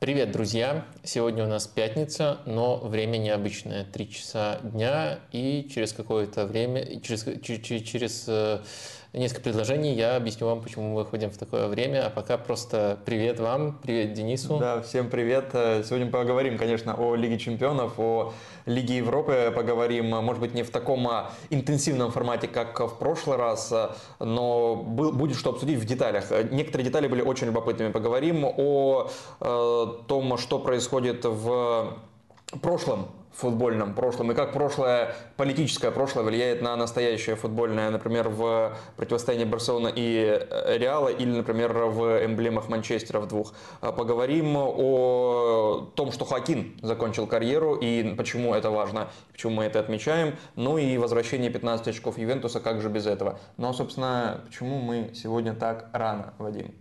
Привет, друзья! Сегодня у нас пятница, но время необычное. Три часа дня, и через какое-то время, через, через, через э, несколько предложений я объясню вам, почему мы выходим в такое время. А пока просто привет вам, привет Денису. Да, всем привет. Э, сегодня поговорим, конечно, о Лиге Чемпионов, о Лиге Европы поговорим, может быть, не в таком а, интенсивном формате, как в прошлый раз, а, но будет что обсудить в деталях. Некоторые детали были очень любопытными. Поговорим о э, том, что происходит в прошлом футбольном прошлом и как прошлое, политическое прошлое влияет на настоящее футбольное, например, в противостоянии Барселоны и э, Реала или, например, в эмблемах Манчестера в двух. А поговорим о том, что Хакин закончил карьеру и почему это важно, почему мы это отмечаем. Ну и возвращение 15 очков Ювентуса, как же без этого. Ну а, собственно, почему мы сегодня так рано, Вадим?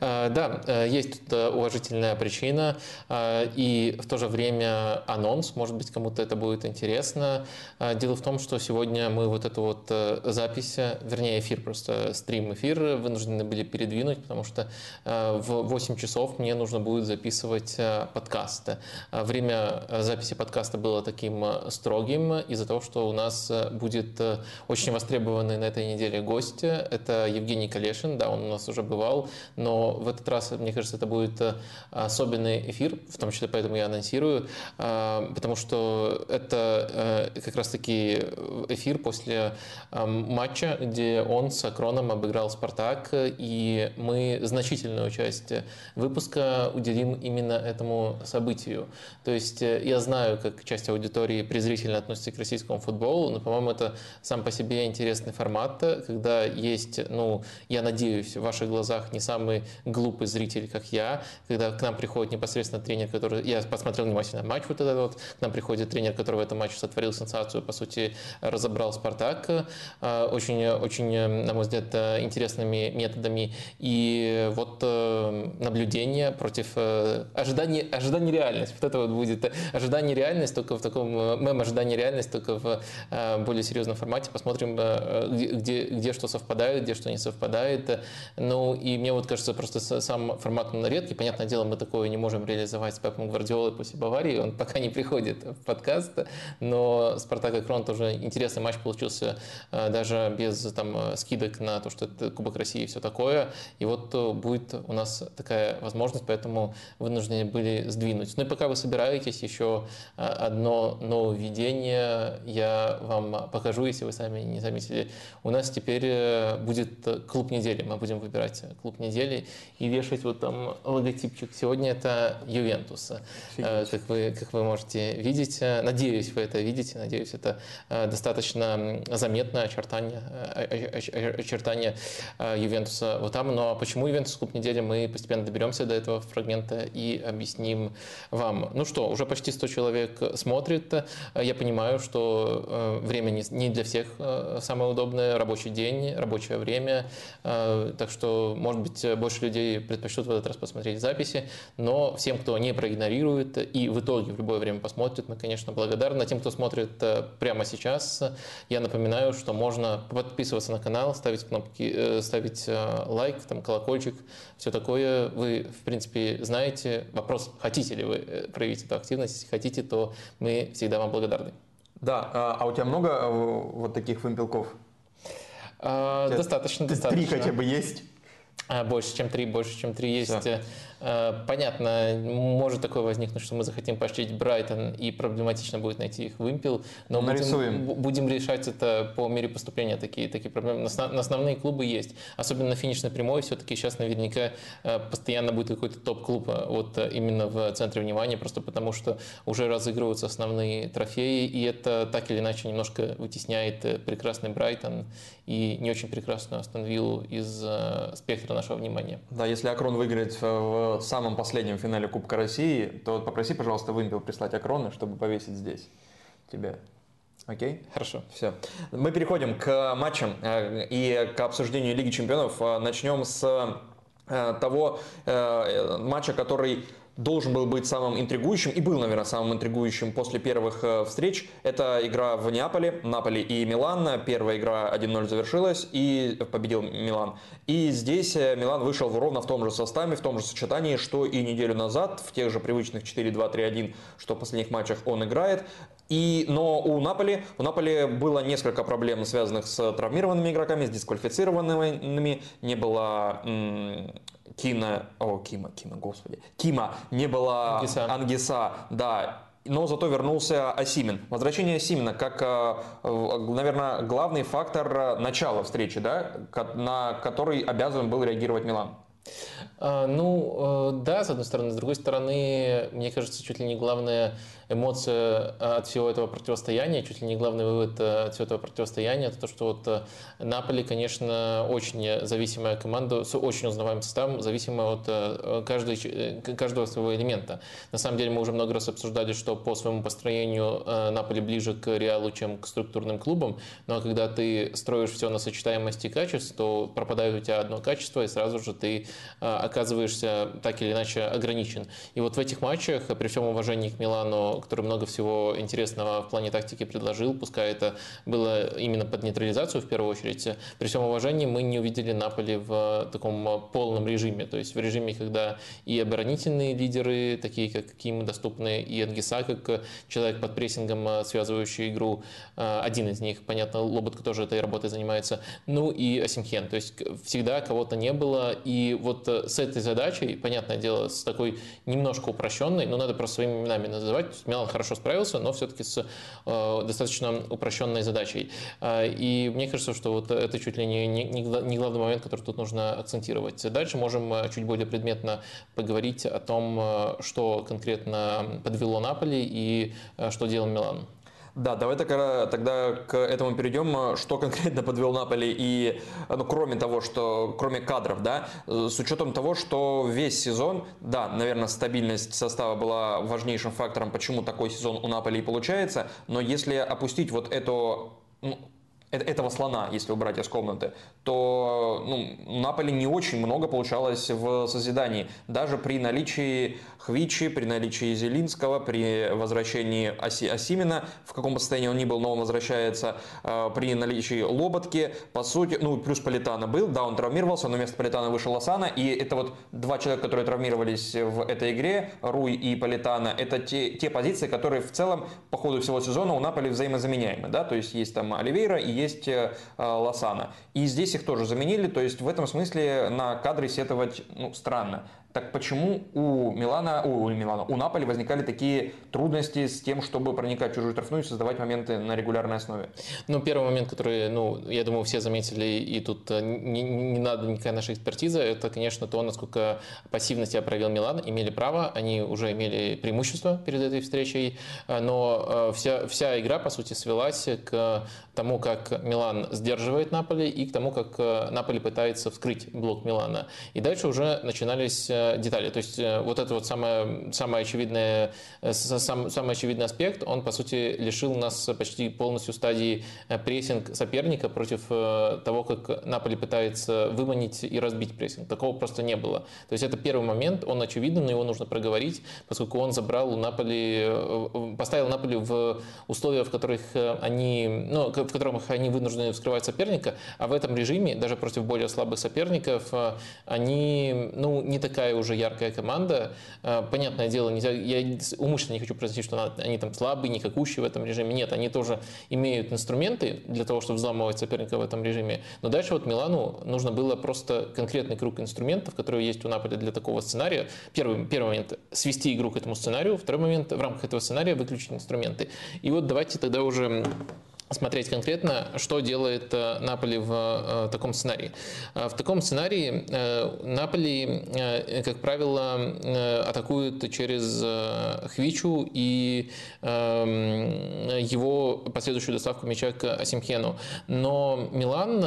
А, да, э, есть тут э, уважительная причина и в то же время анонс, может быть, кому-то это будет интересно. А, дело в том, что сегодня мы вот эту вот э, запись, вернее эфир, просто стрим-эфир вынуждены были передвинуть, потому что в 8 часов мне нужно будет записывать подкасты. Время записи подкаста было таким строгим из-за того, что у нас будет очень востребованный на этой неделе гость. Это Евгений Калешин, да, он у нас уже бывал но в этот раз, мне кажется, это будет э, особенный эфир, в том числе поэтому я анонсирую, э, потому что это э, как раз-таки эфир после матча, где он с Акроном обыграл «Спартак», и мы значительную часть выпуска уделим именно этому событию. То есть я знаю, как часть аудитории презрительно относится к российскому футболу, но, по-моему, это сам по себе интересный формат, когда есть, ну, я надеюсь, в ваших глазах не самый глупый зритель, как я, когда к нам приходит непосредственно тренер, который... Я посмотрел внимательно матч вот этот вот, к нам приходит тренер, который в этом матче сотворил сенсацию, по сути, разобрал «Спартак» э, очень, очень, на мой взгляд, интересными методами. И вот э, наблюдение против ожидания, ожидания реальность. Вот это вот будет ожидание реальность, только в таком мем ожидание реальность, только в более серьезном формате. Посмотрим, где, где что совпадает, где что не совпадает. Ну и мне вот кажется, просто сам формат он редкий. Понятное дело, мы такое не можем реализовать с Пепом Гвардиолой после Баварии. Он пока не приходит в подкаст. Но Спартак и Крон тоже интересный матч получился э, даже без там, скидок на то, что это Кубок России и все такое. И вот э, будет у нас такая возможность, поэтому вынуждены были сдвинуть. Ну и пока вы собираетесь, еще э, одно нововведение я вам покажу, если вы сами не заметили. У нас теперь будет клуб недели. Мы будем выбирать клуб недели и вешать вот там логотипчик. Сегодня это Ювентус, э, как вы, как вы можете видеть. Надеюсь, вы это видите, надеюсь, это э, достаточно заметное очертание, э, очертание Ювентуса вот там. Но почему Ювентус клуб недели, мы постепенно доберемся до этого фрагмента и объясним вам. Ну что, уже почти 100 человек смотрит. Я понимаю, что время не для всех самое удобное, рабочий день, рабочее время. Так что, может быть, больше людей предпочтут в этот раз посмотреть записи, но всем, кто не проигнорирует и в итоге в любое время посмотрит, мы, конечно, благодарны. Тем, кто смотрит э, прямо сейчас, я напоминаю, что можно подписываться на канал, ставить кнопки, э, ставить э, лайк, там, колокольчик, все такое. Вы, в принципе, знаете. Вопрос, хотите ли вы проявить эту активность. Если хотите, то мы всегда вам благодарны. Да, а, а у тебя много вот таких вымпелков? А, достаточно, достаточно. Три хотя бы есть? А, больше, чем три, больше, чем три есть. Все. Э, понятно, может такое возникнуть, что мы захотим поощрить Брайтон и проблематично будет найти их вымпел, но будем, будем решать это по мере поступления такие, такие проблемы. На основные клубы есть, особенно на финишной прямой, все-таки сейчас наверняка э, постоянно будет какой-то топ-клуб э, вот именно в центре внимания, просто потому что уже разыгрываются основные трофеи, и это так или иначе немножко вытесняет прекрасный Брайтон и не очень прекрасную Астон Виллу из спектра нашего внимания. Да, если Акрон выиграет в в самом последнем финале Кубка России, то попроси, пожалуйста, вымпел прислать окроны, чтобы повесить здесь тебе. Окей? Хорошо. Все. Мы переходим к матчам э, и к обсуждению Лиги Чемпионов. Э, начнем с э, того матча, который должен был быть самым интригующим и был, наверное, самым интригующим после первых э, встреч. Это игра в Неаполе, Наполи и Милан. Первая игра 1-0 завершилась и победил Милан. И здесь э, Милан вышел ровно в том же составе, в том же сочетании, что и неделю назад, в тех же привычных 4-2-3-1, что в последних матчах он играет. И, но у Наполи, у Наполи было несколько проблем, связанных с травмированными игроками, с дисквалифицированными. Не было Кина, о, Кима, Кима, господи, Кима, не было Ангиса, Ангиса да, но зато вернулся Асимин. Возвращение Асимина как, э, наверное, главный фактор начала встречи, да, на который обязан был реагировать Милан. А, ну, э, да, с одной стороны. С другой стороны, мне кажется, чуть ли не главная эмоция от всего этого противостояния, чуть ли не главный вывод от всего этого противостояния, это то, что вот э, Наполи, конечно, очень зависимая команда с очень узнаваемым составом, зависимая от э, каждой, каждого своего элемента. На самом деле мы уже много раз обсуждали, что по своему построению Наполи ближе к Реалу, чем к структурным клубам, но когда ты строишь все на сочетаемости качеств, то пропадает у тебя одно качество, и сразу же ты оказываешься так или иначе ограничен. И вот в этих матчах, при всем уважении к Милану, который много всего интересного в плане тактики предложил, пускай это было именно под нейтрализацию в первую очередь, при всем уважении мы не увидели Наполи в таком полном режиме, то есть в режиме, когда и оборонительные лидеры, такие как Ким, доступны, и Ангиса, как человек под прессингом, связывающий игру, один из них, понятно, Лоботка тоже этой работой занимается, ну и Асимхен, то есть всегда кого-то не было, и вот с этой задачей, понятное дело, с такой немножко упрощенной, но надо просто своими именами называть. Милан хорошо справился, но все-таки с э, достаточно упрощенной задачей. Э, и мне кажется, что вот это чуть ли не, не, не главный момент, который тут нужно акцентировать. Дальше можем э, чуть более предметно поговорить о том, э, что конкретно подвело Наполи и что делал Милан. Да, давай тогда, тогда к этому перейдем. Что конкретно подвел Наполи и, ну, кроме того, что, кроме кадров, да, с учетом того, что весь сезон, да, наверное, стабильность состава была важнейшим фактором, почему такой сезон у Наполи и получается, но если опустить вот эту ну, этого слона, если убрать из комнаты, то ну, Наполи не очень много получалось в созидании. Даже при наличии Хвичи, при наличии Зелинского, при возвращении Оси, Осимина, в каком состоянии он ни был, но он возвращается, э, при наличии Лоботки, по сути, ну, плюс Политана был, да, он травмировался, но вместо Политана вышел Асана, и это вот два человека, которые травмировались в этой игре, Руй и Политана, это те, те позиции, которые в целом по ходу всего сезона у Наполи взаимозаменяемы, да, то есть есть там Оливейра и есть э, Лосана. И здесь их тоже заменили, то есть в этом смысле на кадры сетовать ну, странно. Так почему у Милана, у, Милана, у Наполи возникали такие трудности с тем, чтобы проникать в чужую штрафную и создавать моменты на регулярной основе? Ну, первый момент, который, ну, я думаю, все заметили, и тут э, не, не надо никакая наша экспертиза, это, конечно, то, насколько пассивно себя проявил Милан. Имели право, они уже имели преимущество перед этой встречей, э, но э, вся, вся игра, по сути, свелась к тому, как Милан сдерживает Наполи и к тому, как Наполи пытается вскрыть блок Милана. И дальше уже начинались детали. То есть э, вот это вот самое, самое очевидное, э, сам, самый очевидный аспект, он, по сути, лишил нас почти полностью стадии э, прессинг соперника против того, как Наполи пытается выманить и разбить прессинг. Такого просто не было. То есть это первый момент, он очевиден, но его нужно проговорить, поскольку он забрал у Наполи, поставил Наполи в условия, в которых они, ну, в которых они вынуждены вскрывать соперника, а в этом режиме, даже против более слабых соперников, они, ну, не такая уже яркая команда. А, понятное дело, нельзя, я умышленно не хочу произносить, что они там слабые, никакущие в этом режиме. Нет, они тоже имеют инструменты для того, чтобы взламывать соперника в этом режиме. Но дальше вот Милану нужно было просто конкретный круг инструментов, которые есть у Наполи для такого сценария. Первый, первый момент – свести игру к этому сценарию. Второй момент – в рамках этого сценария выключить инструменты. И вот давайте тогда уже смотреть конкретно, что делает э, Наполи в э, таком сценарии. Э, в таком сценарии Наполи, как правило, атакует через Хвичу и его последующую доставку мяча к Асимхену. Но Милан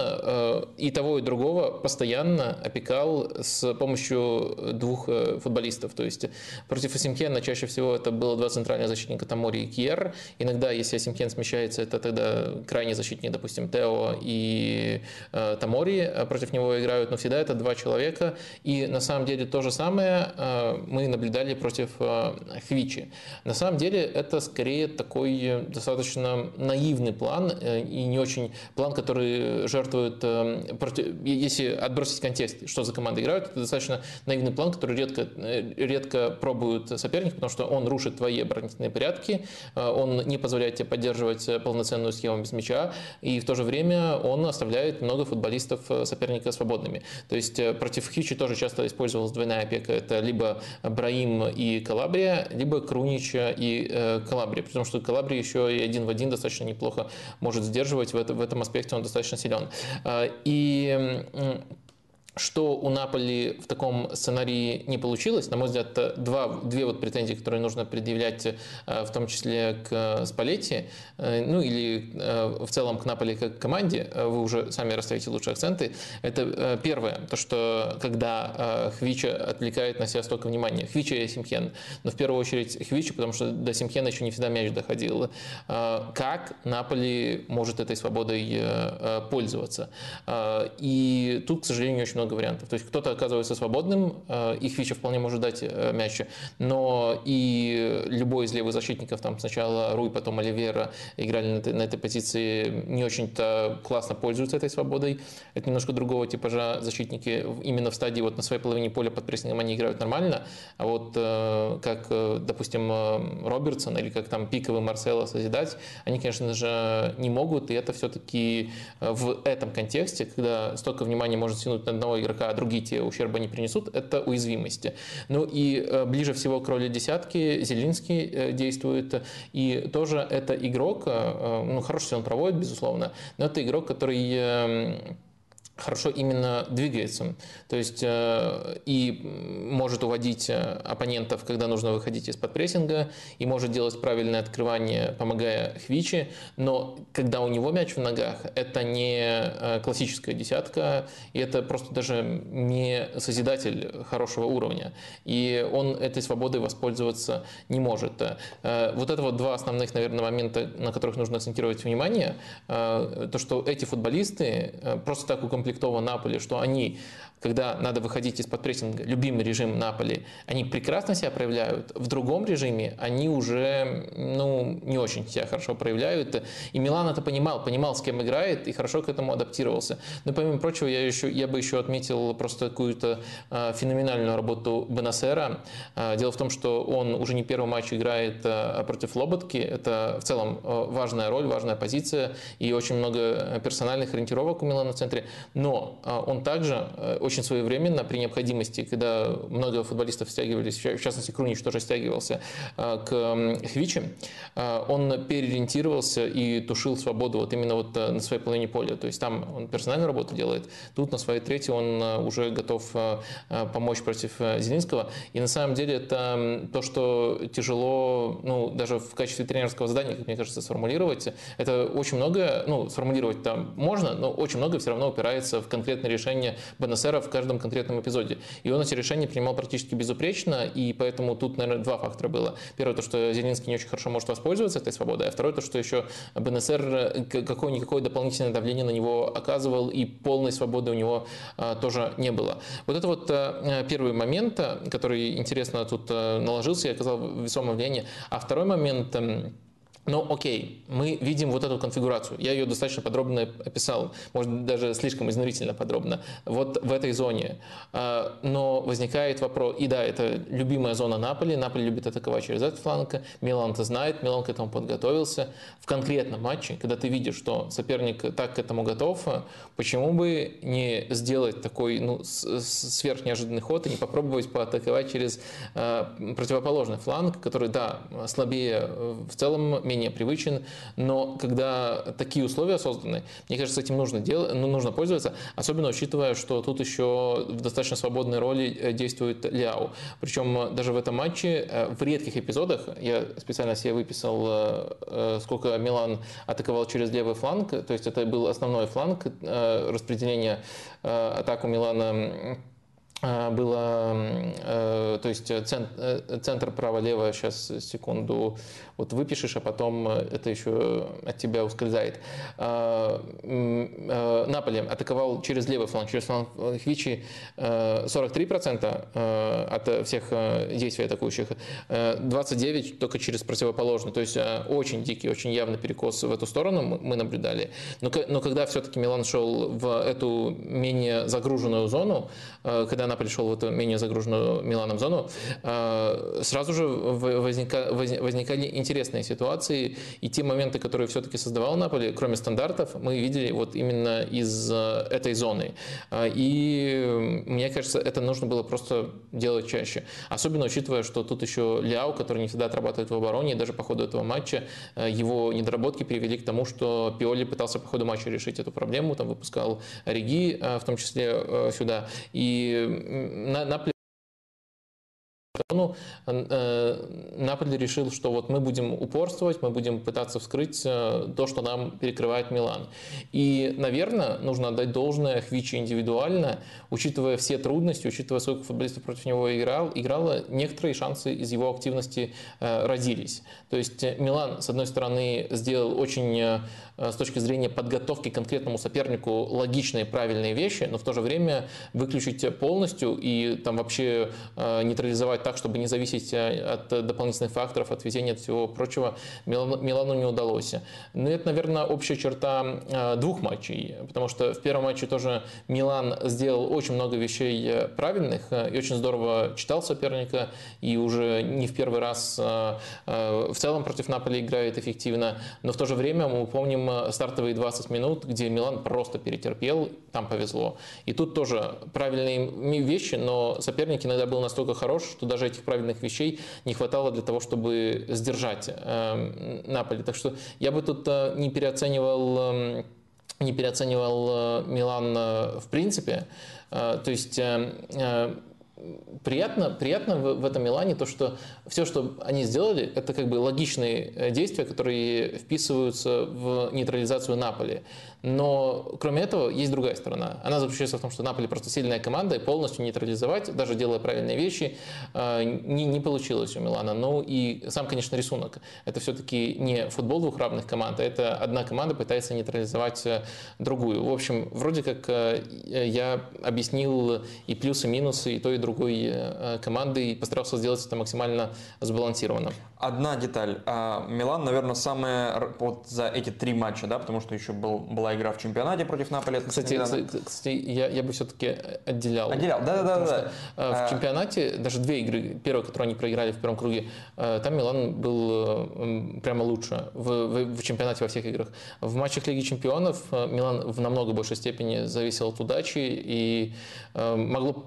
и того, и другого постоянно опекал с помощью двух футболистов. То есть против Асимхена чаще всего это было два центральных защитника Тамори и Кьер. Иногда, если Асимхен смещается, это тогда крайний защитник, допустим, Тео и э, Тамори против него играют, но всегда это два человека. И на самом деле то же самое э, мы наблюдали против э, Хвичи. На самом деле это скорее такой достаточно наивный план э, и не очень план, который жертвует, э, против, если отбросить контекст, что за команды играют, это достаточно наивный план, который редко, э, редко пробуют соперник, потому что он рушит твои оборонительные порядки, э, он не позволяет тебе поддерживать полноценную схему без мяча, и в то же время он оставляет много футболистов э, соперника свободными. То есть против Хичи тоже часто использовалась двойная опека. Это либо Браим и Калабрия, либо Крунич и Калабрия. Потому что Калабрия еще и один в один достаточно неплохо может сдерживать. В, в этом аспекте он достаточно силен. И что у Наполи в таком сценарии не получилось, на мой взгляд, два, две вот претензии, которые нужно предъявлять э, в том числе к Спалетти, э, ну или э, в целом к Наполи как команде, вы уже сами расставите лучшие акценты. Это первое, то, что когда Хвича отвлекает на себя столько внимания, Хвича и Симхен, но в первую очередь Хвича, потому что до Симхена еще не всегда мяч доходил. Как Наполи может этой свободой пользоваться? И тут, к сожалению, очень много много вариантов. То есть кто-то оказывается свободным, э, их Вича вполне может дать э, мяч, но и любой из левых защитников, там сначала Руй, потом Оливера играли на на этой позиции, не очень-то классно пользуются этой свободой. Это немножко другого типажа защитники именно в стадии вот на своей половине поля под прессингом они играют нормально, а вот э, как, допустим, Робертсон или как там пиковый Марсело созидать, они, конечно же, не могут, и это все-таки в этом контексте, когда столько внимания может тянуть на одного игрока, а другие те ущерба не принесут, это уязвимости. Ну и э, ближе всего к роли десятки Зелинский э, действует, и тоже это игрок, э, ну хорошо, что он проводит, безусловно, но это игрок, который эм, хорошо именно двигается. То есть э, и может уводить э, оппонентов, когда нужно выходить из-под прессинга, и может делать правильное открывание, помогая Хвичи, но когда у него мяч в ногах, это не э, классическая десятка, и это просто даже не созидатель хорошего уровня. И он этой свободой воспользоваться не может. Вот это вот два основных, наверное, момента, на которых нужно акцентировать внимание. То, что эти футболисты просто так укомплектованы укомплектован Наполи, что они когда надо выходить из-под прессинга, любимый режим Наполи, они прекрасно себя проявляют. В другом режиме они уже ну, не очень себя хорошо проявляют. И Милан это понимал, понимал, с кем играет, и хорошо к этому адаптировался. Но помимо прочего, я, еще, я бы еще отметил просто какую-то э, феноменальную работу Бенасера. Э, дело в том, что он уже не первый матч играет э, против Лоботки. Это в целом э, важная роль, важная позиция, и очень много персональных ориентировок у Милана в центре. Но э, он также э, очень своевременно при необходимости, когда много футболистов стягивались, в частности Крунич тоже стягивался э, к Хвичи, э, он переориентировался и тушил свободу вот именно вот э, на своей половине поля. То есть там он персональную работу делает, тут на своей третьей он уже готов помочь против Зелинского. И на самом деле это то, что тяжело, ну, даже в качестве тренерского задания, как мне кажется, сформулировать. Это очень много, ну, сформулировать там можно, но очень много все равно упирается в конкретное решение БНСР в каждом конкретном эпизоде. И он эти решения принимал практически безупречно, и поэтому тут, наверное, два фактора было. Первое, то, что Зеленский не очень хорошо может воспользоваться этой свободой, а второе, то, что еще БНСР э, какое-никакое дополнительное давление на него оказывал, и полной свободы у него а, тоже не было. Вот это вот а, первый момент, который интересно тут наложился и оказал весомое влияние. А второй момент ну, окей, мы видим вот эту конфигурацию. Я ее достаточно подробно описал, может, даже слишком изнурительно подробно, вот в этой зоне. А, но возникает вопрос, и да, это любимая зона Наполи, Наполи любит атаковать через этот фланг, Милан это знает, Милан к этому подготовился. В конкретном матче, когда ты видишь, что соперник так к этому готов, почему бы не сделать такой ну, сверхнеожиданный ход и не попробовать поатаковать через а, противоположный фланг, который, да, слабее в целом, менее менее привычен, но когда такие условия созданы, мне кажется, этим нужно, дел... ну, нужно пользоваться, особенно учитывая, что тут еще в достаточно свободной роли э, действует Ляо. Причем даже в этом матче э, в редких эпизодах, я специально себе выписал, сколько Милан атаковал через левый фланг, то есть это был основной фланг распределения атаку Милана было, э, то есть центр, э, центр право-лево, сейчас секунду, вот выпишешь, а потом это еще от тебя ускользает. А, Наполе атаковал через левый фланг, через фланг Хвичи 43% э, от всех действий атакующих, 29% только через противоположный, то есть очень дикий, очень явный перекос в эту сторону мы наблюдали. Но, но когда все-таки Милан шел в эту менее загруженную зону, когда она пришел в эту менее загруженную Миланом зону, а, сразу же возникали интересные ситуации, и те моменты, которые все-таки создавал Наполи, кроме стандартов, мы видели вот именно из э, этой зоны. А, и мне кажется, это нужно было просто делать чаще. Особенно учитывая, что тут еще Ляо, который не всегда отрабатывает в обороне, и даже по ходу этого матча э, его недоработки привели к тому, что Пиоли пытался по ходу матча решить эту проблему, там выпускал Реги, э, в том числе сюда. И на, на ну, Наполе решил, что вот мы будем упорствовать, мы будем пытаться вскрыть э, то, что нам перекрывает Милан. И, наверное, нужно отдать должное Хвичи индивидуально, учитывая все трудности, учитывая, сколько футболистов против него играл, играло, некоторые шансы из его активности э, родились. То есть Милан, с одной стороны, сделал очень с точки зрения подготовки к конкретному сопернику логичные правильные вещи, но в то же время выключить полностью и там вообще нейтрализовать так, чтобы не зависеть э, от дополнительных факторов, от везения, от всего прочего, Милану не удалось. Но ну, это, наверное, общая черта э, двух матчей, потому что в первом матче тоже Милан сделал очень много вещей э, правильных и очень здорово читал соперника, и уже не в первый раз в целом против Наполи играет эффективно, но в то же время мы помним стартовые 20 минут, где Милан просто перетерпел, там повезло. И тут тоже правильные вещи, но соперник иногда был настолько хорош, что даже этих правильных вещей не хватало для того, чтобы сдержать э, Наполи. Так что я бы тут э, не переоценивал эм, не переоценивал э, Милан в принципе. То есть приятно, приятно в, в этом Милане то, что все, что они сделали, это как бы логичные действия, которые вписываются в нейтрализацию Наполи. Но кроме этого есть другая сторона. Она заключается в том, что Наполи просто сильная команда, и полностью нейтрализовать, даже делая правильные вещи, э, не, не получилось у Милана. Ну и сам, конечно, рисунок. Это все-таки не футбол двух равных команд, а это одна команда пытается нейтрализовать э, другую. В общем, вроде как э, я объяснил и плюсы, и минусы и той, и другой команды, и постарался сделать это максимально сбалансированно. Одна деталь. А, Милан, наверное, самая вот за эти три матча, да, потому что еще был, была игра в чемпионате против Наполи. Кстати, кстати я, я бы все-таки отделял. Отделял, да-да-да. да. Э, в а. чемпионате даже две игры, первая, которую они проиграли в первом круге, э, там Милан был прямо лучше в, в, в чемпионате во всех играх. В матчах Лиги чемпионов э, Милан в намного большей степени зависел от удачи и могло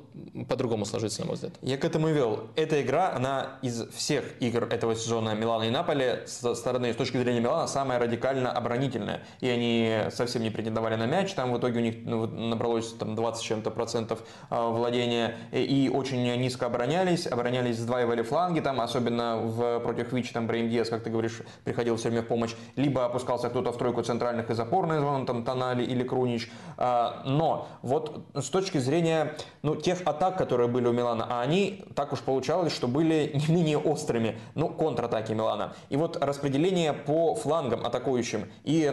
по-другому сложиться, на мой взгляд. Я к этому и вел. Эта игра, она из всех игр этого сезона Милана и Наполи со стороны, с точки зрения Милана, самая радикально оборонительная. И они совсем не претендовали на мяч, там в итоге у них ну, набралось там 20 чем-то процентов а, владения. И очень низко оборонялись, оборонялись, сдваивали фланги, там особенно в, против Вич, там Брейм Диас, как ты говоришь, приходил все время в помощь, либо опускался кто-то в тройку центральных из опорной зоны, там Тонали или Крунич. А, но вот с точки зрения ну, тех атак, которые были у Милана, а они так уж получалось, что были не менее острыми, ну, контратаки Милана. И вот распределение по флангам атакующим и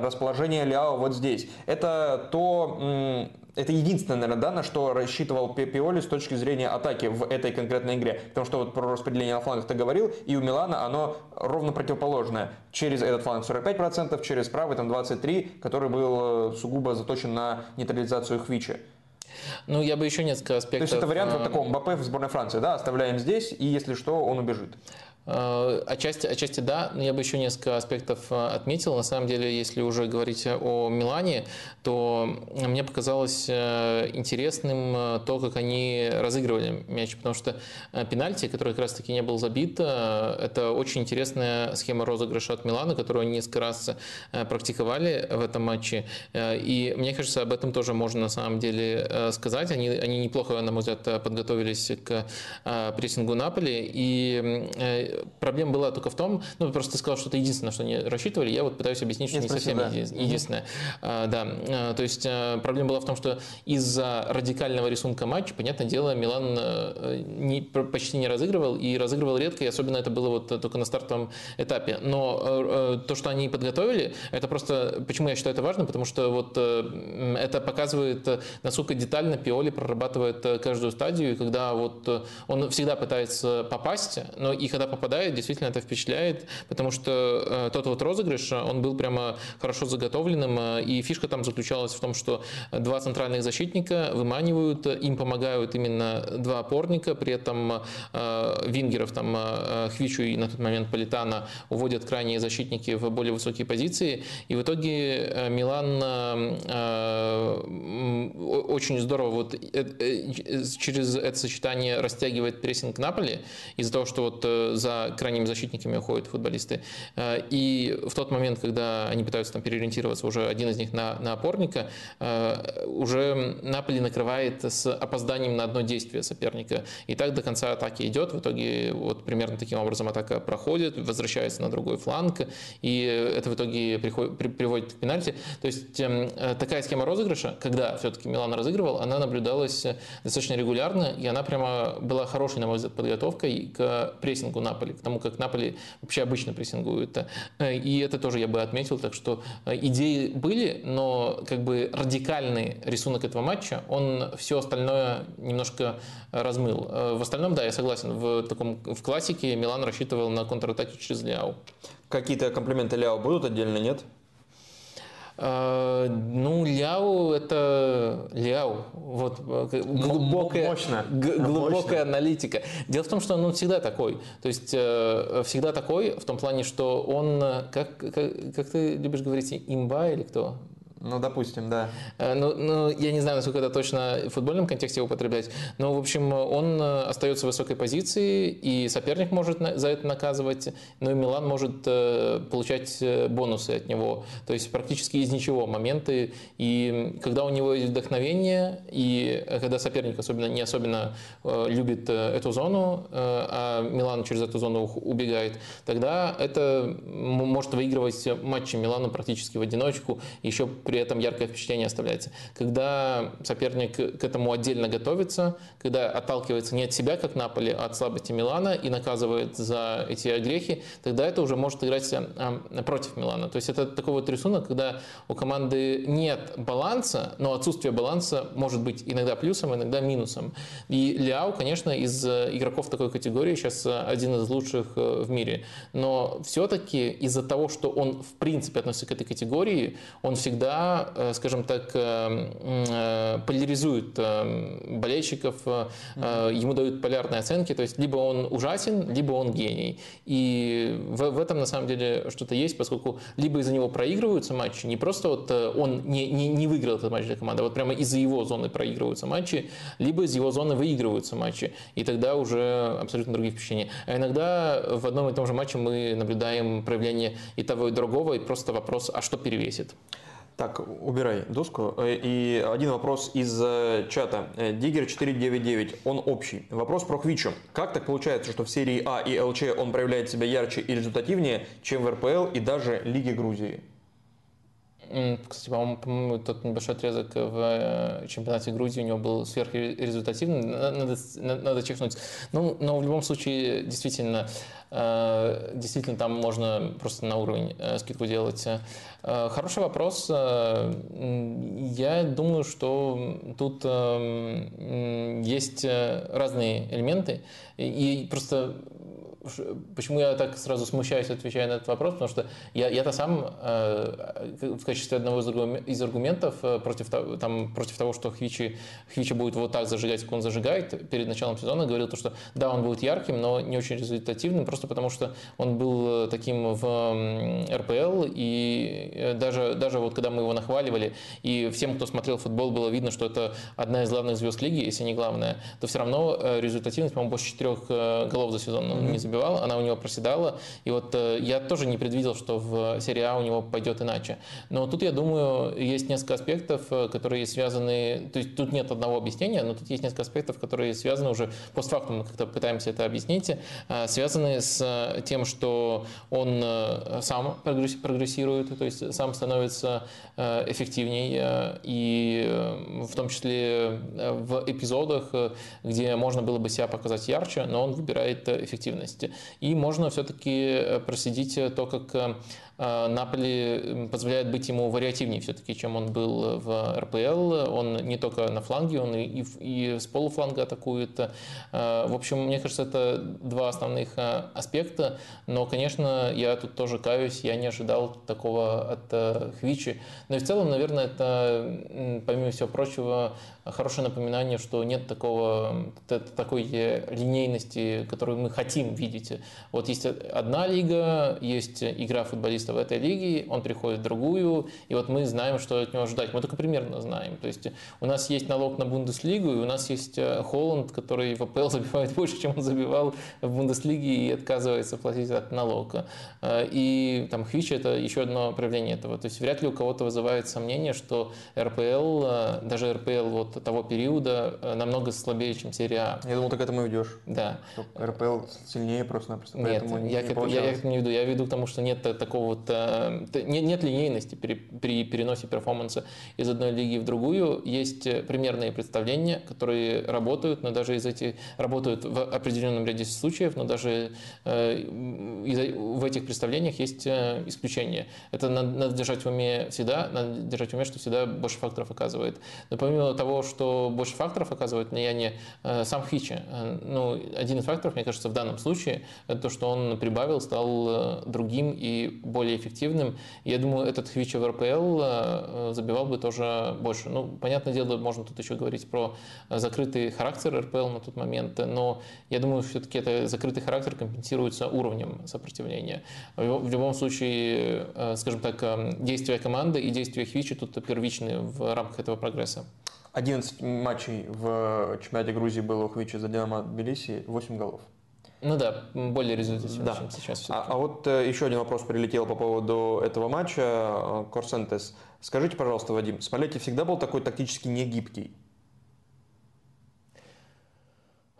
расположение Ляо вот здесь, это то, это единственное, наверное, да, на что рассчитывал Пиоли с точки зрения атаки в этой конкретной игре. Потому что вот про распределение на флангах ты говорил, и у Милана оно ровно противоположное. Через этот фланг 45%, через правый там 23%, который был э, сугубо заточен на нейтрализацию Хвичи. Ну, я бы еще несколько аспектов... То есть это вариант вот э, такого Мбаппе в сборной Франции, да, оставляем здесь, и если что, он убежит. Э, отчасти, отчасти да, но я бы еще несколько аспектов э, отметил. На самом деле, если уже говорить о Милане, то мне показалось э, интересным то, как они разыгрывали мяч, потому что пенальти, который как раз-таки не был забит, это очень интересная схема розыгрыша от Милана, которую они несколько раз практиковали в этом матче. И мне кажется, об этом тоже можно на самом деле сказать. Они, они неплохо, на мой взгляд, подготовились к прессингу Наполи. И проблема была только в том, ну, просто сказал, что это единственное, что они рассчитывали, я вот пытаюсь объяснить, что не совсем да. единственное. Mm-hmm. Да, а, то есть а, проблема была в том, что из-за радикального рисунка матча, понятное дело, Милан э, не, почти не разыгрывал и разыгрывал редко, и особенно это было вот только на стартовом этапе. Но э, э, то, что они подготовили, это просто, почему я считаю это важно, потому что вот это показывает, насколько детально Пиоли прорабатывает каждую стадию, и когда вот он всегда пытается попасть, но и когда попадает, действительно это впечатляет, потому что э, тот вот розыгрыш, он был прямо хорошо заготовленным, э, и фишка там заключалась в том, что два центральных защитника выманивают, им помогают именно два опорника, при этом э, вингеров, там Хвичу и на тот момент Политана уводят крайние защитники в более высокие позиции, и в итоге Милан очень здорово вот через это сочетание растягивает прессинг Наполи из-за того, что вот за крайними защитниками уходят футболисты. Э, и в тот момент, когда они пытаются там переориентироваться, уже один из них на, на опорника, э, уже Наполи накрывает с опозданием на одно действие соперника. И так до конца атаки идет. В итоге вот примерно таким образом атака проходит, возвращается на другой фланг, и это в итоге приходит, при, приводит к пенальти. То есть эм, э, такая схема розыгрыша, когда все-таки Милан разыгрывал, она наблюдалась достаточно регулярно, и она прямо была хорошей, на мой взгляд, подготовкой к прессингу Наполи, к тому, как Наполи вообще обычно прессингует. Э, и это тоже я бы отметил, так что э, идеи были, но как бы радикальный рисунок этого матча, он все остальное немножко размыл. Э, в остальном, да, я согласен, в, таком, в классике Милан рассчитывал на контратаке через Ляо. Какие-то комплименты Ляо будут отдельно, нет? А, ну, Ляо это Ляо. Вот э, глубокая, Мощно. глубокая Мощно. аналитика. Дело в том, что он всегда такой. То есть э, всегда такой в том плане, что он, э, как, как, как ты любишь говорить, имба или кто? Ну, допустим, да. Э, ну, ну, я не знаю, насколько это точно в футбольном контексте употреблять, но, в общем, он э, остается в высокой позиции, и соперник может за это наказывать, но и Милан может э, получать бонусы от него. То есть практически из ничего моменты. И когда у него есть вдохновение, и когда соперник особенно, не особенно любит эту зону, а Милан через эту зону убегает, тогда это может выигрывать матчи Милану практически в одиночку, еще этом яркое впечатление оставляется. Когда соперник к этому отдельно готовится, когда отталкивается не от себя, как Наполи, а от слабости Милана и наказывает за эти грехи, тогда это уже может играть а, против Милана. То есть это такой вот рисунок, когда у команды нет баланса, но отсутствие баланса может быть иногда плюсом, иногда минусом. И Ляо, конечно, из игроков такой категории сейчас один из лучших э, в мире. Но все-таки из-за того, что он в принципе относится к этой категории, он всегда Э, скажем так, э, э, поляризует болельщиков, ему дают полярные оценки, то есть либо он ужасен, либо он гений. И в, в этом на самом деле что-то есть, поскольку либо из-за него проигрываются матчи, не просто вот он не, не, не выиграл этот матч для команды, а вот прямо из-за его зоны проигрываются матчи, либо из его зоны выигрываются матчи, и тогда уже абсолютно другие впечатления. А иногда в одном и том же матче мы наблюдаем проявление и того, и другого, и просто вопрос, а что перевесит? Так, убирай доску. Э, и один вопрос из э, чата. Э, Диггер 499, он общий. Вопрос про Хвичу. Как так получается, что в серии А и ЛЧ он проявляет себя ярче и результативнее, чем в РПЛ и даже Лиге Грузии? Кстати, по-моему, тот небольшой отрезок в чемпионате Грузии у него был сверхрезультативный. Надо, надо чекнуть. Ну, но в любом случае, действительно, Э, действительно, там можно просто на уровень э, скидку делать. Э, хороший вопрос. Я думаю, что тут есть разные элементы. И просто почему я так сразу смущаюсь, отвечая на этот вопрос, потому что я, я-то сам э, в качестве одного из аргументов э, против, там, против того, что Хвичи, Хвичи будет вот так зажигать, как он зажигает перед началом сезона, говорил то, что да, он будет ярким, но не очень результативным, просто потому что он был таким в РПЛ, и даже, даже вот когда мы его нахваливали, и всем, кто смотрел футбол, было видно, что это одна из главных звезд лиги, если не главная, то все равно результативность, по-моему, больше четырех голов за сезон он mm-hmm. не забивал, она у него проседала. И вот э, я тоже не предвидел, что в серии А у него пойдет иначе. Но тут, я думаю, есть несколько аспектов, э, которые связаны... То есть тут нет одного объяснения, но тут есть несколько аспектов, которые связаны уже постфактум, мы как-то пытаемся это объяснить, э, связаны с тем, что он сам прогрессирует, то есть сам становится эффективнее, и в том числе в эпизодах, где можно было бы себя показать ярче, но он выбирает эффективность. И можно все-таки э, проследить э, то, как э, Наполи позволяет быть ему вариативнее все-таки, чем он был в РПЛ. Он не только на фланге, он и, и с полуфланга атакует. В общем, мне кажется, это два основных аспекта. Но, конечно, я тут тоже каюсь, я не ожидал такого от Хвичи. Но и в целом, наверное, это, помимо всего прочего, хорошее напоминание, что нет такого, такой линейности, которую мы хотим видеть. Вот есть одна лига, есть игра футболистов в этой лиге, он приходит в другую, и вот мы знаем, что от него ждать. Мы только примерно знаем. То есть у нас есть налог на Бундеслигу, и у нас есть э, Холланд, который в АПЛ забивает больше, чем он забивал в Бундеслиге и отказывается платить этот налог. Э, и там Хвич – это еще одно проявление этого. То есть вряд ли у кого-то вызывает сомнение, что РПЛ, э, даже РПЛ вот того периода намного слабее, чем серия А. Я думал, ты к этому ведешь. Да. РПЛ сильнее просто-напросто. Нет, я, не я, я, я к этому не веду. Я веду к тому, что нет такого вот э, нет, нет линейности при, при переносе перформанса из одной лиги в другую. Есть э, примерные представления, которые работают, но даже из этих работают в определенном ряде случаев, но даже э, в этих представлениях есть исключения. Это надо, надо держать в уме всегда, надо держать в уме, что всегда больше факторов оказывает. Но помимо того, что больше факторов оказывает влияние, сам Хичи, ну, один из факторов, мне кажется, в данном случае, это то, что он прибавил, стал другим и более эффективным. Я думаю, этот Хвича в РПЛ э, забивал бы тоже больше. Ну, понятное дело, можно тут еще говорить про закрытый характер РПЛ на тот момент, но я думаю, все-таки это закрытый характер компенсируется уровнем сопротивления. В любом случае, э, скажем так, э, действия команды и действия Хвича тут первичны в рамках этого прогресса. 11 матчей в чемпионате Грузии было у Хвича за Динамо Тбилиси, 8 голов. Ну да, более результативно, да. чем сейчас. А, а вот э, еще один вопрос прилетел по поводу этого матча. Э, Корсентес. Скажите, пожалуйста, Вадим, Смолетти всегда был такой тактически негибкий?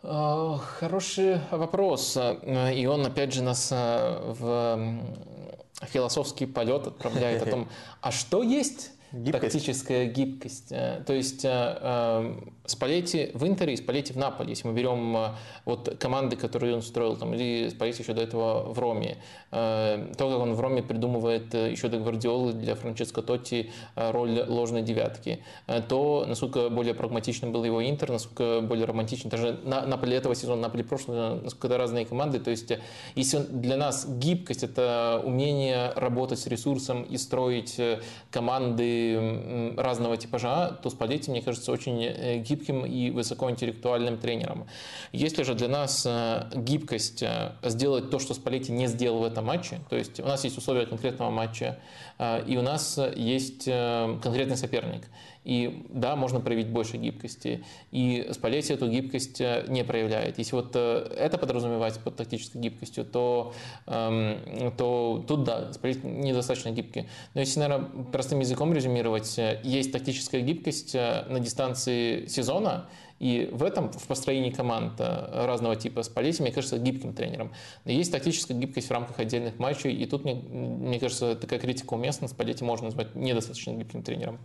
Э, хороший вопрос. Э, и он, опять же, нас в философский полет отправляет о том, а что есть Гибкость. тактическая гибкость. Э, то есть э, э, Спалетти в Интере и Спалетти в Наполе. Если мы берем вот команды, которые он строил, там, или Спалетти еще до этого в Роме, то, как он в Роме придумывает еще до Гвардиолы для Франческо Тотти роль ложной девятки, то насколько более прагматичным был его Интер, насколько более романтичным. Даже на Наполе этого сезона, Наполе прошлого, насколько разные команды. То есть если для нас гибкость – это умение работать с ресурсом и строить команды разного типажа, то Спалетти, мне кажется, очень э, гибким и высокоинтеллектуальным тренером. Если же для нас э, гибкость э, сделать то, что Спалетти не сделал в этом матче, то есть у нас есть условия конкретного матча, и у нас есть конкретный соперник. И да, можно проявить больше гибкости. И Спалетти эту гибкость э, не проявляет. Если вот э, это подразумевать под тактической гибкостью, то, эм, то тут да, Спалетти недостаточно гибкий. Но если, наверное, простым языком резюмировать, э, есть тактическая гибкость на дистанции сезона, и в этом, в построении команд разного типа Спалетти, мне кажется, гибким тренером. Но есть тактическая гибкость в рамках отдельных матчей, и тут, мне, мне кажется, такая критика уместна. Спалетти можно назвать недостаточно гибким тренером.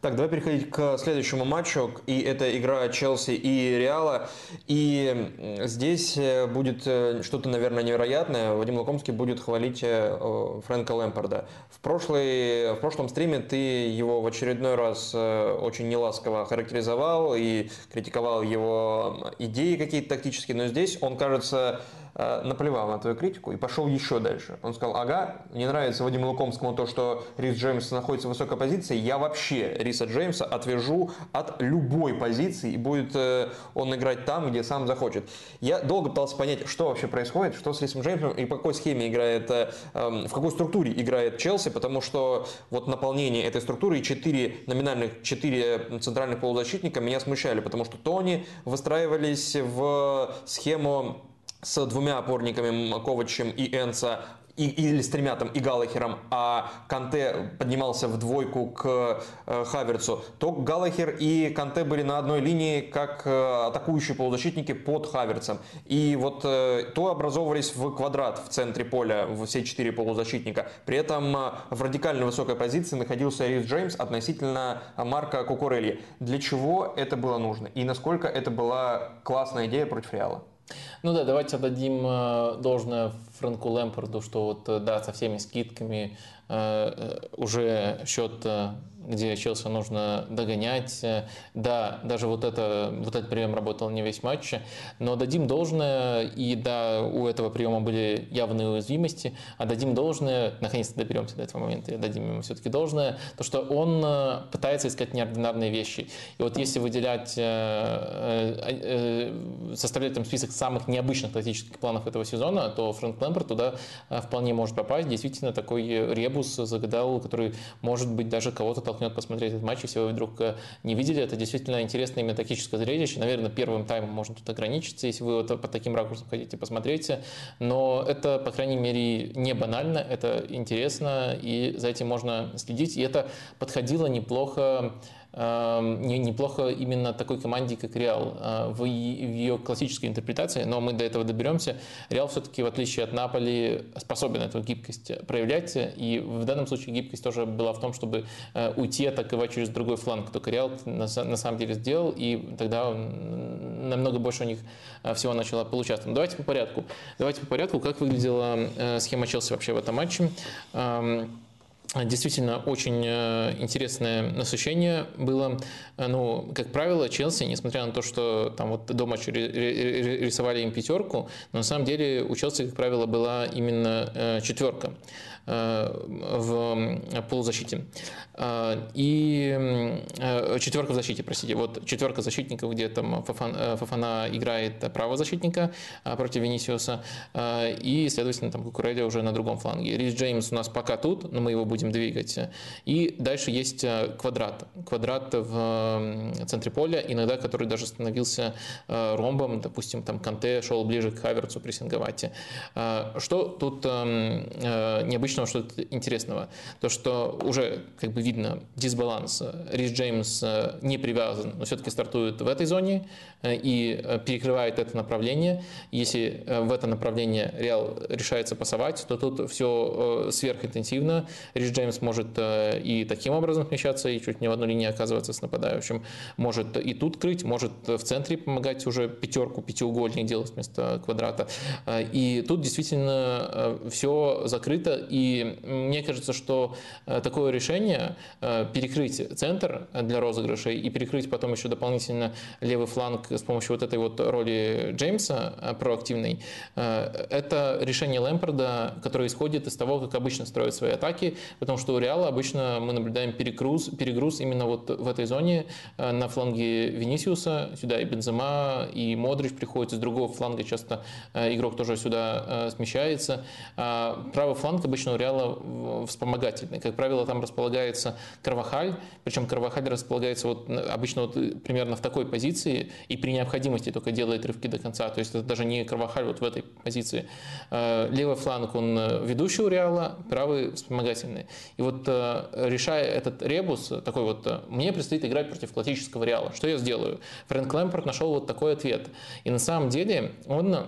Так, давай переходить к следующему матчу. И это игра Челси и Реала. И здесь э, будет э, что-то, наверное, невероятное. Вадим Лукомский будет хвалить э, Фрэнка Лэмпорда. В, прошлый, в прошлом стриме ты его в очередной раз очень неласково характеризовал и критиковал его идеи какие-то тактические. Но здесь он, кажется, наплевал на твою критику и пошел еще дальше. Он сказал, ага, мне нравится Вадиму Лукомскому то, что Рис Джеймс находится в высокой позиции, я вообще Риса Джеймса отвяжу от любой позиции, и будет э, он играть там, где сам захочет. Я долго пытался понять, что вообще происходит, что с Рисом Джеймсом и по какой схеме играет, э, эм, в какой структуре играет Челси, потому что вот наполнение этой структуры и четыре номинальных, четыре центральных полузащитника меня смущали, потому что Тони выстраивались в схему с двумя опорниками Ковачем и Энса, и, или с тремя там и Галлахером, а Канте поднимался в двойку к э, Хаверцу, то Галлахер и Канте были на одной линии как э, атакующие полузащитники под Хаверцем. И вот э, то образовывались в квадрат в центре поля все четыре полузащитника. При этом э, в радикально высокой позиции находился Рис Джеймс относительно Марка Кукурельи. Для чего это было нужно? И насколько это была классная идея против Реала? Ну да, давайте отдадим э, должное Фрэнку Лэмпорду, что вот э, да, со всеми скидками э, уже счет где Челси нужно догонять. Да, даже вот, это, вот этот прием работал не весь матч, но дадим должное, и да, у этого приема были явные уязвимости, а дадим должное, наконец-то доберемся до этого момента, дадим ему все-таки должное, то что он э, пытается искать неординарные вещи. И вот если выделять, э, э, составлять там список самых необычных тактических планов этого сезона, то Фрэнк Лэмпорт туда вполне может попасть. Действительно, такой ребус загадал, который может быть даже кого-то толкнет посмотреть этот матч, если вы вдруг э, не видели. Это действительно интересное именно тактическое зрелище. Наверное, первым таймом можно тут ограничиться, если вы вот по таким ракурсам хотите посмотреть. Но это, по крайней мере, не банально, это интересно, и за этим можно следить. И это подходило неплохо неплохо именно такой команде, как Реал, э, в ее классической интерпретации, но мы до этого доберемся. Реал все-таки, в отличие от Наполи, способен эту гибкость проявлять, и в данном случае гибкость тоже была в том, чтобы э, уйти, атаковать через другой фланг. Только Реал на самом деле сделал, и тогда намного больше у них э, всего начало получаться. Но давайте по порядку. Давайте по порядку, как выглядела схема Челси вообще в этом матче. Действительно, очень э, интересное насыщение было. Ну, как правило, Челси, несмотря на то, что там вот до матча рисовали им пятерку, но на самом деле у Челси, как правило, была именно э, четверка. Э, в полузащите. Э, и э, четверка в защите, простите. Вот четверка защитников, где там Фафана играет правого защитника против Венисиуса, и, следовательно, там Кукурелли уже на другом фланге. Рис Джеймс у нас пока тут, но мы его будем двигать. И дальше есть квадрат. Квадрат в центре поля, иногда который даже становился ромбом, допустим, там Канте шел ближе к Хаверцу прессинговать. Что тут необычно личного что-то интересного. То, что уже как бы видно дисбаланс. Рис Джеймс э, не привязан, но все-таки стартует в этой зоне э, и э, перекрывает это направление. Если в это направление Реал решается пасовать, то тут все сверхинтенсивно. Рис Джеймс может и таким образом смещаться, и чуть не в одной линии оказываться с нападающим. Может и тут крыть, может в центре помогать уже пятерку, пятиугольник делать вместо квадрата. И тут действительно все закрыто, и мне кажется, что э, такое решение э, перекрыть центр для розыгрышей и перекрыть потом еще дополнительно левый фланг с помощью вот этой вот роли Джеймса э, проактивной, это решение Лэмпорда, которое исходит из того, как обычно строят свои атаки, потому что у Реала обычно мы наблюдаем перегруз, перегруз именно вот в этой зоне на фланге Венисиуса, сюда и Бензема, и Модрич приходит с другого фланга, часто игрок тоже сюда смещается. А правый фланг обычно Реала вспомогательный. Как правило, там располагается Карвахаль, причем Карвахаль располагается вот обычно вот примерно в такой позиции и при необходимости только делает рывки до конца. То есть это даже не Карвахаль вот в этой позиции. Э, левый фланг, он э, ведущий у Реала, правый вспомогательный. И вот э, решая этот ребус, такой вот, мне предстоит играть против классического Реала. Что я сделаю? Фрэнк Лэмпорт нашел вот такой ответ. И на самом деле он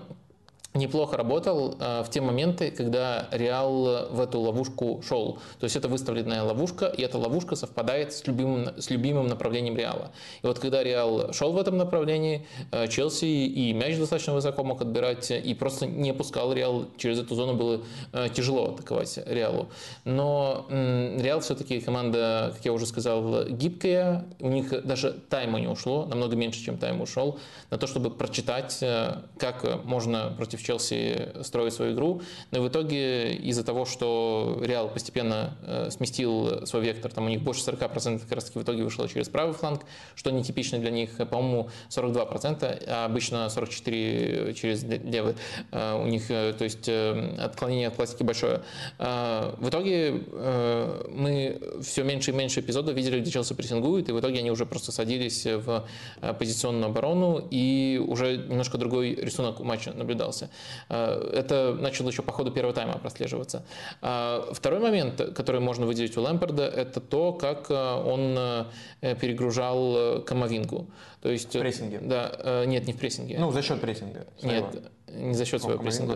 неплохо работал э, в те моменты, когда Реал в эту ловушку шел. То есть это выставленная ловушка, и эта ловушка совпадает с любимым, с любимым направлением Реала. И вот когда Реал шел в этом направлении, э, Челси и мяч достаточно высоко мог отбирать, и просто не пускал Реал. Через эту зону было э, тяжело атаковать Реалу. Но Реал все-таки команда, как я уже сказал, гибкая. У них даже тайма не ушло, намного меньше, чем тайм ушел, на то, чтобы прочитать, как можно против против Челси строить свою игру. Но в итоге из-за того, что Реал постепенно сместил свой вектор, там у них больше 40% как раз таки в итоге вышло через правый фланг, что нетипично для них, по-моему, 42%, а обычно 44% через левый. У них, то есть отклонение от классики большое. В итоге мы все меньше и меньше эпизодов видели, где Челси прессингует, и в итоге они уже просто садились в позиционную оборону, и уже немножко другой рисунок матча наблюдался. Это начало еще по ходу первого тайма прослеживаться. Второй момент, который можно выделить у Лэмпорда, это то, как он перегружал Камовингу. То есть, в прессинге? Да, нет, не в прессинге. Ну, за счет прессинга. Нет, не за счет своего прессинга,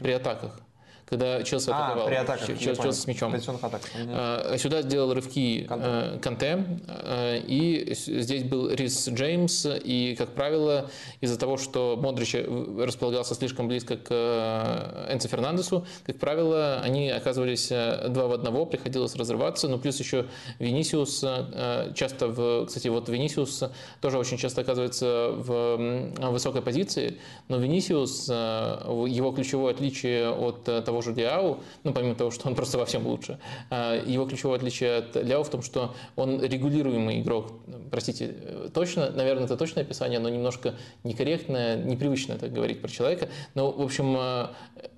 при атаках когда Челси а, атаковал. при атаках, Челси, Челси с мячом. Атак. Угу. Сюда сделал рывки Канте. Канте, э, и здесь был Рис Джеймс, и, как правило, из-за того, что Модрич располагался слишком близко к э, Энцо Фернандесу, как правило, они оказывались два в одного, приходилось разрываться, но плюс еще Венисиус часто, в, кстати, вот Венисиус тоже очень часто оказывается в высокой позиции, но Венисиус, его ключевое отличие от того, того же Ляо, ну, помимо того, что он просто во всем лучше, а, его ключевое отличие от Ляо в том, что он регулируемый игрок. Простите, точно, наверное, это точное описание, но немножко некорректное, непривычно так говорить про человека. Но, в общем, а,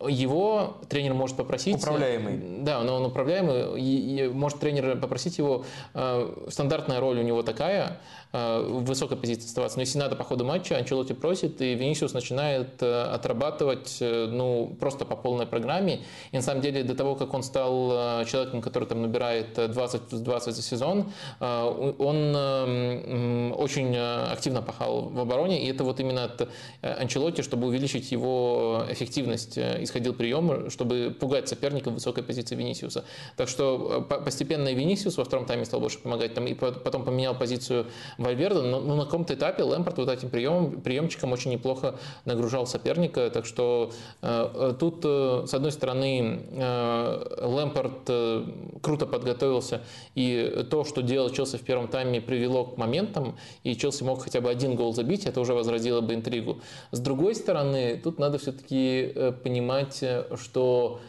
его тренер может попросить... Управляемый. Да, но он управляемый. И, и может тренер попросить его... А, стандартная роль у него такая, высокой позиции оставаться. Но если надо по ходу матча, Анчелоти просит, и Венисиус начинает отрабатывать ну, просто по полной программе. И на самом деле до того, как он стал э, человеком, который там набирает 20 плюс 20 за сезон, э, он э, очень активно пахал в обороне. И это вот именно от Анчелотти, чтобы увеличить его эффективность, исходил прием, чтобы пугать соперника в высокой позиции Венисиуса. Так что постепенно и Венисиус во втором тайме стал больше помогать, там, и потом поменял позицию Вальверда, но, но на каком-то этапе Лэмпорт вот этим приемом, приемчиком очень неплохо нагружал соперника, так что э, тут, с одной стороны, э, Лэмпорт э, круто подготовился, и то, что делал Челси в первом тайме, привело к моментам, и Челси мог хотя бы один гол забить, это уже возродило бы интригу. С другой стороны, тут надо все-таки э, понимать, что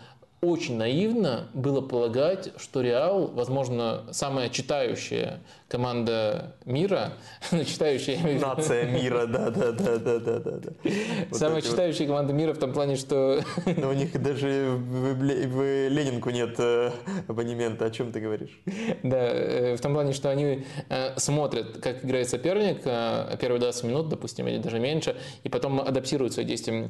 очень наивно было полагать, что Реал, возможно, самая читающая команда мира, читающая... Нация мира, да-да-да-да-да. Самая читающая вот... команда мира в том плане, что... Но у них даже в, в Ленинку нет э, абонемента, о чем ты говоришь? Да, э, в том плане, что они э, смотрят, как играет соперник, первые 20 минут, допустим, или даже меньше, и потом адаптируют свои действия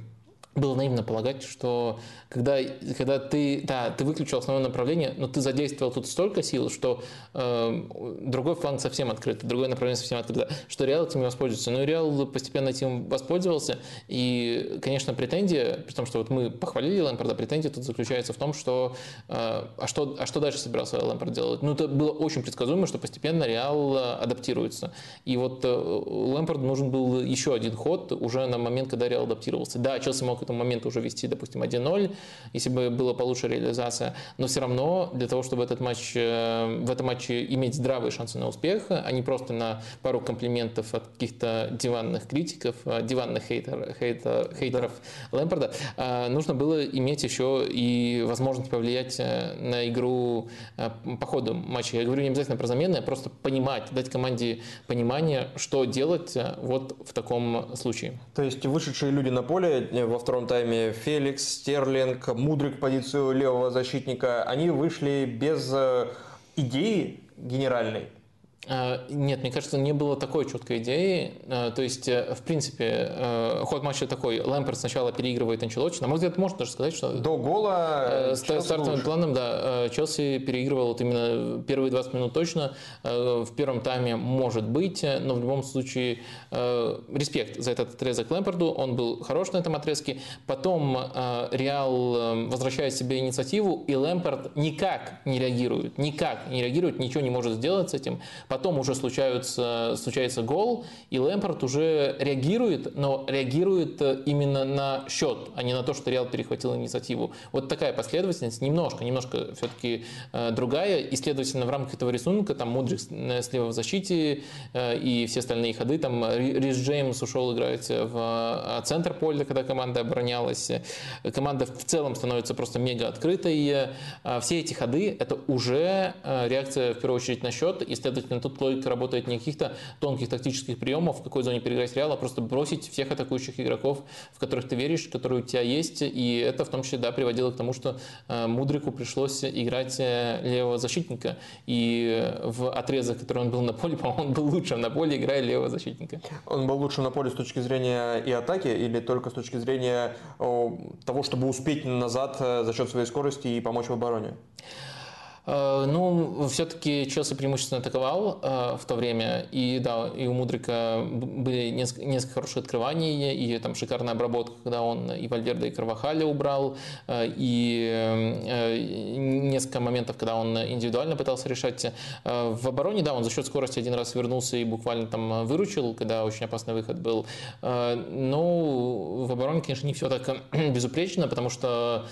было наивно полагать, что когда, когда ты, да, ты выключил основное направление, но ты задействовал тут столько сил, что э, другой фланг совсем открыт, другое направление совсем открыто, что Реал этим воспользуется. Но Реал постепенно этим воспользовался, и, конечно, претензия, при том, что вот мы похвалили Лэмпорда, претензия тут заключается в том, что, э, а, что а что дальше собирался Лэмпорд делать? Ну, это было очень предсказуемо, что постепенно Реал адаптируется. И вот э, Лэмпорду нужен был еще один ход уже на момент, когда Реал адаптировался. Да, Челси мог к этому моменту уже вести, допустим, 1-0, если бы была получше реализация. Но все равно для того, чтобы этот матч, э, в этом матче иметь здравые шансы на успех, а не просто на пару комплиментов от каких-то диванных критиков, э, диванных хейтер, хейтер, хейтеров да. Лэмпорда, э, нужно было иметь еще и возможность повлиять на игру по ходу матча. Я говорю не обязательно про замены, а просто понимать, дать команде понимание, что делать вот в таком случае. То есть вышедшие люди на поле во втором тайме Феликс, Стерлинг, Мудрик позицию левого защитника, они вышли без э, идеи генеральной. А, нет, мне кажется, не было такой четкой идеи. А, то есть, э, в принципе, э, ход матча такой. Лэмперт сначала переигрывает Анчелотти. На мой взгляд, можно даже сказать, что... До гола С стартовым планом, да. Челси переигрывал вот именно первые 20 минут точно. В первом тайме может быть, но в любом случае респект за этот отрезок Лэмперду. Он был хорош на этом отрезке. Потом Реал возвращает себе инициативу, и Лэмперт никак не реагирует. Никак не реагирует, ничего не может сделать с этим Потом уже случаются, случается гол, и Лэмпорт уже реагирует, но реагирует именно на счет, а не на то, что Реал перехватил инициативу. Вот такая последовательность, немножко, немножко все-таки э, другая, и, следовательно, в рамках этого рисунка там Мудрик слева в защите э, и все остальные ходы, там Рис Джеймс ушел играть в центр поля, когда команда оборонялась, команда в целом становится просто мега открытой, все эти ходы – это уже реакция, в первую очередь, на счет, и, следовательно, тут логика работает не каких-то тонких тактических приемов, в какой зоне переиграть Реал, а просто бросить всех атакующих игроков, в которых ты веришь, которые у тебя есть, и это в том числе, да, приводило к тому, что Мудрику пришлось играть э, левого защитника, и в отрезок, который он был на поле, по-моему, он был лучшим на поле, играя левого защитника. Он был лучшим на поле с точки зрения и атаки, или только с точки зрения того, чтобы успеть назад э, за счет своей скорости и помочь в обороне? Э, ну, все-таки Челси преимущественно атаковал э, в то время, и да, и у Мудрика были несколько, несколько хороших открываний, и там шикарная обработка, когда он и Вальверда, и Карвахаля убрал, э, и несколько моментов, когда он индивидуально пытался решать. В обороне, да, он за счет скорости один раз вернулся и буквально там выручил, когда очень опасный выход был. Но в обороне, конечно, не все так безупречно, потому что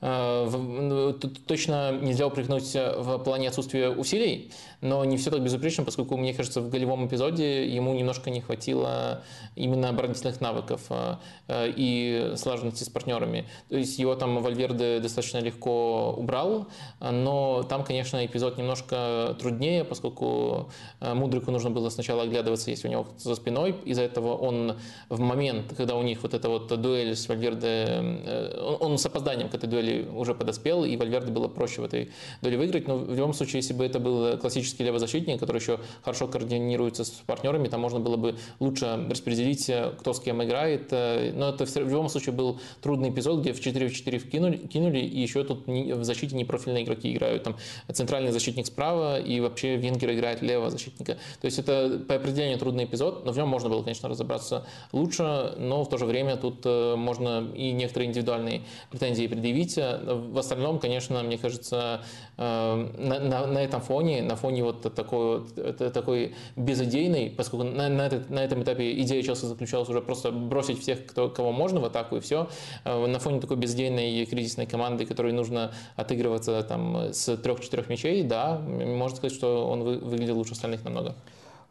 ну, точно нельзя упрекнуть в плане отсутствия усилий, но не все так безупречно, поскольку, мне кажется, в голевом эпизоде ему немножко не хватило именно оборонительных навыков э, э, и слаженности с партнерами. То есть его там Вальверде достаточно легко убрал, но там, конечно, эпизод немножко труднее, поскольку э, Мудрику нужно было сначала оглядываться, если у него за спиной. Из-за этого он в момент, когда у них вот эта вот дуэль с Вальверде, он с опозданием к этой дуэли уже подоспел, и Вальверде было проще в этой дуэли выиграть. Но в любом случае, если бы это был классический левозащитник, который еще хорошо координируется с партнерами, там можно было бы лучше распределить, э, кто с кем играет. Э, но это в любом случае был трудный эпизод, где в 4 в 4 вкинули, кинули, и еще тут в защите непрофильные игроки играют. Там центральный защитник справа, и вообще Венгер играет левого защитника. То есть это по определению трудный эпизод, но в нем можно было, конечно, разобраться лучше, но в то же время тут э, можно и некоторые индивидуальные претензии предъявить. В остальном, конечно, мне кажется, на, на, на этом фоне, на фоне вот такой, такой безыдейный, поскольку на, на, этот, на этом этапе идея Челси заключалась уже просто бросить всех, кто, кого можно в атаку и все. Э, на фоне такой безыдейной кризисной команды, которой нужно отыгрываться там с трех-четырех мячей, да, можно сказать, что он выглядел лучше остальных намного.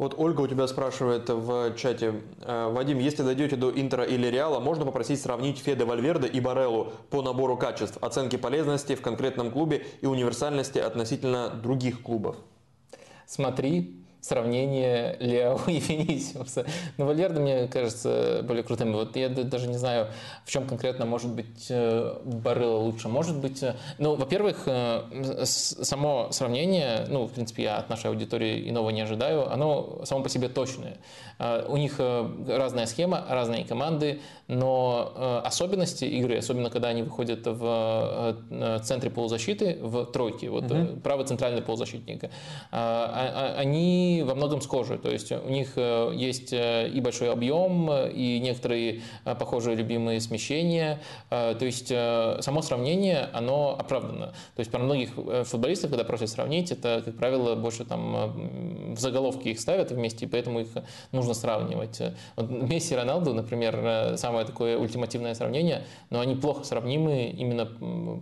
Вот Ольга у тебя спрашивает в чате. «Э, Вадим, если дойдете до Интера или Реала, можно попросить сравнить Феде Вальверде и Бареллу по набору качеств, оценки полезности в конкретном клубе и универсальности относительно других клубов? смотри сравнение Леау и Винисиуса. Но Вальверде, мне кажется, более крутым. Вот я даже не знаю, в чем конкретно может быть э, Барелла лучше. Может быть, э, ну, во-первых, э, само сравнение, ну, в принципе, я от нашей аудитории иного не ожидаю, оно само по себе точное. У них разная схема, разные команды, но особенности игры, особенно когда они выходят в центре полузащиты, в тройке, вот угу. правый центральный полузащитник, а, а, они во многом схожи. То есть у них э, есть э, и большой объем, и некоторые э, похожие любимые смещения. То есть само сравнение, оно оправдано. То есть про многих футболистов, когда просят сравнить, это, как правило, больше там в заголовке их ставят вместе, и поэтому их нужно сравнивать. Вот Месси и Роналду, например, самое такое ультимативное сравнение, но они плохо сравнимы именно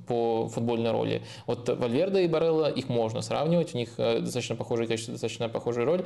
по футбольной роли. Вот Вальверде и Барелла, их можно сравнивать, у них достаточно похожие качества, достаточно похожую роль.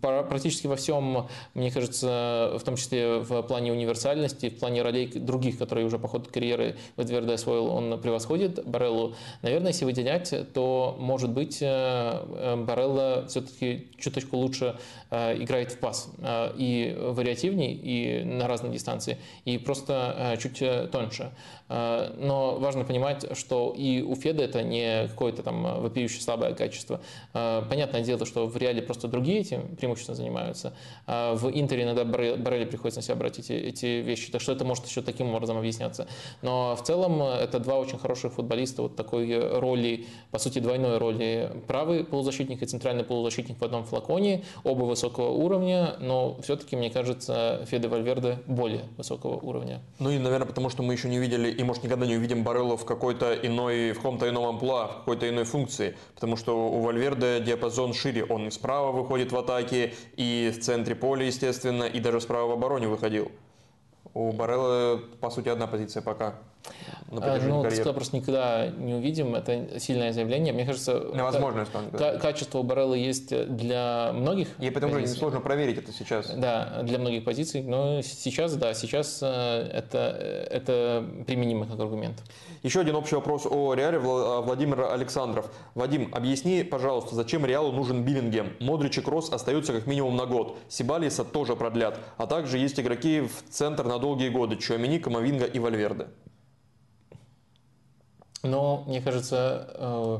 Практически во всем, мне кажется, в том числе в плане универсальности, в плане ролей других, которые уже по ходу карьеры Вальверде освоил, он превосходит Бареллу. Наверное, если выделять, то, может быть, э, э, Барелла все-таки чуточку лучше э, играет в пас. И вариативней, и на разной дистанции, и просто чуть тоньше. Но важно понимать, что и у Феда это не какое-то там вопиющее слабое качество. Понятное дело, что в реале просто другие этим преимущественно занимаются. В Интере иногда Барелли приходится на себя брать эти, эти вещи, так что это может еще таким образом объясняться. Но в целом это два очень хороших футболиста вот такой роли, по сути двойной роли. Правый полузащитник и центральный полузащитник в одном флаконе, оба высокого уровня, но все-таки, мне кажется, Феде Вальверде более высокого уровня. Ну и, наверное, потому что мы еще не видели, и может никогда не увидим Бареллу в какой-то иной, в каком-то ином амплуа, в какой-то иной функции, потому что у Вальверде диапазон шире, он справа справа выходит в атаке, и в центре поля, естественно, и даже справа в обороне выходил. У Барелла, по сути, одна позиция пока. На а, ну, карьеры. просто никогда не увидим. Это сильное заявление. Мне кажется, невозможно, к- качество Барелла есть для многих. И потому что сложно проверить это сейчас. Да, для многих позиций. Но сейчас, да, сейчас э, это, это применимо как аргумент. Еще один общий вопрос о Реале Владимир Александров. Вадим, объясни, пожалуйста, зачем Реалу нужен Беллингем? Модрич и Кроос остаются как минимум на год. Себальоса тоже продлят. А также есть игроки в центр на долгие годы. Чуамени, Камавинга и Вальверде. Но, мне кажется, э,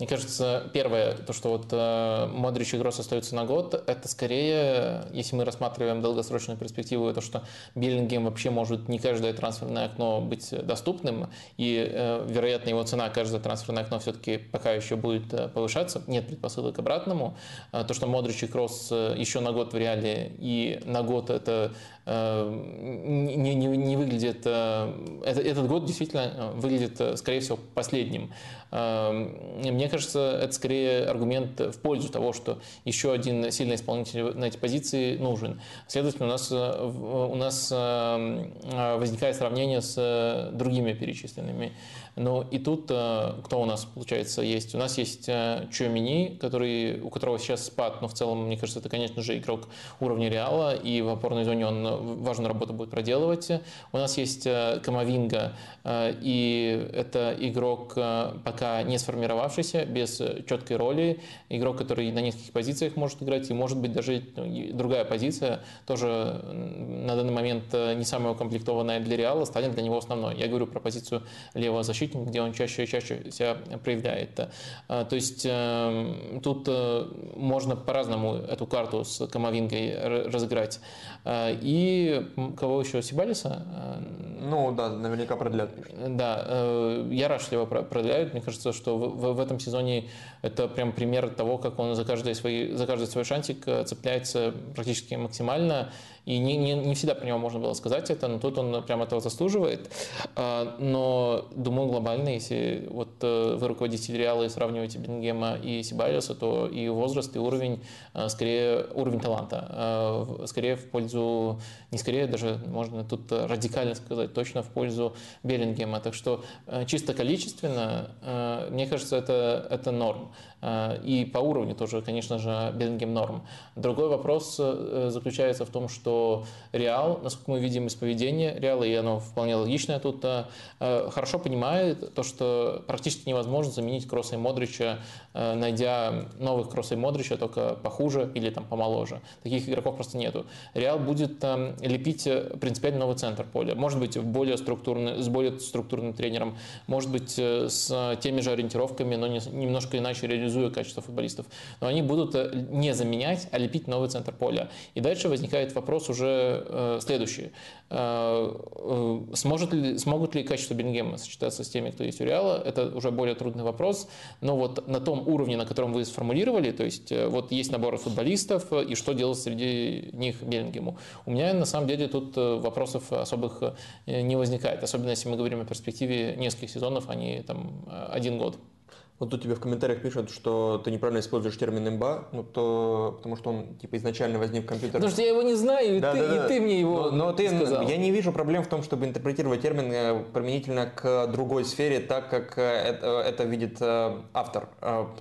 мне кажется, первое, то, что вот э, Модрич и Кроос остаются на год, это скорее, если мы рассматриваем долгосрочную перспективу, то, что Биллингем вообще может не каждое трансферное окно быть доступным, и, э, вероятно, его цена каждое трансферное окно все-таки пока еще будет э, повышаться, нет предпосылок к обратному. То, что Модрич и Кросс еще на год в реале, и на год это не, не, не выглядит, этот год действительно выглядит, скорее всего, последним. Мне кажется, это скорее аргумент в пользу того, что еще один сильный исполнитель на эти позиции нужен. Следовательно, у нас, э, у нас э, возникает сравнение с э, другими перечисленными но и тут э, кто у нас, получается, есть? У нас есть э, Чуамини, который, у которого сейчас спад, но в целом, мне кажется, это, конечно же, игрок уровня Реала, и в опорной зоне он э, важную работу будет проделывать. У нас есть Камовинга, и это игрок пока не сформировавшийся, без четкой роли, игрок, который на нескольких позициях может играть, и может быть даже ну, другая позиция, тоже на данный момент не самая укомплектованная для Реала, станет для него основной. Я говорю про позицию левого защитника, защитник, где он чаще и чаще себя проявляет. А, то есть эм, тут э, можно по-разному эту карту с Камовингой разыграть. А, и кого еще? Сибалиса? А, ну да, наверняка продлят. Да, э, я рад, что его продляют. Мне кажется, что в, в этом сезоне это прям пример того, как он за каждый свой, за каждый свой шансик э, цепляется практически максимально. И не, не, не всегда про него можно было сказать это, но тут он прямо этого заслуживает. А, но думаю, глобально, если вот э, вы руководитель Реала и сравниваете Бенгема и Сибайлиса, то и возраст, и уровень, э, скорее уровень таланта, э, скорее в пользу, не скорее, даже можно тут радикально сказать, точно в пользу Беллингема. Так что чисто количественно, мне кажется, это, это норм. И по уровню тоже, конечно же, Беллингем норм. Другой вопрос заключается в том, что что Реал, насколько мы видим из поведения Реала, и оно вполне логичное тут, э, э, хорошо понимает то, что практически невозможно заменить Кросса и Модрича, э, найдя новых Кросса и Модрича, только похуже или там помоложе. Таких игроков просто нету. Реал будет лепить принципиально новый центр поля. Может быть, более структурный, с более структурным тренером, может быть, с теми же ориентировками, но немножко иначе реализуя качество футболистов. Но они будут не заменять, а лепить новый центр поля. И дальше возникает вопрос, вопрос уже э, следующий. Э, э, сможет ли, смогут ли качество Бельгема сочетаться с теми, кто есть у Реала? Это уже более трудный вопрос. Но вот на том уровне, на котором вы сформулировали, то есть вот есть набор футболистов, и что делать среди них Беллингему? У меня на самом деле тут вопросов особых не возникает, особенно если мы говорим о перспективе нескольких сезонов, а не там один год. Вот тут тебе в комментариях пишут, что ты неправильно используешь термин имба, ну то потому что он типа изначально возник в компьютере. Потому что я его не знаю, и, да, ты, да, да. и ты мне его. Но, но ты, сказал. я не вижу проблем в том, чтобы интерпретировать термин э, применительно к другой сфере, так как э, это, это видит э, автор.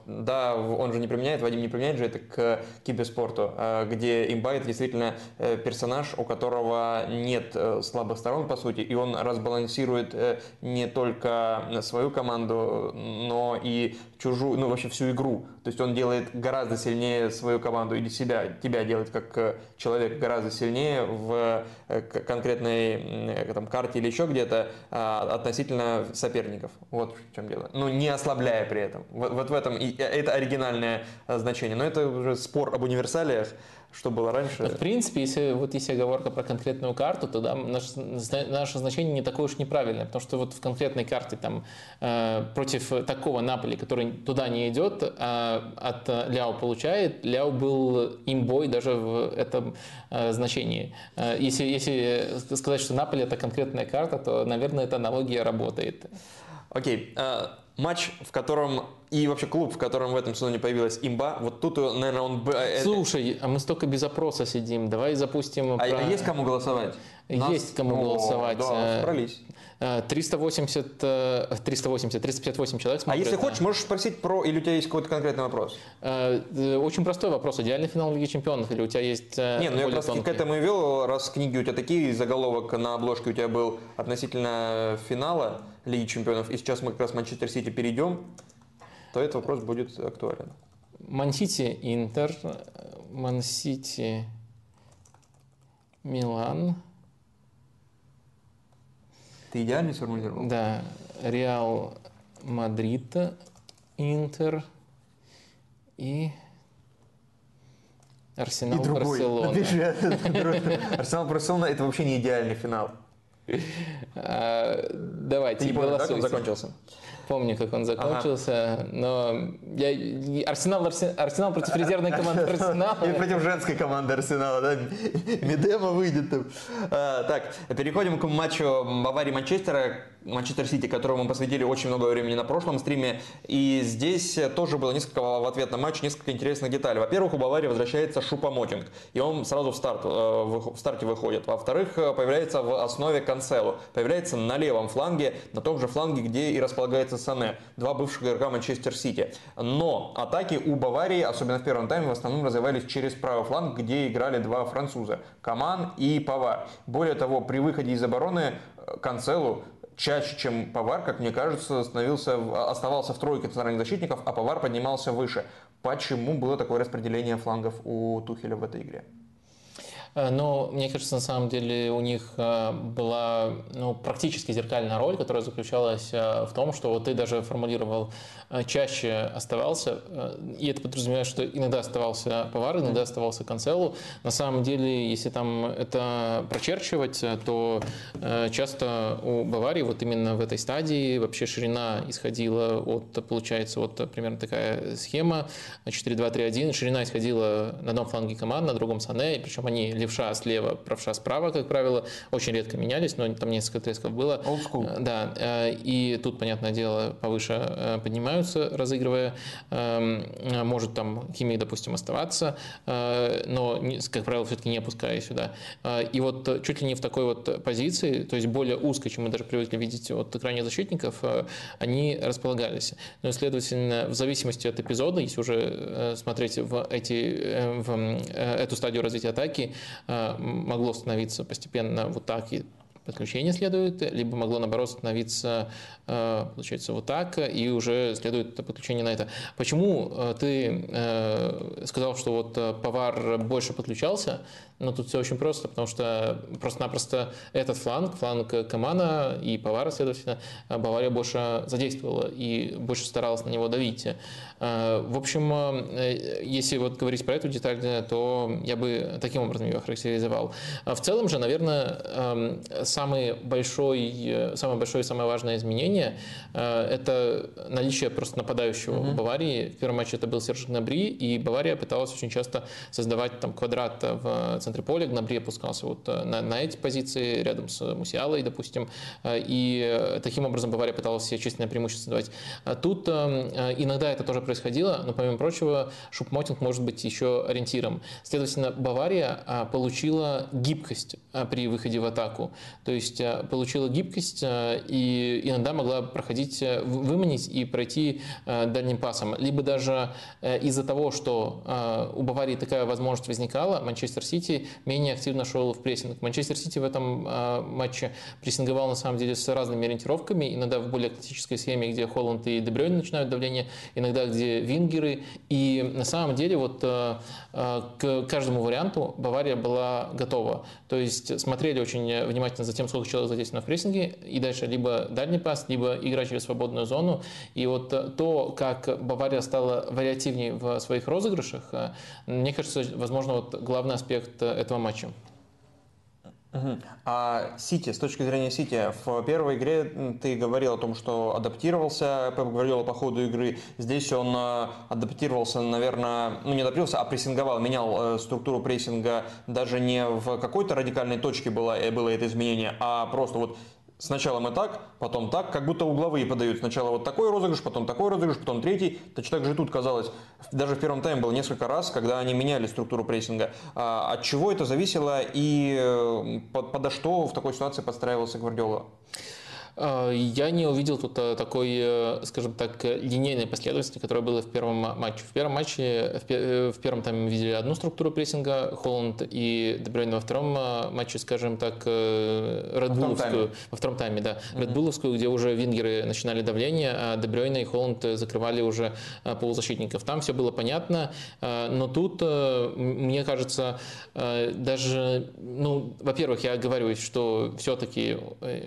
Да, он же не применяет, Вадим не применяет же это к киберспорту, где имба это действительно персонаж, у которого нет слабых сторон по сути, и он разбалансирует не только свою команду, но и чужую, ну вообще всю игру. То есть он делает гораздо сильнее свою команду или себя, тебя делает как э, человек гораздо сильнее в э, конкретной э, там, карте или еще где-то а, относительно соперников. Вот в чем дело. Ну не ослабляя при этом. Вот, вот в этом и это оригинальное значение. Но это уже спор об универсалиях что было раньше. В принципе, если вот если оговорка про конкретную карту, то да, наше, наше значение не такое уж неправильное, потому что вот в конкретной карте там э, против такого Наполи, который туда не идет, а от Ляо получает, Ляо был имбой даже в этом э, значении. Э, если, если сказать, что Наполи это конкретная карта, то, наверное, эта аналогия работает. Окей. А, матч, в котором и вообще клуб, в котором в этом сезоне появилась имба, вот тут, наверное, он... Э, Слушай, а мы столько без опроса сидим, давай запустим... А, про... а есть кому голосовать? Есть кому О, голосовать. Да, собрались. 380, 380, 358 человек смотрят. А если хочешь, можешь спросить про, или у тебя есть какой-то конкретный вопрос? Э, очень простой вопрос. Идеальный финал Лиги Чемпионов или у тебя есть э, Не, ну я как раз к этому и вел, раз книги у тебя такие, заголовок на обложке у тебя был относительно финала Лиги Чемпионов, и сейчас мы как раз Манчестер Сити перейдем, то этот вопрос будет актуален. Ман-Сити, Интер, Ман-Сити, Милан, ты идеально сформулировал? Да. Реал Мадрид, Интер и Арсенал и Барселона. Арсенал Барселона это вообще не идеальный финал. А, давайте. Ты не помнишь, как он закончился? Помню, как он закончился, ага. но я, Арсенал, Арсенал против резервной команды Арсенала. И против женской команды Арсенала, да? Медема выйдет там. А, так, переходим к матчу Баварии-Манчестера. Манчестер Сити, которому мы посвятили очень много времени на прошлом стриме. И здесь тоже было несколько в ответ на матч, несколько интересных деталей. Во-первых, у Баварии возвращается Шупа-Мотинг, и он сразу в, старт, э, в старте выходит. Во-вторых, э, появляется в основе Канцелу. Появляется на левом фланге, на том же фланге, где и располагается Сане. Два бывших игрока Манчестер Сити. Но атаки у Баварии, особенно в первом тайме, в основном развивались через правый фланг, где играли два француза. Каман и Павар. Более того, при выходе из обороны э, Канцелу чаще, чем Повар, как мне кажется, становился, оставался в тройке центральных защитников, а Повар поднимался выше. Почему было такое распределение флангов у Тухеля в этой игре? Э, но мне кажется, на самом деле у них э, была ну, практически зеркальная роль, которая заключалась э, в том, что вот ты даже формулировал чаще оставался, и это подразумевает, что иногда оставался Повар, иногда оставался Канцелу. На самом деле, если там это прочерчивать, то часто у Баварии вот именно в этой стадии вообще ширина исходила от, получается, вот примерно такая схема. 4-2-3-1, ширина исходила на одном фланге команд, на другом Сане, причем они левша слева, правша справа, как правило, очень редко менялись, но там несколько отрезков было. Old school. Э, да, э, и тут, понятное дело, повыше э, поднимаются, разыгрывая. Эм, может там химик, допустим, оставаться, но, как правило, все-таки не опуская сюда. И вот чуть ли не в такой вот позиции, то есть более узкой, чем мы даже привыкли видеть от крайних защитников, они располагались. Но, следовательно, в зависимости от эпизода, если уже смотреть в, эти, в эту стадию развития атаки, могло становиться постепенно вот так и подключение следует, либо могло, наоборот, становиться, э, получается, вот так, и уже следует подключение на это. Почему э, ты сказал, что вот повар больше подключался? Но тут все очень просто, потому что просто-напросто этот фланг, фланг Камана и Повара, следовательно, Бавария больше задействовала и больше старалась на него давить. Э, в общем, э, если вот говорить про эту деталь, то я бы таким образом ее характеризовал. В целом же, наверное, эм, самый большой, самое большое и самое важное изменение э, – это наличие просто нападающего mm-hmm. в Баварии. В первом матче это был Серж Гнабри, и Бавария пыталась очень часто создавать там квадрат в центре поля. Гнабри опускался вот на, на эти позиции рядом с Мусиалой, допустим, и таким образом Бавария пыталась себе численное преимущество давать. А тут иногда это тоже происходило, но, помимо прочего, шупмотинг может быть еще ориентиром. Следовательно, Бавария получила гибкость при выходе в атаку. То есть а, получила гибкость и иногда могла проходить, выманить и пройти дальним пасом. Либо даже из-за того, что у Баварии такая возможность возникала, Манчестер Сити менее активно шел в прессинг. Манчестер Сити в этом матче прессинговал на самом деле с разными ориентировками, иногда в более классической схеме, где Холланд и Дебрёйн начинают давление, иногда где вингеры. И на самом деле вот э, э, к каждому варианту Бавария была готова. То есть смотрели очень внимательно за тем, сколько человек задействовано в прессинге, и дальше либо дальний пас, либо игра через свободную зону. И вот то, как Бавария стала вариативнее в своих розыгрышах, э, мне кажется, возможно, вот главный аспект этого матча. Угу. А Сити, с точки зрения Сити, в первой игре ты говорил о том, что адаптировался, Пеп говорил по ходу игры. Здесь он э, адаптировался, наверное, ну не адаптировался, а прессинговал, менял э, структуру прессинга. Даже не в какой-то радикальной точке было, э, было это изменение, а просто вот Сначала мы так, потом так, как будто угловые подают. Сначала вот такой розыгрыш, потом такой розыгрыш, потом третий. Точно так же и тут казалось. Даже в первом тайме было несколько раз, когда они меняли структуру прессинга. А от чего это зависело и э, под, подо что в такой ситуации подстраивался Гвардиола? А, я не увидел тут э, такой, э, скажем так, линейной последовательности, которая была в первом матче. В первом матче, в э, первом мы видели одну структуру прессинга, Холланд и Дебрюйн во втором матче, скажем так, Редбуловскую, во втором тайме, да, Редбуловскую, где уже вингеры начинали давление, а Дебрюйна и Холланд закрывали уже полузащитников. Там все было понятно, но тут, мне кажется, даже, ну, во-первых, я говорю, что все-таки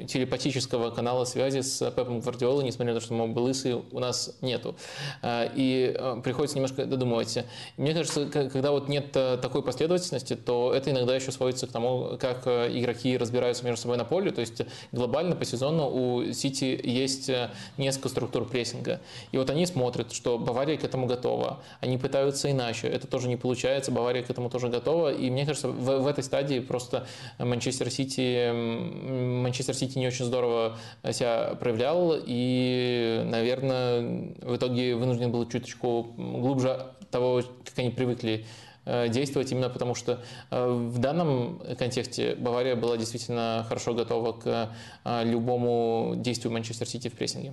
телепатического канала связи с Пепом Гвардиолой, несмотря на то, что мы лысый у нас нету. А, и а, приходится немножко додумывать. Мне кажется, когда вот нет э, такой последовательности, то это иногда еще сводится к тому, как э, игроки разбираются между собой на поле. То есть глобально по сезону у Сити есть э, несколько структур прессинга. И вот они смотрят, что Бавария к этому готова. Они пытаются иначе. Это тоже не получается. Бавария к этому тоже готова. И мне кажется, в, в этой стадии просто Манчестер Сити, Манчестер Сити не очень здорово себя проявлял и, наверное, в итоге вынужден был чуточку глубже того, как они привыкли э, действовать, именно потому что э, в данном контексте Бавария была действительно хорошо готова к э, любому действию Манчестер Сити в прессинге.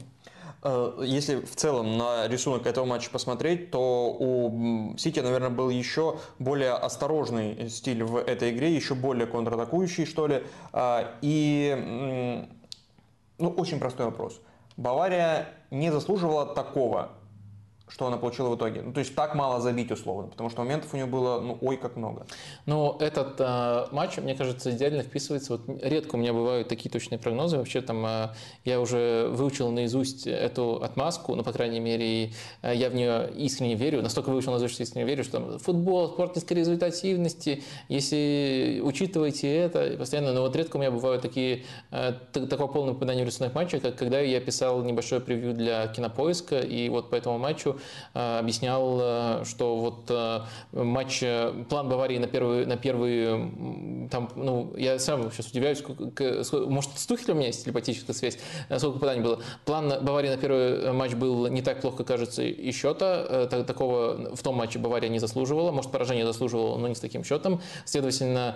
Если в целом на рисунок этого матча посмотреть, то у Сити, наверное, был еще более осторожный стиль в этой игре, еще более контратакующий, что ли. И ну, очень простой вопрос. Бавария не заслуживала такого что она получила в итоге. Ну, то есть так мало забить условно, потому что моментов у нее было, ну, ой, как много. Ну, этот э, матч, мне кажется, идеально вписывается. Вот редко у меня бывают такие точные прогнозы. Вообще там э, я уже выучил наизусть эту отмазку, ну, по крайней мере, э, я в нее искренне верю. Настолько выучил наизусть, что искренне верю, что там, футбол, спорт низкой результативности, если учитываете это, постоянно, но вот редко у меня бывают такие, э, такое полное попадание в рисунок матча, как когда я писал небольшое превью для кинопоиска, и вот по этому матчу объяснял, э, что вот э, матч, план Баварии на первый, на первый там, ну, я сам сейчас удивляюсь, может, с Тухелем у меня есть телепатическая связь, сколько попаданий было. План Баварии на первый матч был не так плохо, кажется, и счета. Такого в том матче Бавария не заслуживала, может, поражение заслуживала, но не с таким счетом. Следовательно,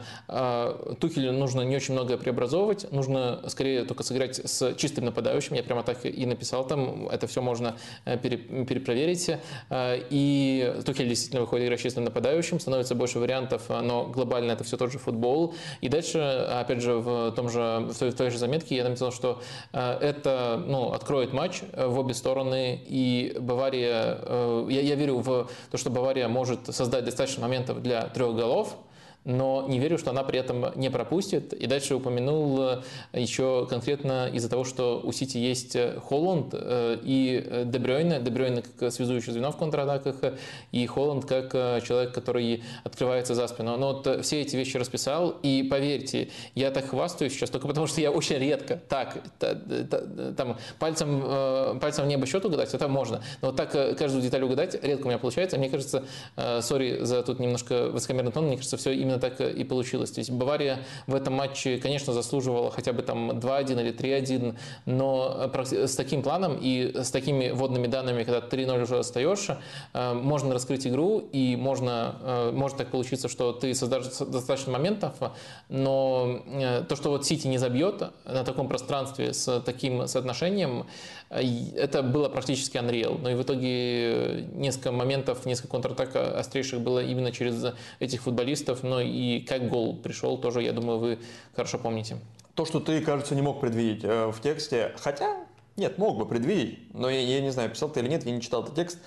Тухелю нужно не очень много преобразовывать, нужно скорее только сыграть с чистым нападающим. Я прямо так и написал там, это все можно перепроверить говорите. Э, и Тухель действительно выходит играть чистым нападающим, становится больше вариантов, но глобально это все тот же футбол. И дальше, опять же, в, том же, в той, в той же заметке я написал, что э, это ну, откроет матч в обе стороны, и Бавария, э, я, я верю в то, что Бавария может создать достаточно моментов для трех голов, но не верю, что она при этом не пропустит. И дальше упомянул э, еще конкретно из-за того, что у Сити есть э, Холланд э, и Дебрёйне. Дебрёйне как связующее звено в контратаках, и Холланд как человек, который открывается за спину. Но вот все эти вещи расписал, и поверьте, я так хвастаюсь сейчас только потому, что я очень редко так, там, пальцем, пальцем в небо счет угадать, это можно. Но вот так каждую деталь угадать редко у меня получается. Мне кажется, сори за тут немножко высокомерный тон, мне кажется, все именно именно так и получилось. То есть Бавария в этом матче, конечно, заслуживала хотя бы там 2-1 или 3-1, но с таким планом и с такими водными данными, когда 3-0 уже остаешь, э, можно раскрыть игру и можно, э, может так получиться, что ты создашь достаточно моментов, но э, то, что вот Сити не забьет на таком пространстве с таким соотношением, это было практически Unreal. Но и в итоге несколько моментов, несколько контратак острейших было именно через этих футболистов, но и как гол пришел, тоже, я думаю, вы хорошо помните. То, что ты, кажется, не мог предвидеть э, в тексте, хотя, нет, мог бы предвидеть, но я, я не знаю, писал ты или нет, я не читал этот текст.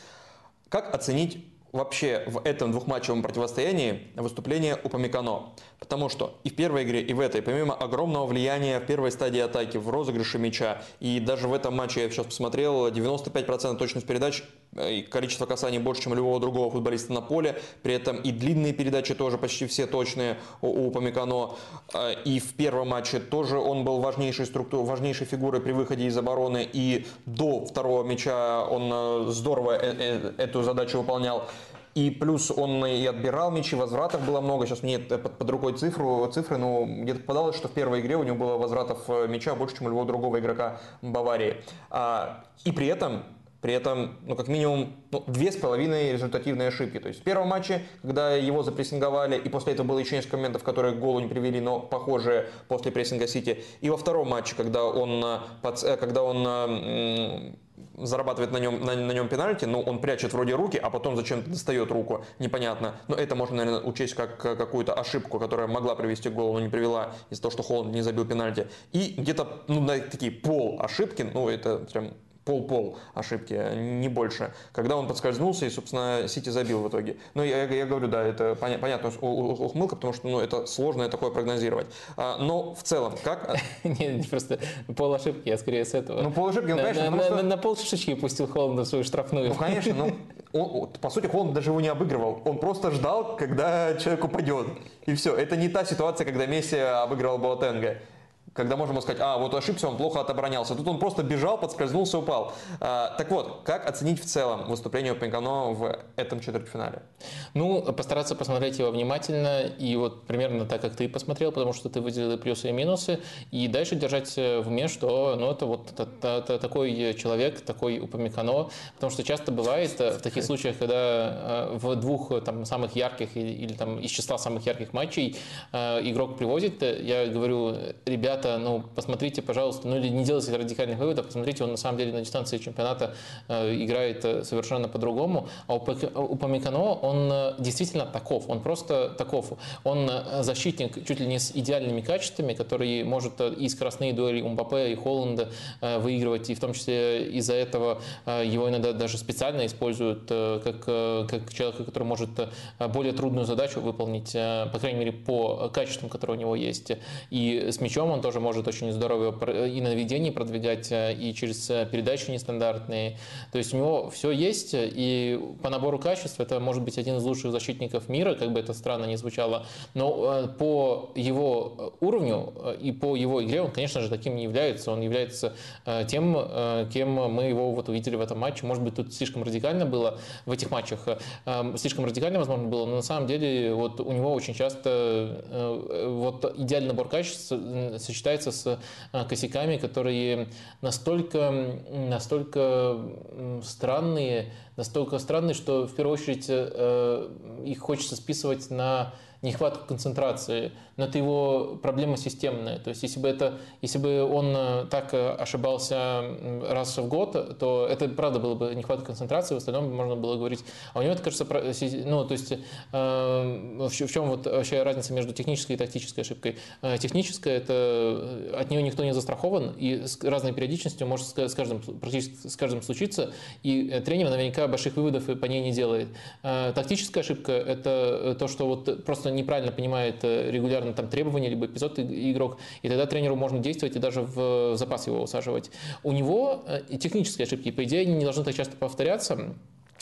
Как оценить вообще в этом двухматчевом противостоянии выступление у Памикано. Потому что и в первой игре, и в этой, помимо огромного влияния в первой стадии атаки, в розыгрыше мяча, и даже в этом матче, я сейчас посмотрел, 95% точность передач, и количество касаний больше, чем любого другого футболиста на поле, при этом и длинные передачи тоже почти все точные у, у Памикано. Э, и в первом матче тоже он был важнейшей, структур, важнейшей фигурой при выходе из обороны, и до второго мяча он э, здорово эту задачу выполнял. И плюс он и отбирал мячи, возвратов было много. Сейчас мне под, под рукой цифру, цифры, но где-то попадалось, что в первой игре у него было возвратов э, мяча больше, чем у любого другого игрока Баварии. А, и при этом при этом, ну, как минимум, ну, две с половиной результативные ошибки. То есть в первом матче, когда его запрессинговали, и после этого было еще несколько моментов, которые к голу не привели, но похожие после прессинга Сити. И во втором матче, когда он, э, когда он зарабатывает на нем, на, на нем пенальти, но он прячет вроде руки, а потом зачем-то достает руку, непонятно. Но это можно, наверное, учесть как какую-то ошибку, которая могла привести к голу, но не привела из-за того, что Холланд не забил пенальти. И где-то, ну, такие пол ошибки, ну, это прям пол-пол ошибки, не больше. Когда он подскользнулся и, собственно, Сити забил в итоге. Но я, я говорю, да, это поня- понятно ухмылка, потому что ну, это сложно такое прогнозировать. А, но в целом, как... Не, просто пол ошибки, я скорее с этого. Ну, пол ошибки, ну, конечно. На, пол шишечки пустил Холланда в свою штрафную. Ну, конечно, ну, он, по сути, Холланд даже его не обыгрывал. Он просто ждал, когда человек упадет. И все. Это не та ситуация, когда Месси обыгрывал Боатенга когда можем сказать, а, вот ошибся, он плохо отоборонялся. Тут он просто бежал, подскользнулся, упал. А, так вот, как оценить в целом выступление Пенкано в этом четвертьфинале? Ну, постараться посмотреть его внимательно и вот примерно так, как ты посмотрел, потому что ты выделил плюсы и минусы, и дальше держать в уме, что ну, это вот это, это, такой человек, такой Упамекано, потому что часто бывает э, в таких случаях, когда э, в двух там, самых ярких или там из числа самых ярких матчей э, игрок приводит, я говорю, ребята, чемпионата, ну, посмотрите, пожалуйста, ну или не делайте радикальных выводов, посмотрите, он на самом деле на дистанции чемпионата э, играет э, совершенно по-другому. А у, Памикано он э, действительно таков, он просто таков. Он защитник чуть ли не с идеальными качествами, который может и скоростные дуэли Умбапе, и Холланда выигрывать, и в том числе из-за этого его иногда даже специально используют как, как человека, который может более трудную задачу выполнить, по крайней мере, по качествам, которые у него есть. И с мячом он тоже тоже может очень здорово и на наведение продвигать, э, и через э, передачи нестандартные. То есть у него все есть, и по набору качеств это может быть один из лучших защитников мира, как бы это странно не звучало, но э, по его уровню и по его игре он, конечно же, таким не является. Он является тем, кем мы его вот увидели в этом матче. Может быть, тут слишком радикально было в этих матчах, слишком радикально, возможно, было, но на самом деле вот у него очень часто вот идеальный набор качеств сочетается с а, косяками, которые настолько, настолько странные, настолько странные, что в первую очередь э, их хочется списывать на нехватку концентрации, но это его проблема системная. То есть если бы, это, если бы он э, так э, ошибался раз в год, то это правда было бы нехватка концентрации, в остальном можно было говорить. А у него это кажется, ну то есть э, в чем вот вообще разница между технической и тактической ошибкой? Техническая это от нее никто не застрахован и с разной периодичностью может с каждым практически с каждым случиться, и тренер наверняка больших выводов по ней не делает. Тактическая ошибка это то, что вот просто неправильно понимает э, регулярно там требования, либо эпизод игрок, и тогда тренеру можно действовать и даже в запас его усаживать. У него э, технические ошибки, по идее, они не должны так часто повторяться,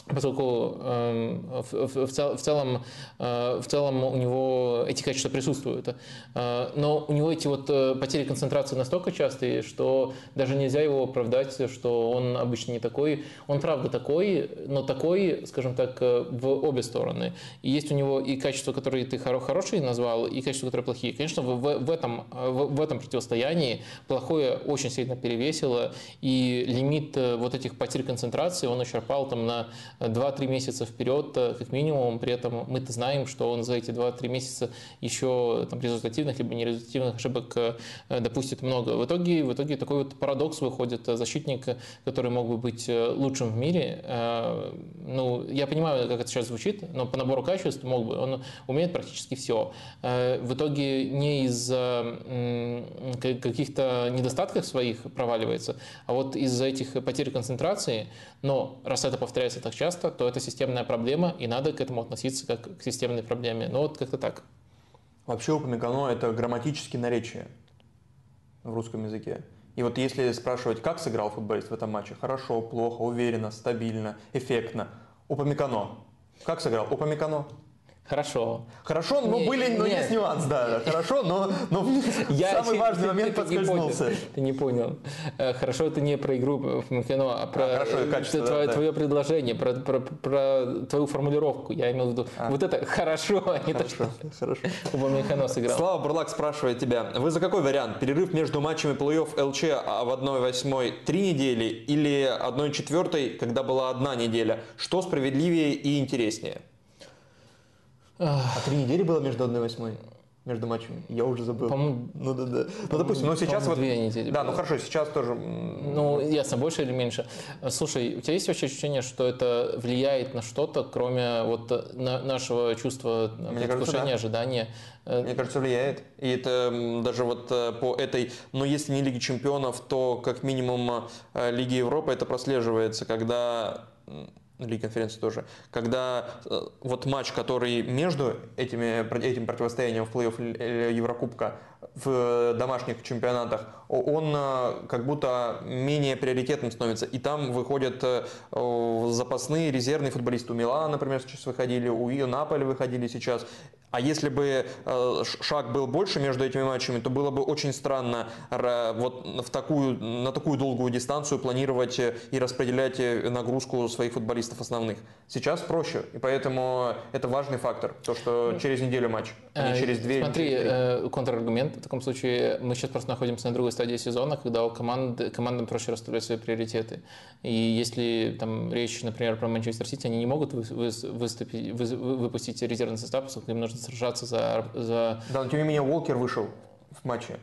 поскольку э, в, в, в, целом, э, в целом у него эти качества присутствуют. Э, но у него эти вот э, потери концентрации настолько частые, что даже нельзя его оправдать, что он обычно не такой. Он правда такой, но такой, скажем так, в обе стороны. И есть у него и качества, которые ты хорошие назвал, и качества, которые плохие. Конечно, в, в, этом, в, в этом противостоянии плохое очень сильно перевесило, и лимит вот этих потерь концентрации он исчерпал там на 2-3 месяца вперед, э, как минимум. При этом мы-то знаем, что он за эти 2-3 месяца еще там, результативных либо нерезультативных ошибок э, допустит много. В итоге, в итоге такой вот парадокс выходит. Защитник, который мог бы быть э, лучшим в мире, ну, я понимаю, как это сейчас звучит, но по набору качеств мог бы, он умеет практически все. В итоге не из-за каких-то недостатков своих проваливается, а вот из-за этих потерь концентрации, но раз это повторяется так часто, часто, то это системная проблема, и надо к этому относиться как к системной проблеме. Ну вот как-то так. Вообще упомекано это грамматические наречия в русском языке. И вот если спрашивать, как сыграл футболист в этом матче, хорошо, плохо, уверенно, стабильно, эффектно, упомекано. Как сыграл? Упомекано. Хорошо. Хорошо, но Не, были, но нет. есть нюанс, да. Хорошо, но, но самый ты- важный ты- момент ты- не подскользнулся. Ты не понял. Э, Хорошо, это не про игру в кино, а про А, хорошо, э, качество, да, твое, да. твое предложение, про, про- про твою формулировку. Я имел в виду вот это хорошо, а не то, что Хорошо. Сыграл. Слава Бурлак спрашивает тебя, вы за какой вариант? Перерыв между матчами плей-офф ЛЧ а в 1-8 три недели или 1-4, когда была одна неделя? Что справедливее и интереснее? А три недели было между 1 и 8? Между матчами? Я уже забыл. По-моему, Ну да, да. Ну допустим, ну сейчас вот... две недели Да, было. ну хорошо, сейчас тоже... Ну, ясно, больше или меньше. Слушай, у тебя есть вообще ощущение, что это влияет на что-то, кроме вот э, на- нашего чувства э, Мне предвкушения, да. ожидания? Э, Мне кажется, влияет. И это даже вот по этой, ну если не Лиги Чемпионов, то как минимум Лиги Европы это прослеживается, когда Лиги конференции тоже, когда э, вот матч, который между этими, этим противостоянием в плей-офф э, Еврокубка в домашних чемпионатах, он э, как будто менее приоритетным становится. И там выходят э, запасные резервные футболисты. У Милана, например, сейчас выходили, у Ио Наполи выходили сейчас. А если бы э, шаг был больше между этими матчами, то было бы очень странно ра- вот в такую, на такую долгую дистанцию планировать э, и распределять э, нагрузку своих футболистов основных. Сейчас проще, и поэтому это важный фактор, то, что через неделю матч, а не Э, через две Смотри, э, контраргумент. Таком случае мы сейчас просто находимся на другой стадии сезона, когда у команд, командам проще расставлять свои приоритеты. И если там речь, например, про Манчестер Сити, они не могут вы- вы- выступить, вы- вы- выпустить резервный состав, поскольку им нужно сражаться за, за... Да, но тем не менее Уолкер вышел в матче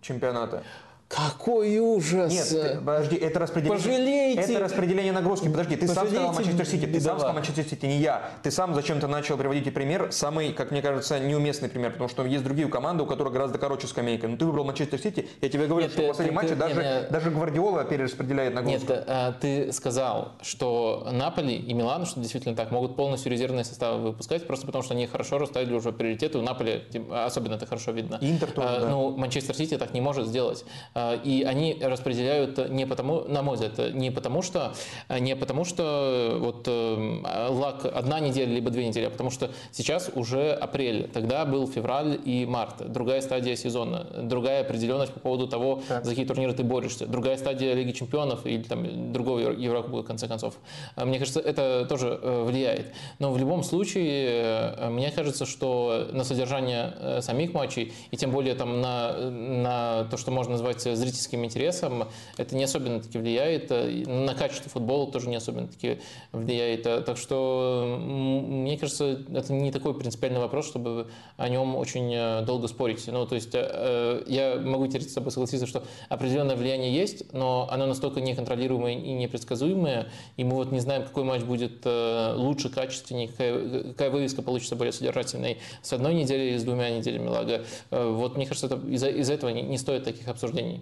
чемпионата. Какой ужас! Нет, подожди, это распределение. Пожалейте! Это распределение нагрузки. Подожди, ты сам сказал Пожалейте Манчестер Сити, ты сам бедолаг. сказал Манчестер Сити, не я. Ты сам зачем-то начал приводить пример, самый, как мне кажется, неуместный пример, потому что есть другие команды, у которых гораздо короче скамейка. Но ты выбрал Манчестер Сити, я тебе говорю, Нет, что ты- в последнем матче ты- даже, не, не. даже Гвардиола перераспределяет нагрузку. Нет, э, ты сказал, что Наполи и Милан, что действительно так, могут полностью резервные составы выпускать, просто потому что они хорошо расставили уже приоритеты. У Наполи особенно это хорошо видно. Интер тоже, Э, да. Ну, Манчестер Сити так не может сделать. Э, И они распределяют не потому, на мой взгляд, не потому что, э, не потому что вот э, лак одна неделя либо две недели, а потому что сейчас уже апрель, тогда был февраль и март, другая стадия сезона, другая определенность по поводу того, Так. за какие турниры ты борешься, другая стадия Лиги Чемпионов или там другого Евро- Еврокубка, в конце концов. А Мне кажется, это тоже э, влияет. Но в любом случае, э, мне кажется, что на содержание э, самих матчей и тем более там на, на то, что можно назвать зрительским интересом, это не особенно таки влияет. э, На качество футбола тоже не особенно таки влияет. Э, Так что мне кажется, это не такой принципиальный вопрос, чтобы о нем очень э, долго спорить. Ну, то есть я могу теперь с тобой согласиться, что определенное влияние есть, но оно настолько неконтролируемое и непредсказуемое, и мы вот не знаем, какой матч будет лучше, качественнее, какая, вывеска получится более содержательной с одной недели или с двумя неделями лага. Вот мне кажется, это из-за из этого не, не стоит таких обсуждений.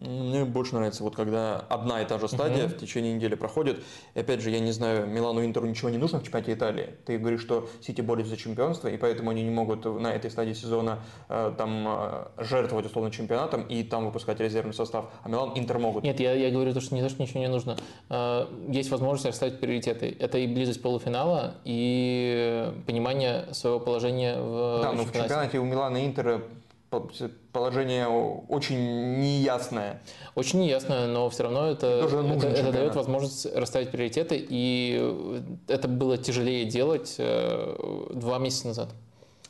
Мне больше нравится, вот когда одна и та же стадия в течение недели проходит. И опять же, я не знаю, Милану Интеру ничего не нужно в чемпионате Италии. Ты говоришь, что Сити борется за чемпионство, и поэтому они не могут на этой стадии сезона э, там э, жертвовать условно чемпионатом и там выпускать резервный состав. А Милан Интер могут. Нет, я, я говорю, то, что не то, что ничего не нужно. Э, Есть возможность расставить приоритеты. Это и близость полуфинала, и понимание своего положения в да, но в чемпионате. чемпионате у Милана Интера положение очень неясное. Очень неясно, но все равно это, это, это чемпионат. дает возможность расставить приоритеты, и это было тяжелее делать э, два месяца назад.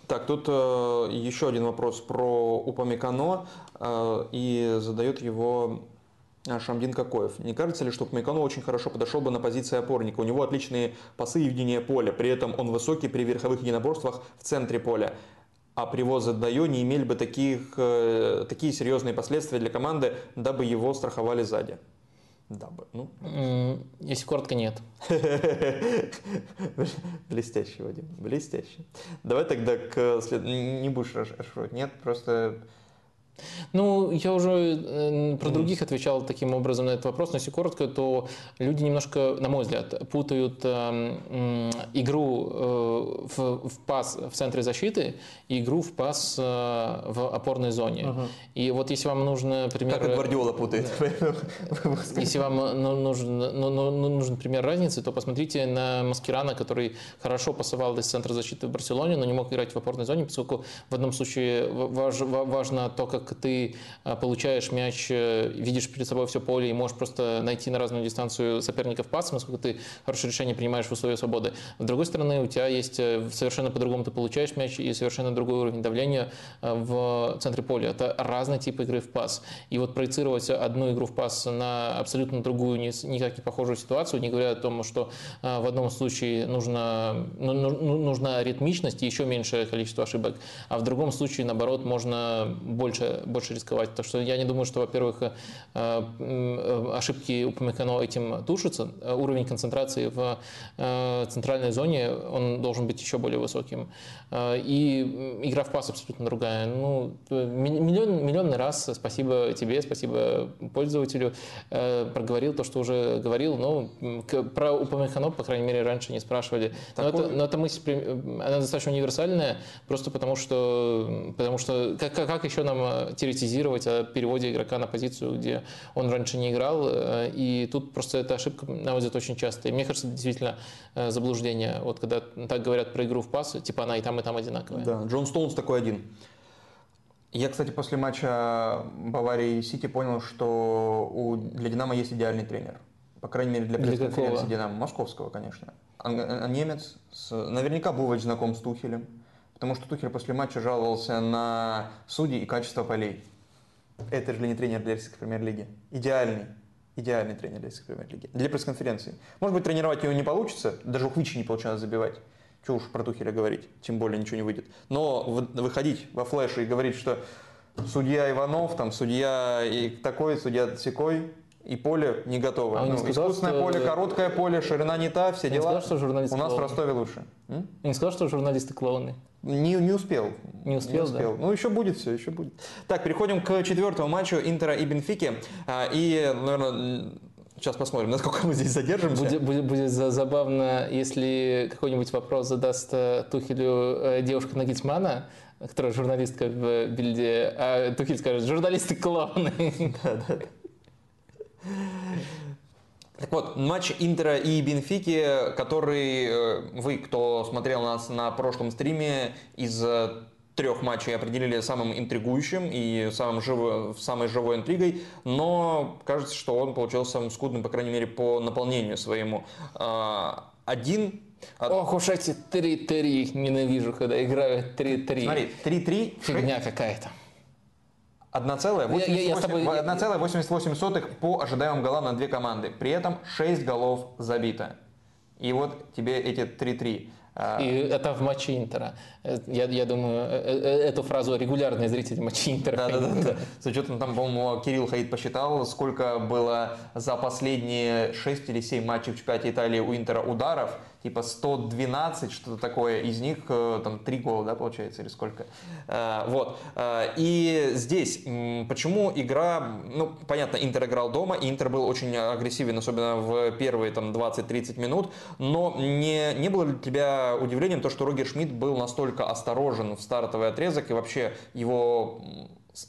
Так, тут э, еще один вопрос про Упамекано, э, и задает его э, Шамдин Кокоев. Не кажется ли, что Упамекано очень хорошо подошел бы на позиции опорника? У него отличные пасы и видение поля, при этом он высокий при верховых единоборствах в центре поля. А привозы Дайо не имели бы таких, э, такие серьезные последствия для команды, дабы его страховали сзади. Дабы. Ну, Если коротко, нет. Блестящий, Вадим, блестящий. Давай тогда к след... Не будешь расшифровать, нет? Просто Ну, я уже э, про других отвечал таким образом на этот вопрос, но если коротко, то люди немножко, на мой взгляд, путают э, игру э, в, в пас в центре защиты и игру в пас э, в опорной зоне. Угу. И вот если вам нужно, пример... Как и Гвардиола путает. Если вам ну, нужен, ну, ну, ну, нужен пример разницы, то посмотрите на Маскирана, который хорошо пасовал из центра защиты в Барселоне, но не мог играть в опорной зоне, поскольку в одном случае важно то, как ты а, получаешь мяч, э, видишь перед собой все поле и можешь просто найти на разную дистанцию соперников пасом, насколько ты хорошее решение принимаешь в условиях свободы. С другой стороны, у тебя есть э, совершенно по-другому ты получаешь мяч и совершенно другой уровень давления э, в центре поля. Это разный тип игры в пас. И вот проецировать одну игру в пас на абсолютно другую, никак не похожую ситуацию, не говоря о том, что в одном случае нужно, ну, ну, ну, нужна ритмичность и еще меньшее количество ошибок, а в другом случае, наоборот, можно больше, больше рисковать. Так что я не думаю, что, во-первых, э, э, ошибки у Памекано этим тушатся. Уровень концентрации в э, центральной зоне, он должен быть еще более высоким. И игра в пас абсолютно другая. Ну, миллион, миллионный раз спасибо тебе, спасибо пользователю. Проговорил то, что уже говорил. Но про Упамехано, по крайней мере, раньше не спрашивали. Но, это, но эта мысль, она достаточно универсальная, просто потому что, потому что как, как еще нам теоретизировать о переводе игрока на позицию, где он раньше не играл. Э, и тут просто эта ошибка, на мой взгляд, очень частая. Мне кажется, действительно э, заблуждение. Вот когда так говорят про игру в пас, типа она и там, и там одинаковая. Да, Джон Стоунс такой один. Я, кстати, после матча Баварии и Сити понял, что у, для Динамо есть идеальный тренер. По крайней мере, для пресс-конференции Динамо. Московского, конечно. А, а немец, с, наверняка Бувач знаком с Тухелем. Потому что Тухель после матча жаловался на судьи и качество полей. Это же не тренер для российской премьер-лиги. Идеальный. Идеальный тренер для российской премьер-лиги. Для пресс-конференции. Может быть, тренировать его не получится. Даже у Хвичи не получалось забивать. Чего уж про Тухеля говорить. Тем более ничего не выйдет. Но выходить во флеше и говорить, что судья Иванов, там, судья и такой, судья секой, и поле не готово. А ну, сказал, искусственное что... поле, короткое поле, ширина не та, все дела. сказал, что журналисты У нас клоуны. в Ростове лучше. М? Не сказал, что журналисты клоуны. Не, не успел. Не успел, не успел. Да? Ну, еще будет все, еще будет. Так, переходим к четвертому матчу Интера и Бенфики. А, и, наверное, Сейчас посмотрим, насколько мы здесь задержимся. Будет, будет, будет забавно, если какой-нибудь вопрос задаст э, Тухелю э, девушка Нагитсмана, которая журналистка в Бильде, а Тухель скажет, журналисты клоуны. Да, да, да. Так вот, матч Интера и Бенфики, который э, вы, кто смотрел нас на прошлом стриме, из э, трех матчей определили самым интригующим и самым живо, самой живой интригой, но кажется, что он получился самым скудным, по крайней мере, по наполнению своему. А, один Ох уж эти 3-3, ненавижу, когда играют 3-3. Смотри, 3-3. Фигня какая-то. 1,88 по ожидаемым голам на две команды. При этом 6 голов забито. И вот тебе эти 3-3. А, И это в матче Интера. Э, я, я думаю, э, э, эту фразу регулярные зрители матча Интера. Да, да, да, да. С учетом, там, по-моему, Кирилл Хаид посчитал, сколько было за последние 6 или 7 матчей в чемпионате Италии у Интера ударов типа 112, что-то такое, из них э, там 3 гола, да, получается, или сколько. Э, вот. Э, и здесь, почему игра, ну, понятно, Интер играл дома, и Интер был очень агрессивен, особенно в первые там 20-30 минут, но не, не было для тебя удивлением то, что Рогер Шмидт был настолько осторожен в стартовый отрезок, и вообще его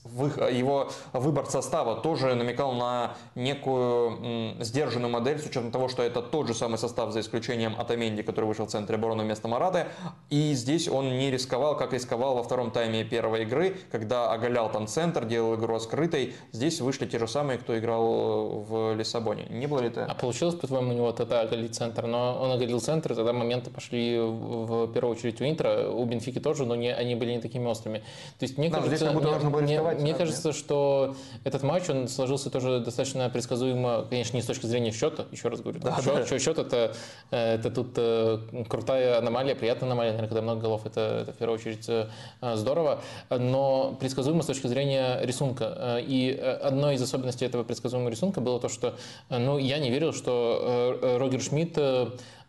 его выбор состава тоже намекал на некую сдержанную модель с учетом того, что это тот же самый состав за исключением Атаменди, который вышел в центре обороны вместо Мараты. И здесь он не рисковал, как рисковал во втором тайме первой игры, когда оголял там центр, делал игру открытой. Здесь вышли те же самые, кто играл в Лиссабоне. Не было ли это? А получилось, по-твоему, у него тогда оголить центр? Но он оголил центр, и тогда моменты пошли в первую очередь у Интера, у Бенфики тоже, но не, они были не такими острыми. То есть мне да, кажется, здесь как будто должно было мне, мне, мне кажется, что этот матч, он сложился тоже достаточно предсказуемо, конечно, не с точки зрения счета, еще раз говорю. Да, счет, да. счет это, э, это тут э, крутая аномалия, приятная аномалия, наверное, когда много голов, это, это в первую очередь э, здорово, но предсказуемо с точки зрения рисунка. И одной из особенностей этого предсказуемого рисунка было то, что ну, я не верил, что Рогер Шмидт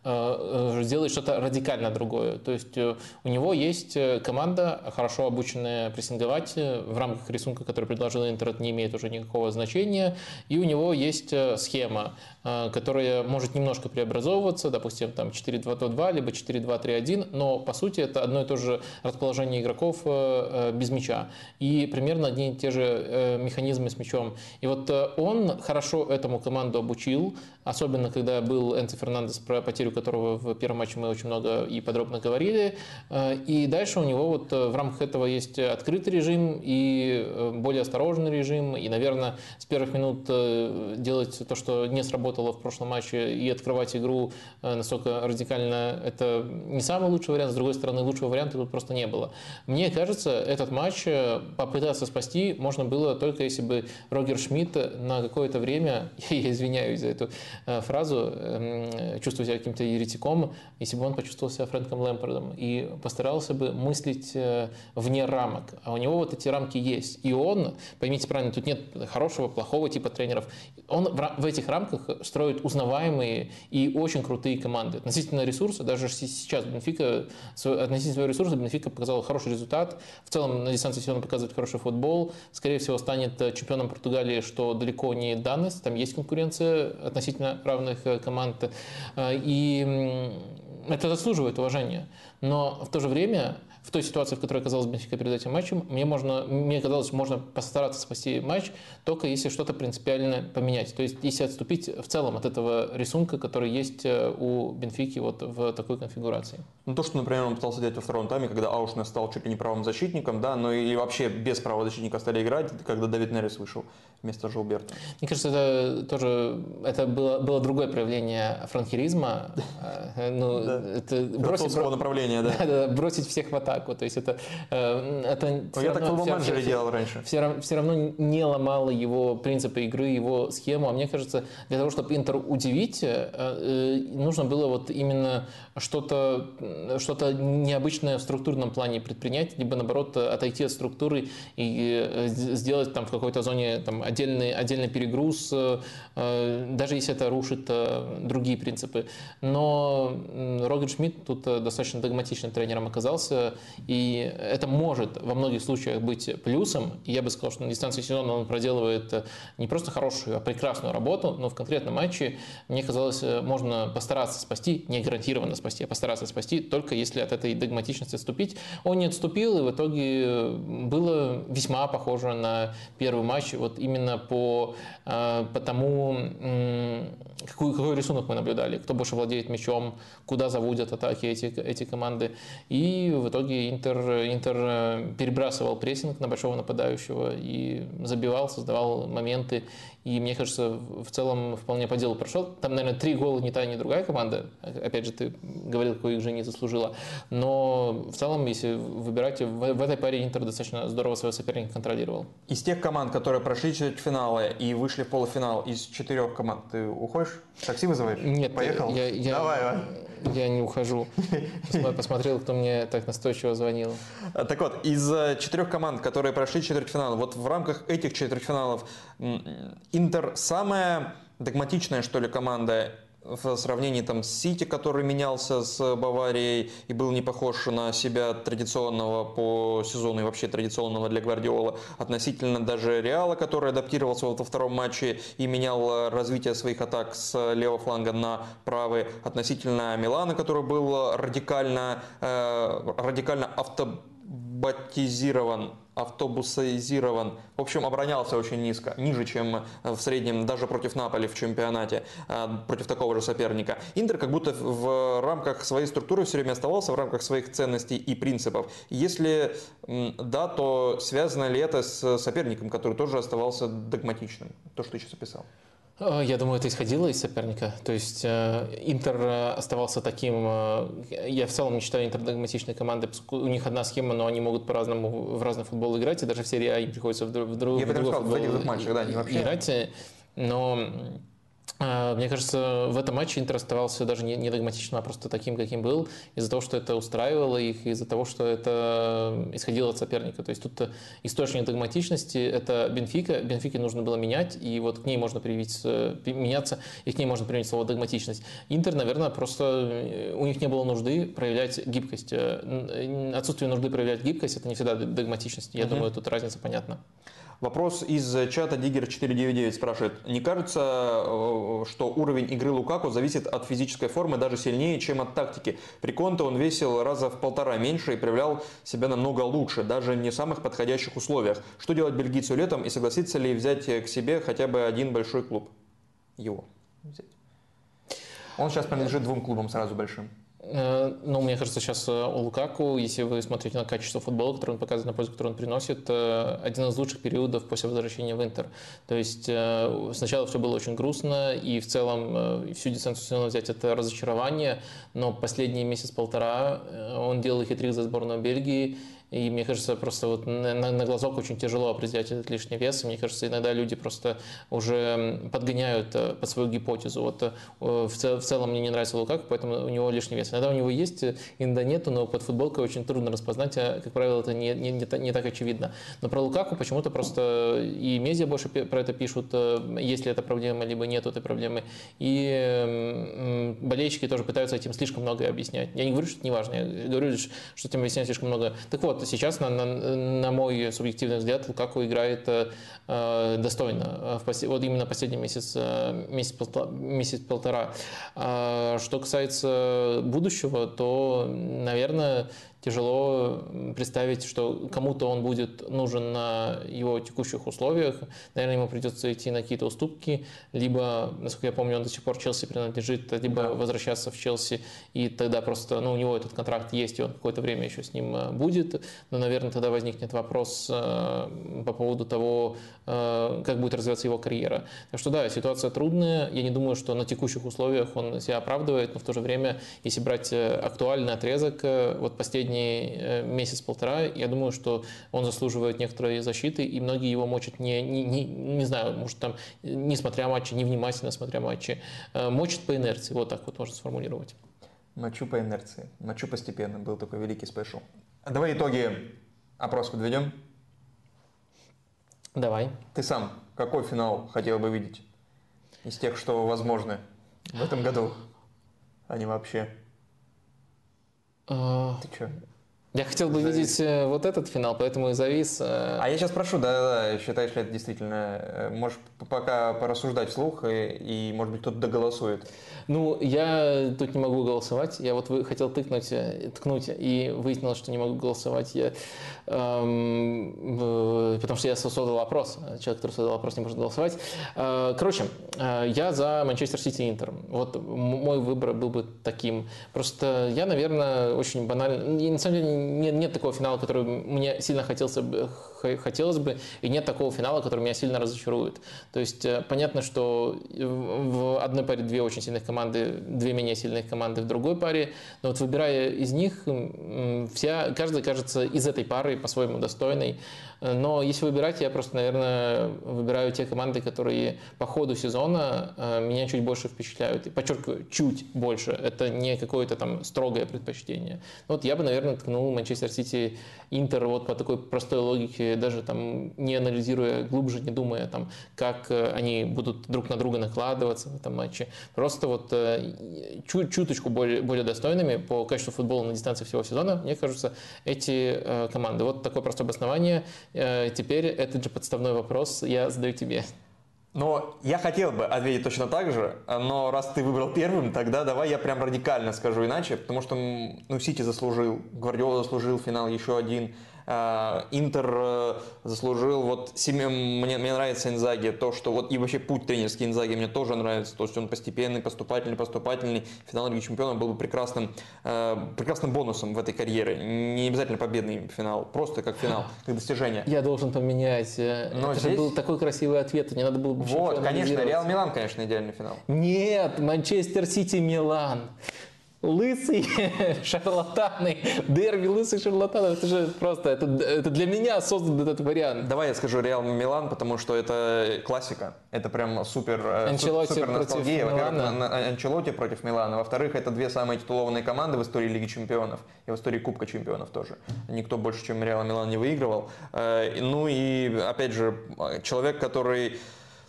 сделает что-то радикально другое. То есть у него есть команда, хорошо обученная прессинговать в рамках рисунка, который предложил Интер, это не имеет уже никакого значения. И у него есть схема, которая может немножко преобразовываться, допустим, там 4-2-2, либо 4-2-3-1, но по сути это одно и то же расположение игроков без мяча. И примерно одни и те же механизмы с мячом. И вот он хорошо этому команду обучил, особенно когда был Энци Фернандес, про потерю которого в первом матче мы очень много и подробно говорили. Э, и дальше у него вот э, в рамках этого есть открытый режим и э, более осторожный режим. И, наверное, с первых минут делать то, что не сработало в прошлом матче, и открывать игру настолько радикально, это не самый лучший вариант. С другой стороны, лучшего варианта тут просто не было. Мне кажется, этот матч попытаться спасти можно было только если бы Рогер Шмидт на какое-то время, я извиняюсь за эту фразу эм, «чувствую себя каким-то еретиком», если бы он почувствовал себя Фрэнком Лэмпордом и постарался бы мыслить э, вне рамок. А у него вот эти рамки есть. И он, поймите правильно, тут нет хорошего, плохого типа тренеров. Он в этих рамках строит узнаваемые и очень крутые команды. Относительно ресурса, даже сейчас Бенфика, относительно своего ресурса, Бенфика показал хороший результат. В целом на дистанции сезона показывает хороший футбол. Скорее всего, станет э, чемпионом Португалии, что далеко не данность. Там есть конкуренция относительно равных э, команд. Э, и это заслуживает уважения. Но в то же время в той ситуации, в которой оказалась Бенфика перед этим матчем, мне, можно, мне казалось, можно постараться спасти матч, только если что-то принципиально поменять. То есть, если отступить в целом от этого рисунка, который есть э, у Бенфики вот в такой конфигурации. Ну, то, что, например, он пытался делать во втором тайме, когда Аушнес стал чуть ли не правым защитником, да, но и вообще без правого защитника стали играть, когда Давид Неррис вышел вместо Жилберта. Мне кажется, это тоже это было, было другое проявление франкеризма. Э, ну, это бросить, направления, да. Бросить всех в атаку. То есть это... Э, это ну, Я так в менеджере делал раньше. Все, все равно не ломало его принципы игры, его схему. А мне кажется, для того, чтобы Интер удивить, э, нужно было вот именно что-то что необычное в структурном плане предпринять, либо наоборот отойти от структуры и сделать там в какой-то зоне там, отдельный, отдельный перегруз, э, э, даже если это рушит э, другие принципы. Но Рогер Шмидт тут достаточно догматичным тренером оказался, и это может во многих случаях быть плюсом. Я бы сказал, что на дистанции сезона он проделывает не просто хорошую, а прекрасную работу, но в конкретном матче, мне казалось, можно постараться спасти, не гарантированно спасти, а постараться спасти, только если от этой догматичности отступить. Он не отступил, и в итоге было весьма похоже на первый матч. Вот именно по, э, по тому, какой, какой рисунок мы наблюдали, кто больше владеет мячом, куда заводят атаки эти, эти команды. И в итоге Интер, Интер э, перебрасывал прессинг на большого нападающего и забивал, создавал моменты. И мне кажется, в целом вполне по делу прошел. Там, наверное, три гола не та, ни другая команда. Опять же, ты говорил, какой их же не заслужила. Но в целом, если выбирать, в, в этой паре Интер достаточно здорово своего соперника контролировал. Из тех команд, которые прошли четвертьфиналы и вышли в полуфинал, из четырех команд ты уходишь? Такси вызываешь? Нет. Поехал? Я, я, Давай, давай. Я не ухожу. Посмотрел, кто мне так настойчиво звонил. Так вот, из э, четырех команд, которые прошли четвертьфинал, вот в рамках этих четвертьфиналов Интер самая догматичная, что ли, команда в сравнении там, с Сити, который менялся с Баварией и был не похож на себя традиционного по сезону и вообще традиционного для Гвардиола, относительно даже Реала, который адаптировался во втором матче и менял развитие своих атак с левого фланга на правый, относительно Милана, который был радикально, э, радикально автобатизирован автобусизирован. В общем, оборонялся очень низко, ниже, чем в среднем даже против Наполи в чемпионате, э, против такого же соперника. Интер как будто в рамках своей структуры все время оставался в рамках своих ценностей и принципов. Если да, то связано ли это с соперником, который тоже оставался догматичным? То, что ты сейчас описал. Э, я думаю, это исходило из соперника. То есть э, Интер э, оставался таким... Я в целом не считаю Интер догматичной командой. У них одна схема, но они могут по-разному в разный футбол играть. И даже в серии А им приходится в, друг, в, друг, в другой футбол матчах, да, не вообще. играть. Но мне кажется, в этом матче Интер оставался даже не, не догматичным, а просто таким, каким был, из-за того, что это устраивало их, из-за того, что это исходило от соперника. То есть тут источник догматичности – это Бенфика. Бенфике нужно было менять, и вот к ней можно привить, э, меняться, и к ней можно привить слово догматичность. Интер, наверное, просто э, у них не было нужды проявлять гибкость. Э, отсутствие нужды проявлять гибкость – это не всегда догматичность. Я угу. думаю, тут разница понятна. Вопрос из чата Диггер499 спрашивает. Не кажется, э, что уровень игры Лукаку зависит от физической формы даже сильнее, чем от тактики? При Конте он весил раза в полтора меньше и проявлял себя намного лучше, даже не в самых подходящих условиях. Что делать бельгийцу летом и согласится ли взять к себе хотя бы один большой клуб? Его взять. Он сейчас принадлежит двум клубам сразу большим. Э, ну, мне кажется, сейчас э, у Лукаку, если вы смотрите на качество футбола, который он показывает, на пользу, который он приносит, э, один из лучших периодов после возвращения в Интер. То есть сначала все было очень грустно, и в целом всю дистанцию сезона взять это разочарование, но последний месяц-полтора он делал хитрик за сборную Бельгии, и мне кажется, просто вот на, на глазок очень тяжело определять этот лишний вес. И мне кажется, иногда люди просто уже подгоняют э, под свою гипотезу. Вот э, в, цел, в целом мне не нравится Лукаку, поэтому у него лишний вес. Иногда у него есть, э, иногда нету, но под футболкой очень трудно распознать, а, как правило, это не, не, не, не так очевидно. Но про Лукаку почему-то просто и медиа больше про это пишут, есть ли это проблема, либо нет этой проблемы. И болельщики тоже пытаются этим слишком многое объяснять. Я не говорю, что это не важно, я говорю лишь, что этим объяснять слишком много. Так вот, сейчас, на, на, на мой субъективный взгляд, Лукаку играет э, достойно. В пос... Вот именно последний месяц, э, месяц, месяц-полтора. Что касается будущего, то, наверное, тяжело представить, что кому-то он будет нужен на его текущих условиях. Наверное, ему придется идти на какие-то уступки, либо, насколько я помню, он до сих пор Челси принадлежит, либо да. возвращаться в Челси, и тогда просто, ну, у него этот контракт есть, и он какое-то время еще с ним э, будет. Но, наверное, тогда возникнет вопрос э, по поводу того, э, как будет развиваться его карьера. Так что да, ситуация трудная. Я не думаю, что на текущих условиях он себя оправдывает, но в то же время, если брать актуальный отрезок, вот последний последний э, месяц-полтора, я думаю, что он заслуживает некоторой защиты, и многие его мочат не, не, не, не знаю, может там, не смотря матчи, невнимательно смотря матчи, э, мочат по инерции, вот так вот можно сформулировать. Мочу по инерции, мочу постепенно, был такой великий спешл. Давай итоги опрос подведем. Давай. Ты сам какой финал хотел бы видеть из тех, что возможны в этом году, а не вообще? А, Ты что? Я хотел бы завис. видеть э, вот этот финал, поэтому и завис. Э. А я сейчас прошу, да-да-да, считаешь ли это действительно, э, можешь пока порассуждать вслух, и, и может быть, кто-то доголосует. Ну, я тут не могу голосовать. Я вот хотел тыкнуть, ткнуть и выяснилось, что не могу голосовать. Я, эм, потому что я создал вопрос. Человек, который создал вопрос, не может голосовать. Э, короче, э, я за Манчестер Сити Интер. Вот мой выбор был бы таким. Просто я, наверное, очень банально... И на самом деле нет, нет такого финала, который мне сильно хотелось бы, хотелось бы, и нет такого финала, который меня сильно разочарует. То есть э, понятно, что в одной паре две очень сильных команды, две менее сильных команды в другой паре, но вот выбирая из них, вся, каждая кажется из этой пары по-своему достойной. Но если выбирать, я просто, наверное, выбираю те команды, которые по ходу сезона э, меня чуть больше впечатляют. И подчеркиваю, чуть больше. Это не какое-то там строгое предпочтение. Вот я бы, наверное, ткнул Манчестер Сити Интер вот по такой простой логике, даже там не анализируя глубже, не думая там, как э, они будут друг на друга накладываться в этом матче. Просто вот э, чуточку более, более достойными по качеству футбола на дистанции всего сезона, мне кажется, эти команды. Вот такое простое обоснование. Э, теперь этот же подставной вопрос я задаю тебе. Но я хотел бы ответить точно так же, но раз ты выбрал первым, тогда давай я прям радикально скажу иначе, потому что ну, Сити заслужил, Гвардиола заслужил финал еще один, Интер э, заслужил, вот мне, мне нравится Инзаги, то, что вот и вообще путь тренерский Инзаги мне тоже нравится, то есть он постепенный, поступательный, поступательный, финал Лиги Чемпионов был бы прекрасным, э, прекрасным бонусом в этой карьере, не обязательно победный финал, просто как финал, как достижение. Я должен поменять, Но это здесь... же был такой красивый ответ, не надо было бы Вот, конечно, Реал Милан, конечно, идеальный финал. Нет, Манчестер Сити Милан. Лысый шарлатаны, дерби лысый шарлатаны, это же просто, это, это для меня создан этот вариант. Давай я скажу Реал Милан, потому что это классика, это прям супер, э, Анчелотти супер ностальгия. Во-первых, Анчелотти против Милана, во-вторых, это две самые титулованные команды в истории Лиги Чемпионов и в истории Кубка Чемпионов тоже. Никто больше, чем Реал Милан не выигрывал. Э, Ну и, опять же, человек, который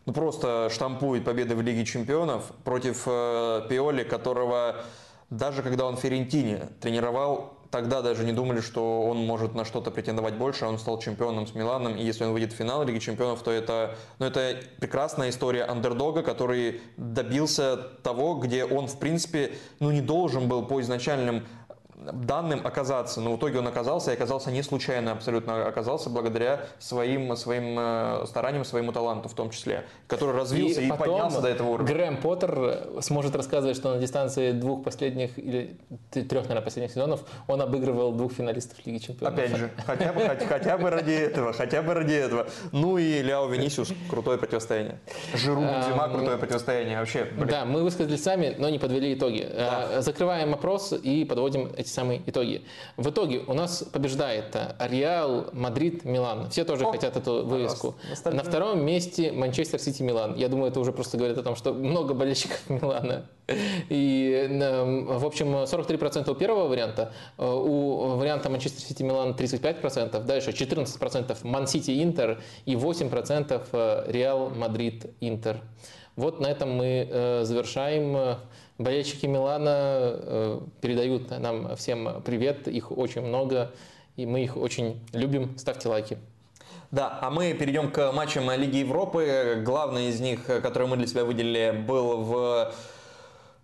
ну, просто штампует победы в Лиге Чемпионов против э, Пиоли, которого даже когда он в Ферентине тренировал, тогда даже не думали, что он может на что-то претендовать больше. Он стал чемпионом с Миланом, и если он выйдет в финал Лиги Чемпионов, то это, ну, это прекрасная история андердога, который добился того, где он, в принципе, ну, не должен был по изначальным данным оказаться, но в итоге он оказался и оказался не случайно абсолютно, оказался благодаря своим, своим э, стараниям, своему таланту в том числе, который развился и, потом поднялся до этого уровня. Грэм Поттер сможет рассказывать, что на дистанции двух последних или трех, наверное, последних сезонов он обыгрывал двух финалистов Лиги Чемпионов. Опять же, хотя бы, хотя, хотя бы ради этого, хотя бы ради этого. Ну и Леау Винисиус, крутое противостояние. Жиру Эм, крутое противостояние. Вообще, блин. Да, мы высказали сами, но не подвели итоги. Да. Э, Закрываем опрос и подводим эти самые итоги. В итоге у нас побеждает э, Реал, Мадрид, Милан. Все тоже О, хотят эту вывеску. остальные- На втором месте Манчестер Сити, Милан. Я думаю, это уже просто говорит о том, что много болельщиков Милана. И, в общем, 43% у первого варианта, э, у варианта Манчестер Сити, Милан 35%, дальше 14% Ман Сити, Интер и 8% э, Реал, Мадрид, Интер. Вот на этом мы завершаем. Болельщики Милана э, передают нам всем привет, их очень много, и мы их очень любим. Ставьте лайки. Да, а мы перейдем к матчам Лиги Европы. Главный из них, который мы для себя выделили, был в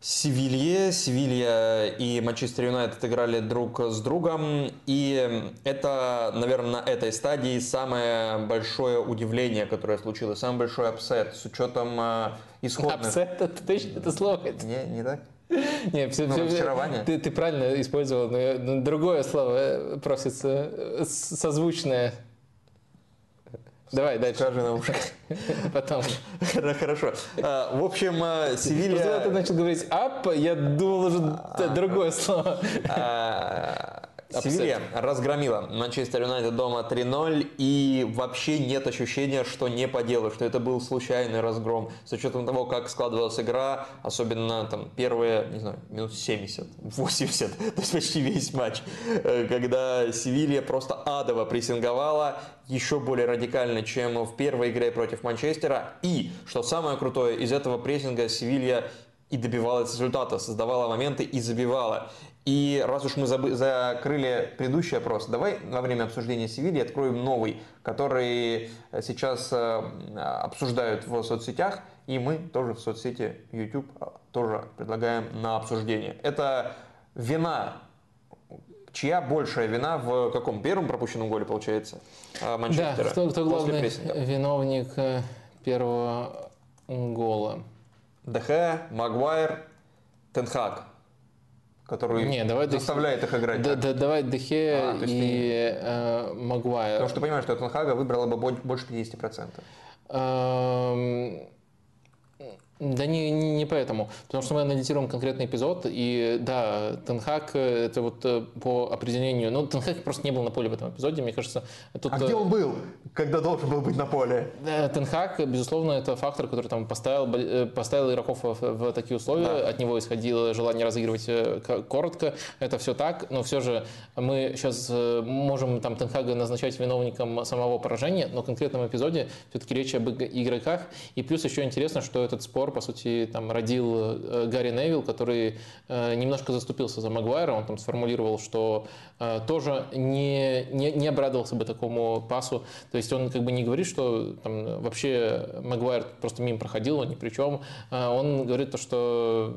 Севилье. Севилья и Манчестер Юнайтед играли друг с другом. И это, наверное, на этой стадии самое большое удивление, которое случилось. Самый большой апсет с учетом э, исходных... Апсет, это точно это слово. Не, не так? Не, все, Ну, все- разочарование. ты, ты правильно использовал, но но другое слово э, просится, э, созвучное. Давай дальше. Скажи на ушко. Потом. Хорошо. А, В общем, э, когда ты Севилья... начал говорить ап, я думал уже т- другое слово. Севилья разгромила Манчестер Юнайтед дома 3-0 и вообще нет ощущения, что не по делу, что это был случайный разгром. С учетом того, как складывалась игра, особенно там первые, не знаю, минут 70, 80, то есть почти весь матч, э, когда Севилья просто адово прессинговала, еще более радикально, чем в первой игре против Манчестера. И, что самое крутое, из этого прессинга Севилья и добивалась результата, создавала моменты и забивала. И раз уж мы забы- закрыли предыдущий опрос, давай во время обсуждения Севильи откроем новый, который э, сейчас э, обсуждают в соцсетях, и мы тоже в соцсети YouTube э, тоже предлагаем на обсуждение. Это вина. Чья большая вина в каком первом пропущенном голе получается Да, Манчестера кто, кто после главный прессинга? виновник первого гола? ДХ, Магуайр, Тенхак, который Не, давай Дехе- заставляет их играть. Да, да, давай Дехе А, и э, Магуайр. Потому что понимаешь, что Тенхага выбрала бы бо- больше 50%. Эм, Да не, не, не поэтому. Потому что мы анализируем конкретный эпизод, и да, Тенхак э, это вот э, по определению, ну, Тенхак просто не был на поле в этом эпизоде, мне кажется. Тут, А э, где он был, когда должен был быть на поле? Тенхак, безусловно, это фактор, который там поставил, поставил игроков в, в такие условия. Да. От него исходило желание разыгрывать коротко. Это все так, но все же мы сейчас можем там Тенхага назначать виновником самого поражения, но в конкретном эпизоде все-таки речь об иг- игроках. И плюс еще интересно, что этот спор, по сути, там родил э, Гарри Невилл, который э, немножко заступился за Магуайра. Он там сформулировал, что э, тоже не, не, не обрадовался бы такому пасу. То есть он как бы не говорит, что там, вообще Магуайр просто мимо проходил, он ни при чем. Он говорит то, что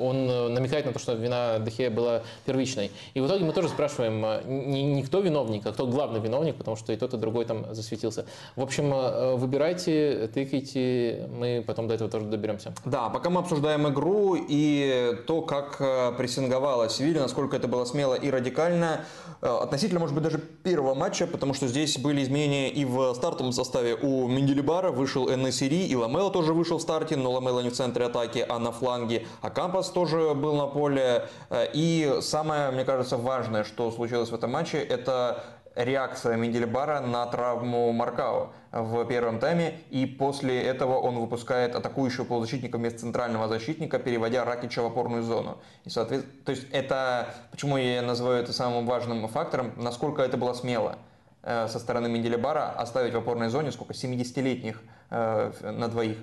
он намекает на то, что вина Дехея была первичной. И в итоге мы тоже спрашиваем не, не кто виновник, а кто главный виновник, потому что и тот, и другой там засветился. В общем, выбирайте, тыкайте. Мы потом до этого тоже доберемся. Да, пока мы обсуждаем игру и то, как э, прессинговала Севилья, насколько это было смело и радикально, э, относительно, может быть, даже первого матча, потому что здесь были изменения и в стартовом составе. У Менделибара вышел Энесири, и Ламела тоже вышел в старте, но Ламела не в центре атаки, а на фланге. А Кампас тоже был на поле. Э, и самое, мне кажется, важное, что случилось в этом матче, это реакция Менделибара на травму Маркао в первом тайме, и после этого он выпускает атакующего полузащитника вместо центрального защитника, переводя Ракича в опорную зону. И, соответственно, то есть это, почему я называю это самым важным фактором, насколько это было смело э, со стороны Менделибара оставить в опорной зоне сколько 70-летних э, на двоих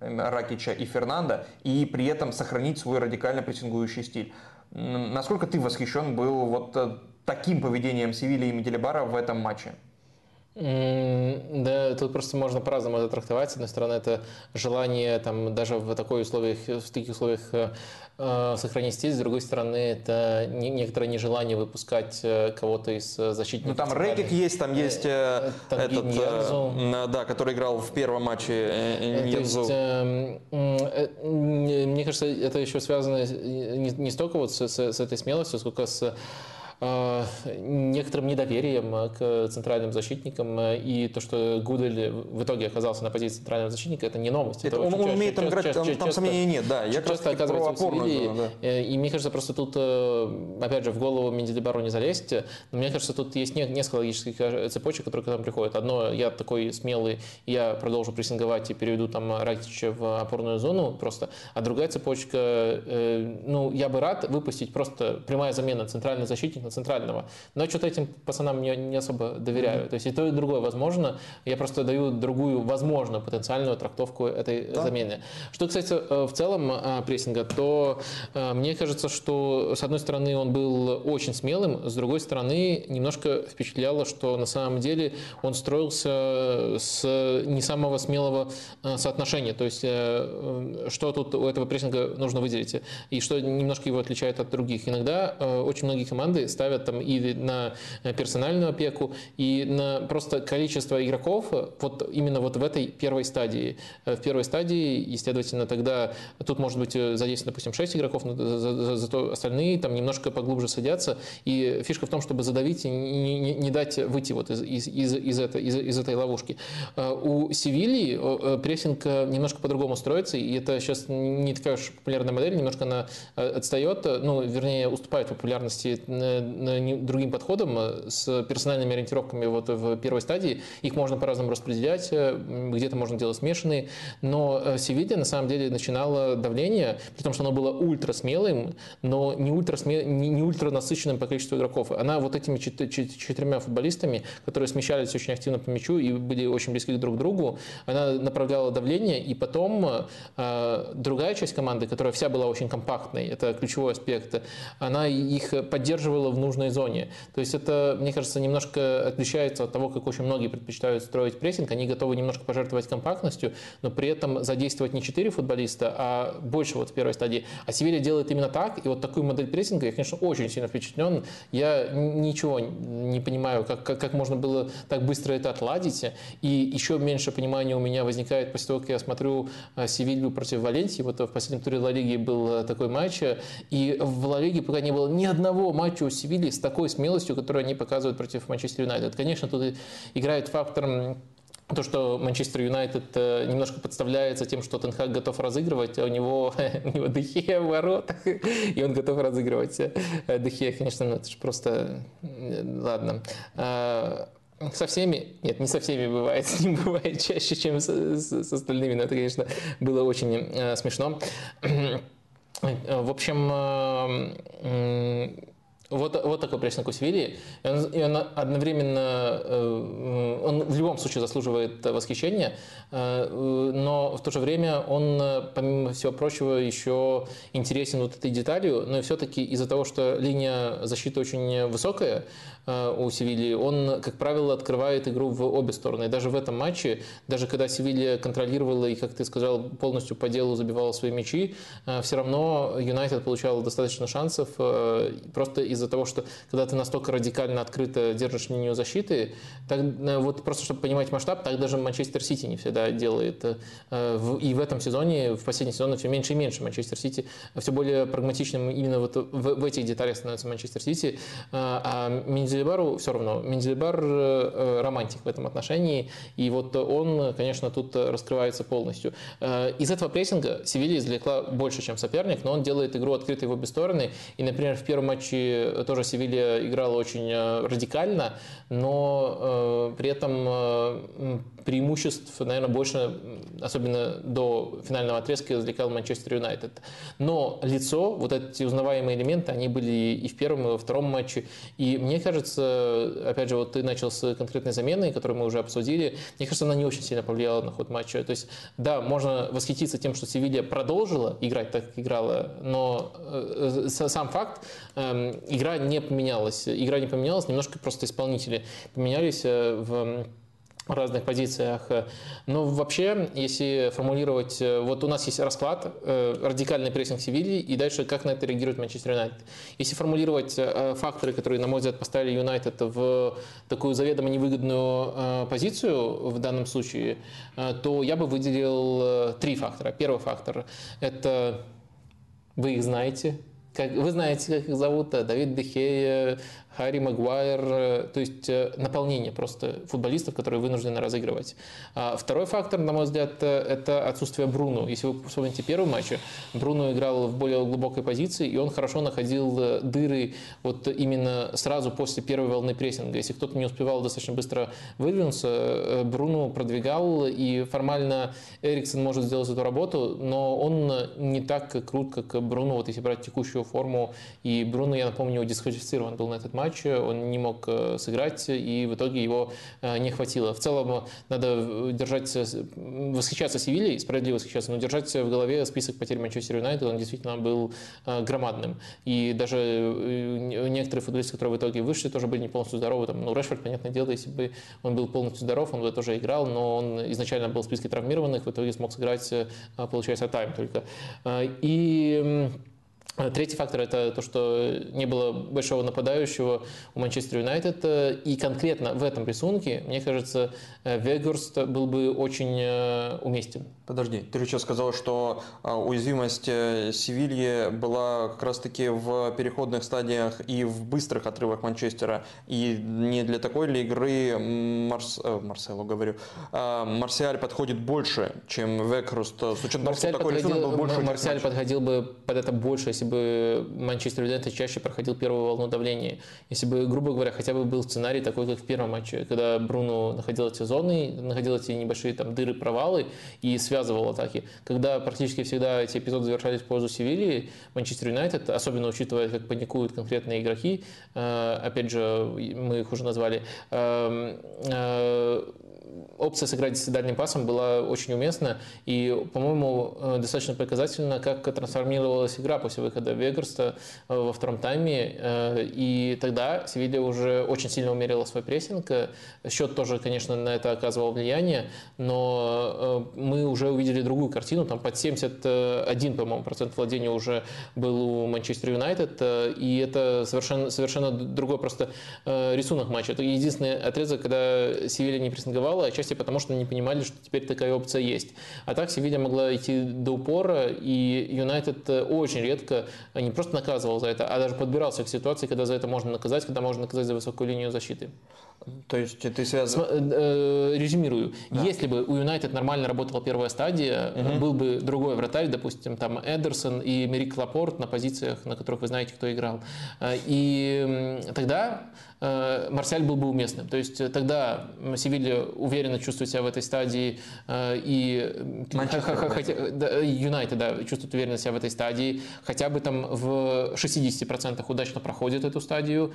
э, Ракича и Фернанда, и при этом сохранить свой радикально прессингующий стиль. Насколько ты восхищен был вот таким поведением Севильи и Меделебара в этом матче? Да, тут просто можно по-разному это трактовать. С одной стороны, это желание там, даже в, такой условиях, в таких условиях э, э сохранить стиль. С другой стороны, это не, некоторое нежелание выпускать э, кого-то из э, защитников. Ну там Рейкик есть, там есть э, этот, э, да, который играл в первом матче э, Ньензу. Э, э, мне кажется, это еще связано не, не столько вот с, с, с этой смелостью, сколько с некоторым недоверием э, к центральным защитникам. Э, и то, что Гудель в итоге оказался на позиции центрального защитника, это не новость. Это, это он, он чаще, умеет там играть, там, там сомнений нет, да. Я часто оказывается в Севилье, да. И мне кажется, просто тут, опять же, в голову Менделибару не залезть, но мне кажется, тут есть несколько логических цепочек, которые к нам приходят. Одно, я такой смелый, я продолжу прессинговать и переведу там Ракича в опорную зону просто. А другая цепочка, ну, я бы рад выпустить просто прямая замена центральный защитник на центрального. Но что-то этим пацанам не, не особо доверяю. Mm-hmm. То есть и то, и другое возможно. Я просто даю другую, возможно, потенциальную трактовку этой да. замены. Что, кстати, э, в целом э, прессинга, то э, мне кажется, что с одной стороны он был очень смелым, с другой стороны немножко впечатляло, что на самом деле он строился с не самого смелого соотношения. То есть что тут у этого прессинга нужно выделить и что немножко его отличает от других. Иногда очень многие команды ставят там и на персональную опеку, и на просто количество игроков вот именно вот в этой первой стадии. В первой стадии, и, следовательно, тогда тут может быть задействовано, допустим, 6 игроков, но зато остальные там немножко поглубже садятся. И фишка в том, чтобы задавить и не, не, не дать выйти вот из, из, из, из, это, из, из этой ловушки. У Севильи прессинг немножко по-другому строится, и это сейчас не такая уж популярная модель, немножко она отстает, ну, вернее, уступает популярности другим подходом, э, с персональными ориентировками вот в первой стадии. Их можно по-разному распределять, э, где-то можно делать смешанные, но э, Севилья на самом деле начинала давление, при том, что оно было ультра смелым, но не ультра, смел, не, не ультра насыщенным по количеству игроков. Она вот этими четырьмя футболистами, которые смещались очень активно по мячу и были очень близки друг к другу, она направляла давление, и потом э, другая часть команды, которая вся была очень компактной, это ключевой аспект, она их поддерживала в нужной зоне. То есть это, мне кажется, немножко отличается от того, как очень многие предпочитают строить прессинг. Они готовы немножко пожертвовать компактностью, но при этом задействовать не 4 футболиста, а больше вот в первой стадии. А Севилья делает именно так, и вот такую модель прессинга я, конечно, очень сильно впечатлен. Я ничего не понимаю, как, как, как можно было так быстро это отладить. И еще меньше понимания у меня возникает после того, как я смотрю э, Севилью против Валенсии. Вот в последнем туре Ла Лиги был э, такой матч, и в Ла Лиге пока не было ни одного матча у Севильи, Севильи с такой смелостью, которую они показывают против Манчестер Юнайтед. Конечно, тут играет фактор то, что Манчестер Юнайтед э, немножко подставляется тем, что Тенхак готов разыгрывать, а у него, у него Дехе в воротах, и он готов разыгрывать. Э, Дехе, конечно, ну, это же просто... Ладно. А, со всеми, нет, не со всеми бывает, с ним бывает чаще, чем с, с, с остальными, но это, конечно, было очень э, смешно. В общем, вот, вот такой прессинг у Севильи. И он, и он одновременно, э, он в любом случае заслуживает восхищения, э, но в то же время он, помимо всего прочего, еще интересен вот этой деталью, но все-таки из-за того, что линия защиты очень высокая, Э, у Севильи, он, как правило, открывает игру в обе стороны. И даже в этом матче, даже когда Севилья контролировала и, как ты сказал, полностью по делу забивала свои мячи, э, все равно Юнайтед получал достаточно шансов э, просто из-за того, что когда ты настолько радикально открыто держишь линию защиты, так, вот просто чтобы понимать масштаб, так даже Манчестер Сити не всегда делает. И в этом сезоне, в последний сезон все меньше и меньше Манчестер Сити все более прагматичным именно вот в, в этих деталях становится Манчестер Сити. А Мензелебару все равно. Мензелебар романтик в этом отношении. И вот он, конечно, тут раскрывается полностью. Из этого прессинга Севилья извлекла больше, чем соперник, но он делает игру открытой в обе стороны. И, например, в первом матче тоже Севилья играла очень э, радикально, но э, при этом э, преимуществ, наверное, больше, особенно до финального отрезка, извлекал Манчестер Юнайтед. Но лицо, вот эти узнаваемые элементы, они были и в первом, и во втором матче. И мне кажется, опять же, вот ты начал с конкретной замены, которую мы уже обсудили, мне кажется, она не очень сильно повлияла на ход матча. То есть, да, можно восхититься тем, что Севилья продолжила играть так, как играла, но э, сам факт, эм, игра не поменялась. Игра не поменялась, немножко просто исполнители поменялись э, в разных позициях. Но вообще, если формулировать, э, вот у нас есть расклад, э, радикальный прессинг Севильи, и дальше как на это реагирует Манчестер Юнайтед. Если формулировать факторы, которые, на мой взгляд, поставили Юнайтед в такую заведомо невыгодную позицию в данном случае, то я бы выделил три фактора. Первый фактор – это вы их знаете, как, вы знаете, как их зовут, Давид Дехея, Харри Магуайр, э, то есть э, наполнение просто футболистов, которые вынуждены разыгрывать. А второй фактор, на мой взгляд, э, это отсутствие Бруно. Если вы вспомните первый матч, Бруно играл в более глубокой позиции, и он хорошо находил дыры вот именно сразу после первой волны прессинга. Если кто-то не успевал достаточно быстро выдвинуться, Бруно продвигал, и формально Эриксон может сделать эту работу, но он не так крут, как Бруно, вот если брать текущую форму. И Бруно, я напомню, дисквалифицирован был на этот матч матче, он не мог э, сыграть, и в итоге его э, не хватило. В целом, надо держать, восхищаться Севильей, справедливо восхищаться, но держать в голове список потерь Манчестер Юнайтед, он действительно был э, громадным. И даже некоторые футболисты, которые в итоге вышли, тоже были не полностью здоровы. Там, ну, Решфорд, понятное дело, если бы он был полностью здоров, он бы тоже играл, но он изначально был в списке травмированных, в итоге смог сыграть, получается, тайм только. И Э, третий фактор – это то, что не было большого нападающего у Манчестер Юнайтед. Э, и конкретно в этом рисунке, мне кажется, э, Вегорст был бы очень уместен. Подожди, ты же сейчас сказал, что уязвимость Севильи была как раз-таки в переходных стадиях и в быстрых отрывах Манчестера. И не для такой ли игры Марс... Марселу, говорю, Марсиаль подходит больше, чем Вегорст, с учетом того, что такой рисунок был больше Марсиаль подходил бы под это больше, если бы Манчестер Юнайтед чаще проходил первую волну давления. Если бы, грубо говоря, хотя бы был сценарий такой, как в первом матче, когда Бруно находил эти зоны, находил эти небольшие там дыры, провалы и связывал атаки. Когда практически всегда эти эпизоды завершались в пользу Севильи, Манчестер Юнайтед, особенно учитывая, как паникуют конкретные игроки, э, опять же, мы их уже назвали, э, э, опция сыграть с дальним пасом была очень уместна и, по-моему, э, достаточно показательно, как трансформировалась игра после выхода Вегарста э, во втором тайме. Э, и тогда Севилья уже очень сильно умерила свой прессинг. Счет тоже, конечно, на это оказывал влияние, но мы уже увидели другую картину. Там под 71, по-моему, процент владения уже был у Манчестер Юнайтед. И это совершенно, совершенно другой просто рисунок матча. Это единственный отрезок, когда Севилья не прессинговала, а отчасти потому, что не понимали, что теперь такая опция есть. А так Севилья могла идти до упора, и Юнайтед э, очень редко не просто наказывал за это, а даже подбирался к ситуации, когда за это можно наказать, когда можно наказать за высокую линию защиты. То есть ты связан... Э, э, резюмирую. Да. Если бы у Юнайтед нормально работала первая стадия, угу. был бы другой вратарь, допустим, там Эдерсон и Мерик Лапорт на позициях, на которых вы знаете, кто играл. И тогда Э, Марсиаль был бы уместным. То есть э, тогда Севилья уверенно чувствует себя в этой стадии, э, и Юнайтед да, чувствует уверенно себя в этой стадии, хотя бы там в 60% удачно проходит эту стадию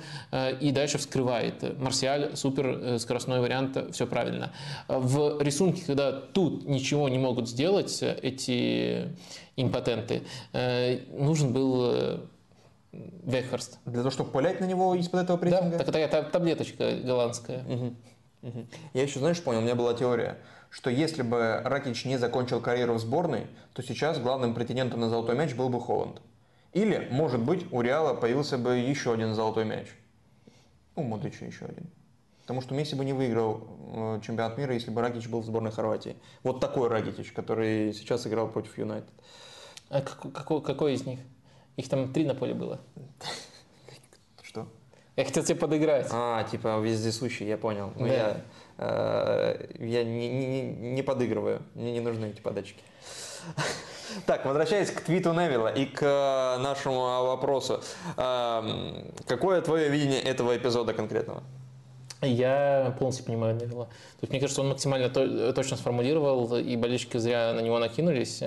и дальше вскрывает. Марсиаль супер скоростной вариант, все правильно. В рисунке, когда тут ничего не могут сделать эти импотенты, нужен был Вехерст. Для того, чтобы пулять на него из-под этого прессинга? Да, такая таблеточка голландская. Угу. Угу. Я еще, знаешь, понял, у меня была теория, что если бы Ракич не закончил карьеру в сборной, то сейчас главным претендентом на золотой мяч был бы Холланд. Или, может быть, у Реала появился бы еще один золотой мяч. У Модрича еще один. Потому что Месси бы не выиграл э, чемпионат мира, если бы Ракич был в сборной Хорватии. Вот такой Ракитич, который сейчас играл против Юнайтед. А какой, какой из них? Их там три на поле было. Что? Я хотел тебе подыграть. А, типа вездесущий, я понял. Но да. я, э, я не, не, не подыгрываю. Мне не нужны эти подачки. Так, возвращаясь к твиту Невилла и к э, нашему вопросу. Эм, какое твое видение этого эпизода конкретного? Я полностью понимаю Невилла. То есть, мне кажется, он максимально точно сформулировал, и болельщики зря на него накинулись.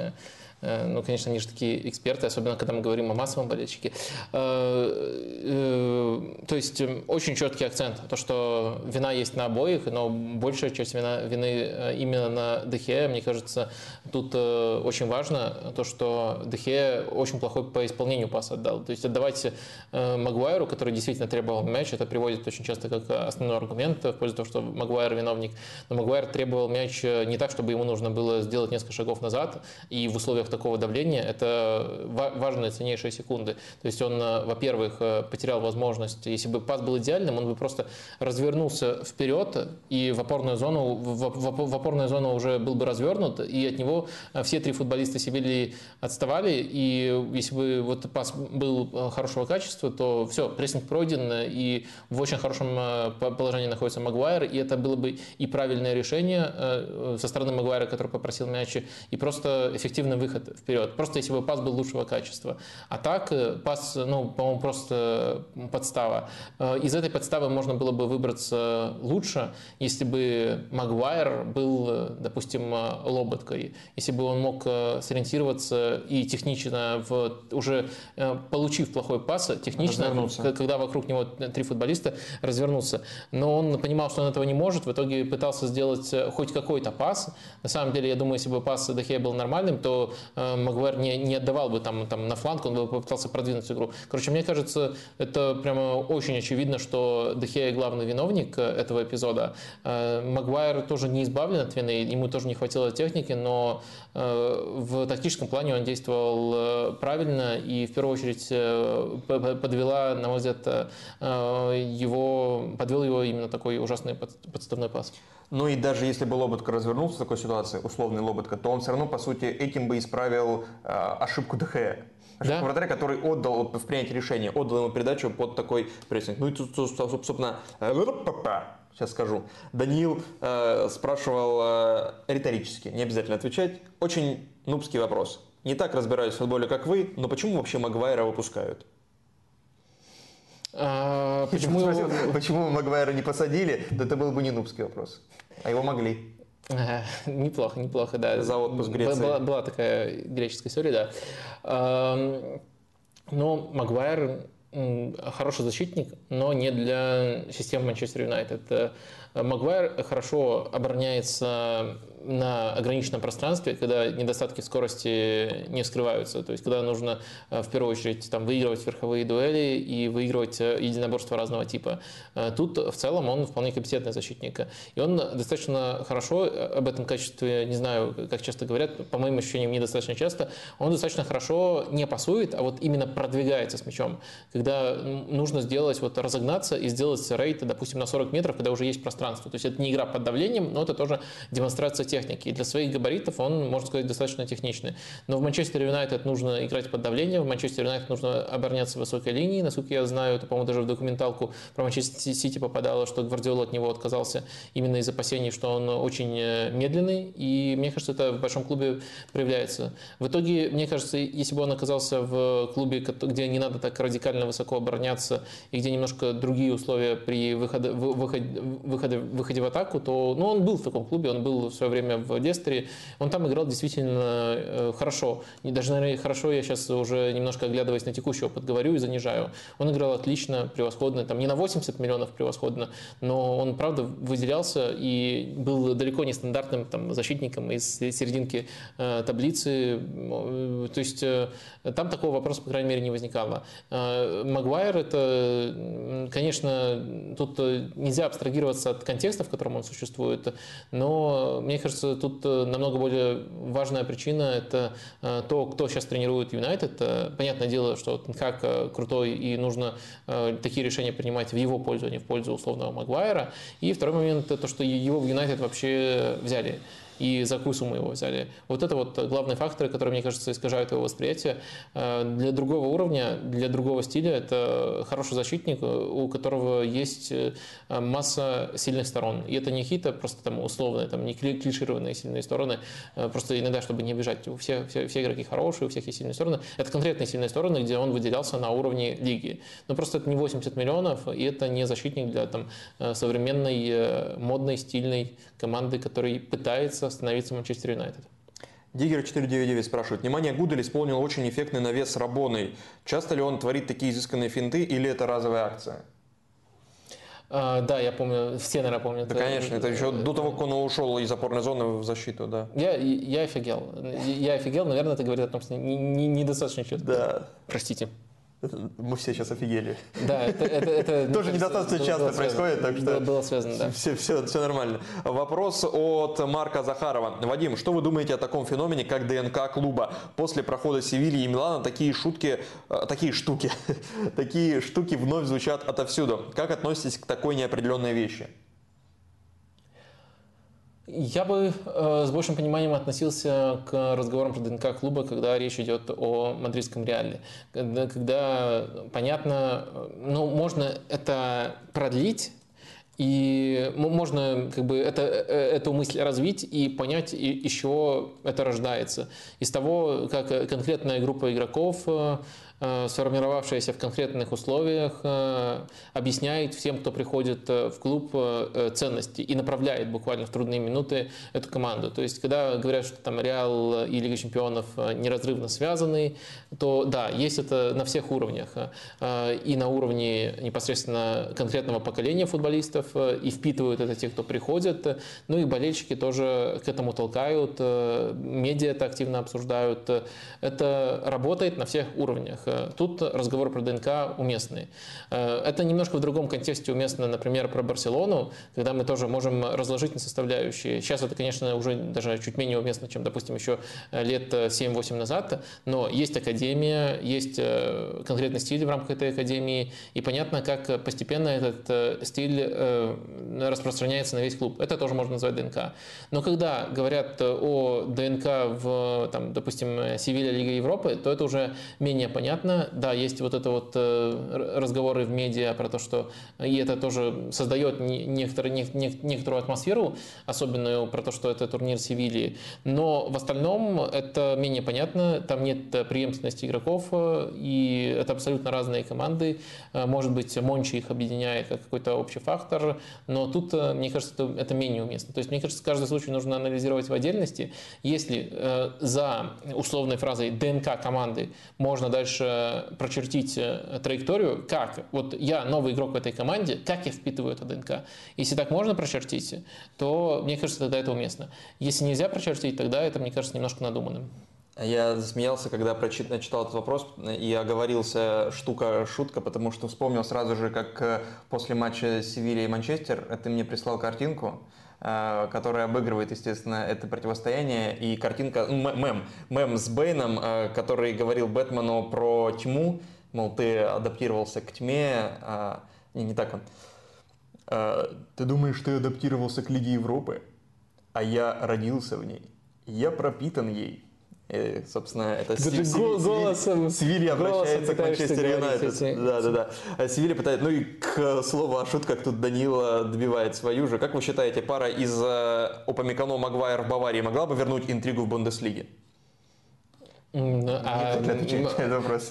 Э, ну, конечно, они же такие эксперты, особенно когда мы говорим о массовом болельщике. Э, э, то есть очень четкий акцент, то, что вина есть на обоих, но большая часть вина, вины именно на Дехе. Мне кажется, тут очень важно то, что Дехе очень плохой по исполнению паса отдал. То есть отдавайте Магуайру, который действительно требовал мяч, это приводит очень часто как основной аргумент в пользу того, что Магуайр виновник. Но Магуайр требовал мяч не так, чтобы ему нужно было сделать несколько шагов назад, и в условиях такого давления, это важные, ценнейшие секунды. То есть он, э, во-первых, э, потерял возможность, если бы пас был идеальным, он бы просто развернулся вперед, и в опорную зону, в опорную зону уже был бы развернут, и от него э, все три футболиста Севильи отставали, и если бы вот пас был хорошего качества, то все, прессинг пройден, и в очень хорошем положении находится Магуайр, и это было бы и правильное решение со стороны Магуайра, который попросил мяч, и просто эффективный выход вперед. Просто если бы пас был лучшего качества. А так э, пас, ну, по-моему, просто подстава. Э, из этой подставы можно было бы выбраться лучше, если бы Магуайр был, э, допустим, лоботкой. Если бы он мог сориентироваться и технично, в, уже получив плохой пас, технично, когда вокруг него три футболиста, развернулся. Но он понимал, что он этого не может, в итоге пытался сделать хоть какой-то пас. На самом деле, я думаю, если бы пас Дахея был нормальным, то Магуайр не, не отдавал бы там, там на фланг, он бы попытался продвинуть игру. Короче, мне кажется, это прямо очень очевидно, что Дехея главный виновник этого эпизода. Э, Магуайр тоже не избавлен от вины, ему тоже не хватило техники, но э, в тактическом плане он действовал э, правильно и в первую очередь подвела, на мой взгляд, его, подвел его именно такой ужасный подставной пас. Ну и даже если бы Лоботка развернулся в такой ситуации, условный Лоботка, то он все равно, по сути, этим бы исправил э, ошибку ДХ. Ошибку да? вратаря, который отдал в принятии решения, отдал ему передачу под такой прессинг. Ну и тут, собственно, э, сейчас скажу. Даниил э, спрашивал э, риторически, не обязательно отвечать. Очень нубский вопрос. Не так разбираюсь в футболе, как вы, но почему вообще Магуайра выпускают? А, почему... Спросил, почему Магуайра не посадили? Да это был бы не нубский вопрос. А его могли. Неплохо, неплохо, да. За отпуск Греции. Была, была такая греческая история, да. Но Магуайр хороший защитник, но не для системы Манчестер Юнайтед. Магуайр хорошо обороняется на ограниченном пространстве, когда недостатки скорости не скрываются. То есть, когда нужно э, в первую очередь там, выигрывать верховые дуэли и выигрывать э, единоборства разного типа. Э, тут в целом он вполне компетентный защитник. И он достаточно хорошо об этом качестве, не знаю, как часто говорят, по моим ощущениям, недостаточно часто, он достаточно хорошо не пасует, а вот именно продвигается с мячом. Когда нужно сделать, вот разогнаться и сделать рейд, допустим, на 40 метров, когда уже есть пространство. То есть это не игра под давлением, но это тоже демонстрация техники. И для своих габаритов он, можно сказать, достаточно техничный. Но в Манчестер Юнайтед нужно играть под давлением, в Манчестер Юнайтед нужно обороняться высокой линии. Насколько я знаю, это, по-моему, даже в документалку про Манчестер Сити попадало, что Гвардиола от него отказался именно из опасений, что он очень э, медленный. И мне кажется, это в большом клубе проявляется. В итоге, мне кажется, если бы он оказался в клубе, где не надо так радикально высоко обороняться и где немножко другие условия при выходе, выходе, выходе, выходе в атаку, то ну, он был в таком клубе, он был в свое время время в Лестере, он там играл действительно э, хорошо. И даже, наверное, хорошо я сейчас уже немножко оглядываясь на текущий опыт говорю и занижаю. Он играл отлично, превосходно, там не на 80 миллионов превосходно, но он, правда, выделялся и был далеко не стандартным там, защитником из серединки э, таблицы. То есть э, там такого вопроса, по крайней мере, не возникало. Э, Магуайр, это, конечно, тут нельзя абстрагироваться от контекста, в котором он существует, но мне кажется, кажется, тут намного более важная причина – это то, кто сейчас тренирует Юнайтед. Понятное дело, что как крутой и нужно такие решения принимать в его пользу, а не в пользу условного Магуайра. И второй момент – то, что его в Юнайтед вообще взяли и за какую сумму его взяли. Вот это вот главные факторы, которые, мне кажется, искажают его восприятие. Э, для другого уровня, для другого стиля это хороший защитник, у которого есть э, масса сильных сторон. И это не какие-то просто там условные, там не клишированные сильные стороны, э, просто иногда, чтобы не бежать. У всех, все, все игроки хорошие, у всех есть сильные стороны. Это конкретные сильные стороны, где он выделялся на уровне лиги. Но просто это не 80 миллионов, и это не защитник для там, современной, модной, стильной команды, который пытается становиться Манчестер Юнайтед. Диггер 499 спрашивает. Внимание, Гудель исполнил очень эффектный навес с Рабоной. Часто ли он творит такие изысканные финты или это разовая акция? А, да, я помню, все, наверное, помнят. Да, конечно, это еще до того, как он ушел из опорной зоны в защиту, да. Я, я офигел. Я офигел, наверное, это говорит о том, что недостаточно не, не четко. Да. Простите. Мы все сейчас офигели. Да, это, это, это тоже недостаточно часто происходит, так что было связано, да. Все, все, все нормально. Вопрос от Марка Захарова. Вадим, что вы думаете о таком феномене, как ДНК клуба? После прохода Севильи и Милана такие шутки, э, такие штуки, такие штуки вновь звучат отовсюду. Как относитесь к такой неопределенной вещи? Я бы э, с большим пониманием относился к разговорам про ДНК клуба, когда речь идет о мадридском реале. Когда, когда понятно, ну, можно это продлить, и можно как бы это, э, эту мысль развить и понять, и еще это рождается. Из того, как конкретная группа игроков э, Э, сформировавшаяся в конкретных условиях, э, объясняет всем, кто приходит э, в клуб, ценности и направляет буквально в трудные минуты эту команду. То есть, когда говорят, что там Реал и Лига Чемпионов неразрывно связаны, то да, есть это на всех уровнях. И на уровне непосредственно конкретного поколения футболистов, и впитывают это те, кто приходит, ну и болельщики тоже к этому толкают, медиа это активно обсуждают. Это работает на всех уровнях. Тут разговор про ДНК уместный. Э, это немножко в другом контексте уместно, например, про Барселону, когда мы тоже можем разложить на составляющие. Сейчас это, конечно, уже даже чуть менее уместно, чем, допустим, еще лет 7-8 назад, но есть академия, есть э, конкретный стиль в рамках этой академии, и понятно, как постепенно этот э, стиль распространяется на весь клуб. Это тоже можно назвать ДНК. Но когда говорят о ДНК в, там, допустим, Севилья Лига Европы, то это уже менее понятно, понятно. Да, есть вот это вот э, разговоры в медиа про то, что и это тоже создает некоторую, некоторую атмосферу, особенную про то, что это турнир Севильи. Но в остальном это менее понятно. Там нет преемственности игроков, э, и это абсолютно разные команды. Э, может быть, Мончи их объединяет как какой-то общий фактор, но тут, мне кажется, это, это менее уместно. То есть, мне кажется, каждый случай нужно анализировать в отдельности. Если за условной фразой ДНК команды можно дальше прочертить э, траекторию, как вот я новый игрок в этой команде, как я впитываю это ДНК. Если так можно прочертить, то мне кажется, тогда это уместно. Если нельзя прочертить, тогда это, мне кажется, немножко надуманным. Я засмеялся, когда прочитал этот вопрос и оговорился штука-шутка, потому что вспомнил сразу же, как э, после матча Севилья и Манчестер ты мне прислал картинку, Э, которая обыгрывает, естественно, это противостояние. И картинка, ну, мем, мем с Бэйном, э, который говорил Бэтмену про тьму, мол, ты адаптировался к тьме, а, не, не так он. «А, ты думаешь, ты адаптировался к Лиге Европы, а я родился в ней. Я пропитан ей. И, собственно, это Севиль, голосом, Севилья обращается к Манчестер Юнайтед. Да, да, да. А Севилья пытается, ну и к слову о шутках, тут Данила добивает свою же. Как вы считаете, пара из Опамекано Магуайр в Баварии могла бы вернуть интригу в Бундеслиге? А,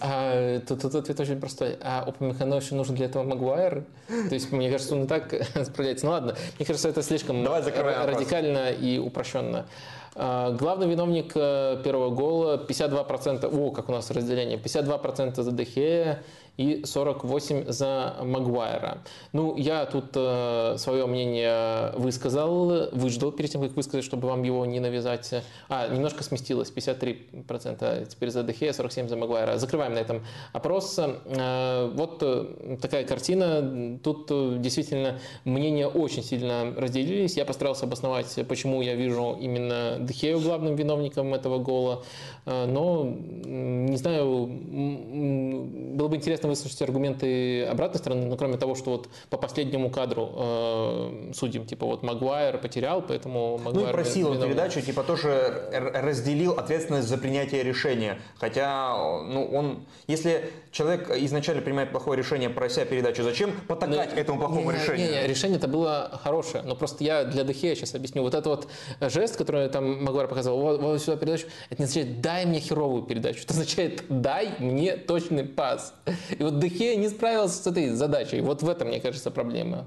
а, тут, тут ответ очень простой. А Опамекано еще нужен для этого Магуайр? То есть, мне кажется, он и так справляется. Ну ладно, мне кажется, это слишком радикально и упрощенно. А, главный виновник э, первого гола 52%, о, как у нас разделение, 52% за Дехея и 48 за Магуайра. Ну, я тут э, свое мнение высказал, выждал перед тем, как высказать, чтобы вам его не навязать. А, немножко сместилось, 53% теперь за Дехе, 47 за Магуайра. Закрываем на этом опрос. Э, вот э, такая картина. Тут э, действительно мнения очень сильно разделились. Я постарался обосновать, почему я вижу именно Дехею главным виновником этого гола. Э, но, не знаю, было бы интересно выслушать аргументы обратной стороны, но кроме того, что вот по последнему кадру э, судим, типа вот Магуайр потерял, поэтому Магуайр... Ну и просил он передачу, типа тоже разделил ответственность за принятие решения. Хотя, ну он, если человек изначально принимает плохое решение, прося передачу, зачем потакать но, этому плохому не, решению? Не, не, решение это было хорошее, но просто я для Дехея сейчас объясню. Вот этот вот жест, который там Магуайр показал, вот, вот сюда передачу, это не означает «дай мне херовую передачу», это означает «дай мне точный пас». И вот Дехе не справился с этой задачей. Вот в этом, мне кажется, проблема.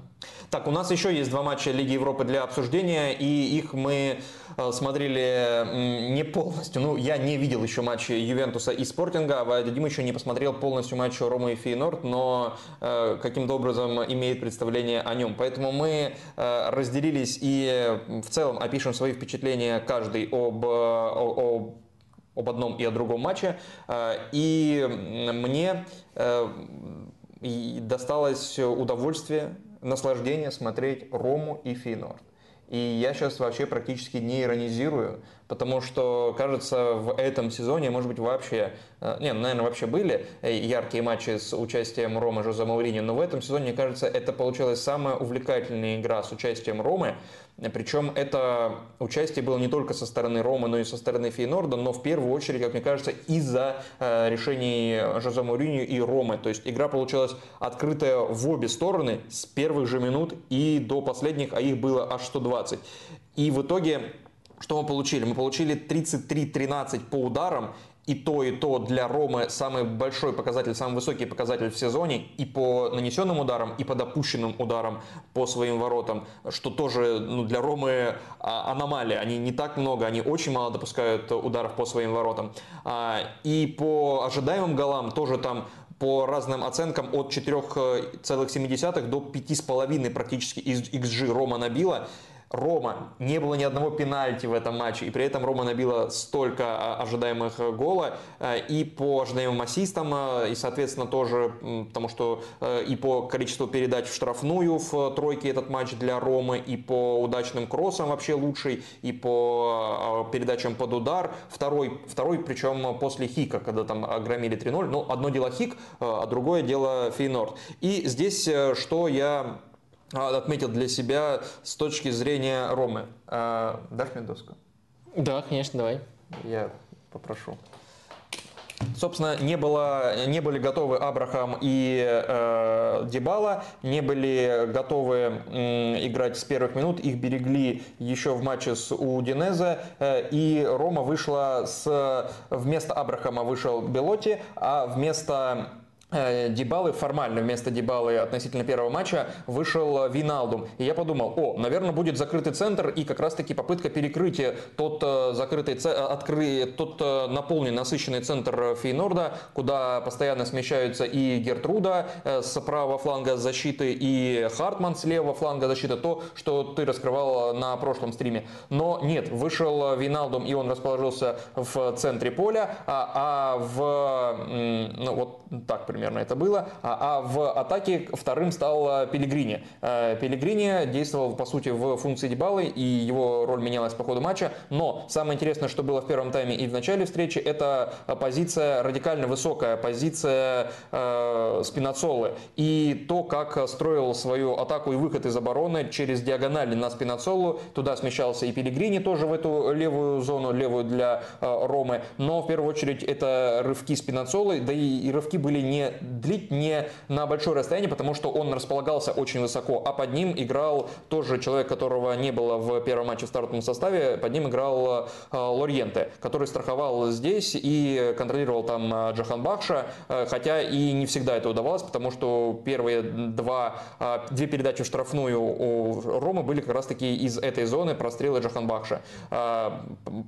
Так, у нас еще есть два матча Лиги Европы для обсуждения, и их мы э, смотрели не полностью. Ну, я не видел еще матчи Ювентуса и Спортинга, а Вадим еще не посмотрел полностью матч Ромы и Фейнорд, но э, каким-то образом имеет представление о нем. Поэтому мы э, разделились и в целом опишем свои впечатления каждый об, об об одном и о другом матче. И мне досталось удовольствие наслаждение смотреть Рому и Фейнорд. И я сейчас вообще практически не иронизирую, потому что, кажется, в этом сезоне, может быть, вообще, э, не, ну, наверное, вообще были э, яркие матчи с участием Ромы Жозе Маурини, но в этом сезоне, кажется, это получилась самая увлекательная игра с участием Ромы, причем это участие было не только со стороны Ромы, но и со стороны Фейнорда, но в первую очередь, как мне кажется, из-за э, решений Жозе Мауриньо и Ромы. То есть игра получилась открытая в обе стороны с первых же минут и до последних, а их было аж 120. И в итоге что мы получили? Мы получили 33-13 по ударам и то, и то для Ромы самый большой показатель, самый высокий показатель в сезоне и по нанесенным ударам, и по допущенным ударам по своим воротам, что тоже ну, для Ромы а, аномалия. Они не так много, они очень мало допускают ударов по своим воротам. А, и по ожидаемым голам тоже там по разным оценкам от 4,7 до 5,5 практически из XG Рома набила. Рома. Не было ни одного пенальти в этом матче, и при этом Рома набила столько а, ожидаемых э, гола. Э, и по ожидаемым ассистам, э, и, соответственно, тоже, потому что и по количеству передач в штрафную в тройке этот матч для Ромы, и по удачным кроссам вообще лучший, и по передачам под удар. Второй, второй причем после Хика, когда там огромили 3-0. Ну, одно дело Хик, а другое дело Фейнорд. И здесь, что я отметил для себя с точки зрения Ромы. А, дашь мне доску? Да, конечно, давай. Я попрошу. Собственно, не, было, не были готовы Абрахам и э, Дебала, не были готовы э, играть с первых минут, их берегли еще в матче с Удинезе, э, и Рома вышла с... Вместо Абрахама вышел Белоти, а вместо Дебалы формально вместо Дебалы относительно первого матча вышел Виналдум. И я подумал, о, наверное, будет закрытый центр и как раз-таки попытка перекрытия тот э, закрытый, э, откры, тот наполненный, насыщенный центр Фейнорда, куда постоянно смещаются и Гертруда с правого фланга защиты, и Хартман с левого фланга защиты, то, что ты раскрывал на прошлом стриме. Но нет, вышел Виналдум, и он расположился в центре поля, а, а в, ну вот так примерно это было. А, а в атаке вторым стал э, Пелигрини. Э, Пелигрини действовал, по сути, в функции Дебалы, и его роль менялась по ходу матча. Но самое интересное, что было в первом тайме и в начале встречи, это позиция радикально высокая, позиция э, Спинацолы. И то, как строил свою атаку и выход из обороны через диагонали на Спинацолу. Туда смещался и Пелигрини тоже в эту левую зону, левую для э, Ромы. Но в первую очередь это рывки Спинацолы, да и, и рывки были не длить не на большое расстояние, потому что он располагался очень высоко, а под ним играл тоже человек, которого не было в первом матче в стартовом составе, под ним играл э, Лориенте, который страховал здесь и контролировал там э, Джахан Бахша, э, хотя и не всегда это удавалось, потому что первые два, две передачи в штрафную у Ромы были как раз таки из этой зоны прострелы Джахан Бахша.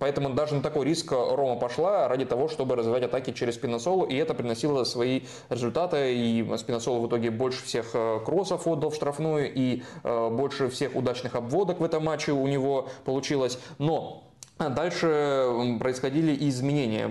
Поэтому даже на такой риск Рома пошла ради того, чтобы развивать атаки через Пиносолу, и это приносило свои результата, и Спиносол в итоге больше всех кроссов отдал в штрафную, и больше всех удачных обводок в этом матче у него получилось. Но дальше происходили изменения.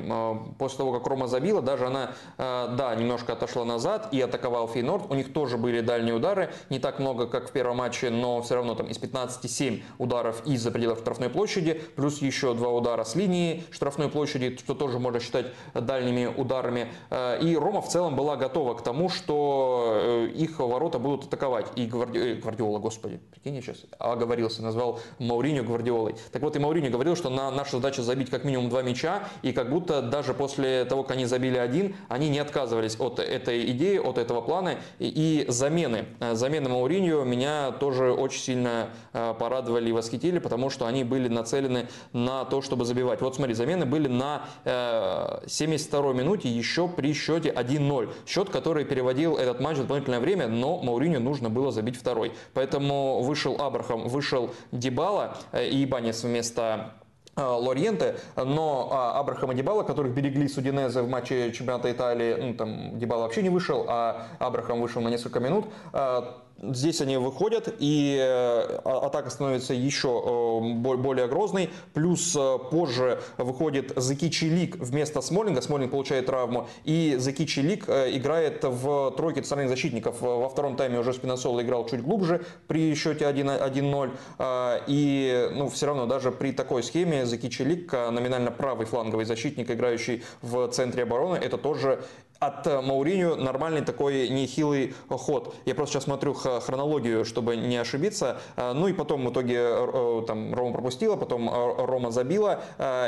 После того, как Рома забила, даже она, э, да, немножко отошла назад и атаковал Фейнорд. У них тоже были дальние удары. Не так много, как в первом матче, но все равно там из 15 7 ударов из-за пределов штрафной площади, плюс еще два удара с линии штрафной площади, что тоже можно считать дальними ударами. Э, и Рома в целом была готова к тому, что э, их ворота будут атаковать. И Гварди... Гвардиола, господи, прикинь, я сейчас оговорился, назвал Мауриню Гвардиолой. Так вот, и Мауриню говорил, что на наша задача забить как минимум два мяча, и как будто даже после того, как они забили один, они не отказывались от этой идеи, от этого плана. И, и замены, э, замены Мауриньо меня тоже очень сильно э, порадовали и восхитили, потому что они были нацелены на то, чтобы забивать. Вот смотри, замены были на 72-й э, минуте еще при счете 1-0. Счет, который переводил этот матч в дополнительное время, но Мауриньо нужно было забить второй. Поэтому вышел Абрахам, вышел Дебала и Банец вместо Лориенте, но а, Абрахама Дебала, которых берегли с Удинезе в матче чемпионата Италии, ну там Дебала вообще не вышел, а Абрахам вышел на несколько минут, а, Здесь они выходят, и э, а, атака становится еще э, более грозной. Плюс э, позже выходит Заки Чилик вместо Смолинга. Смолинг получает травму. И Заки Чилик играет в тройке центральных защитников. Во втором тайме уже Спиносоло играл чуть глубже при счете 1-0. И ну, все равно даже при такой схеме Заки Чилик, номинально правый фланговый защитник, играющий в центре обороны, это тоже от э, Мауриню нормальный такой нехилый ход. Я просто сейчас смотрю хронологию, чтобы не ошибиться. Э, ну и потом в итоге э, там Рома пропустила, потом Рома забила.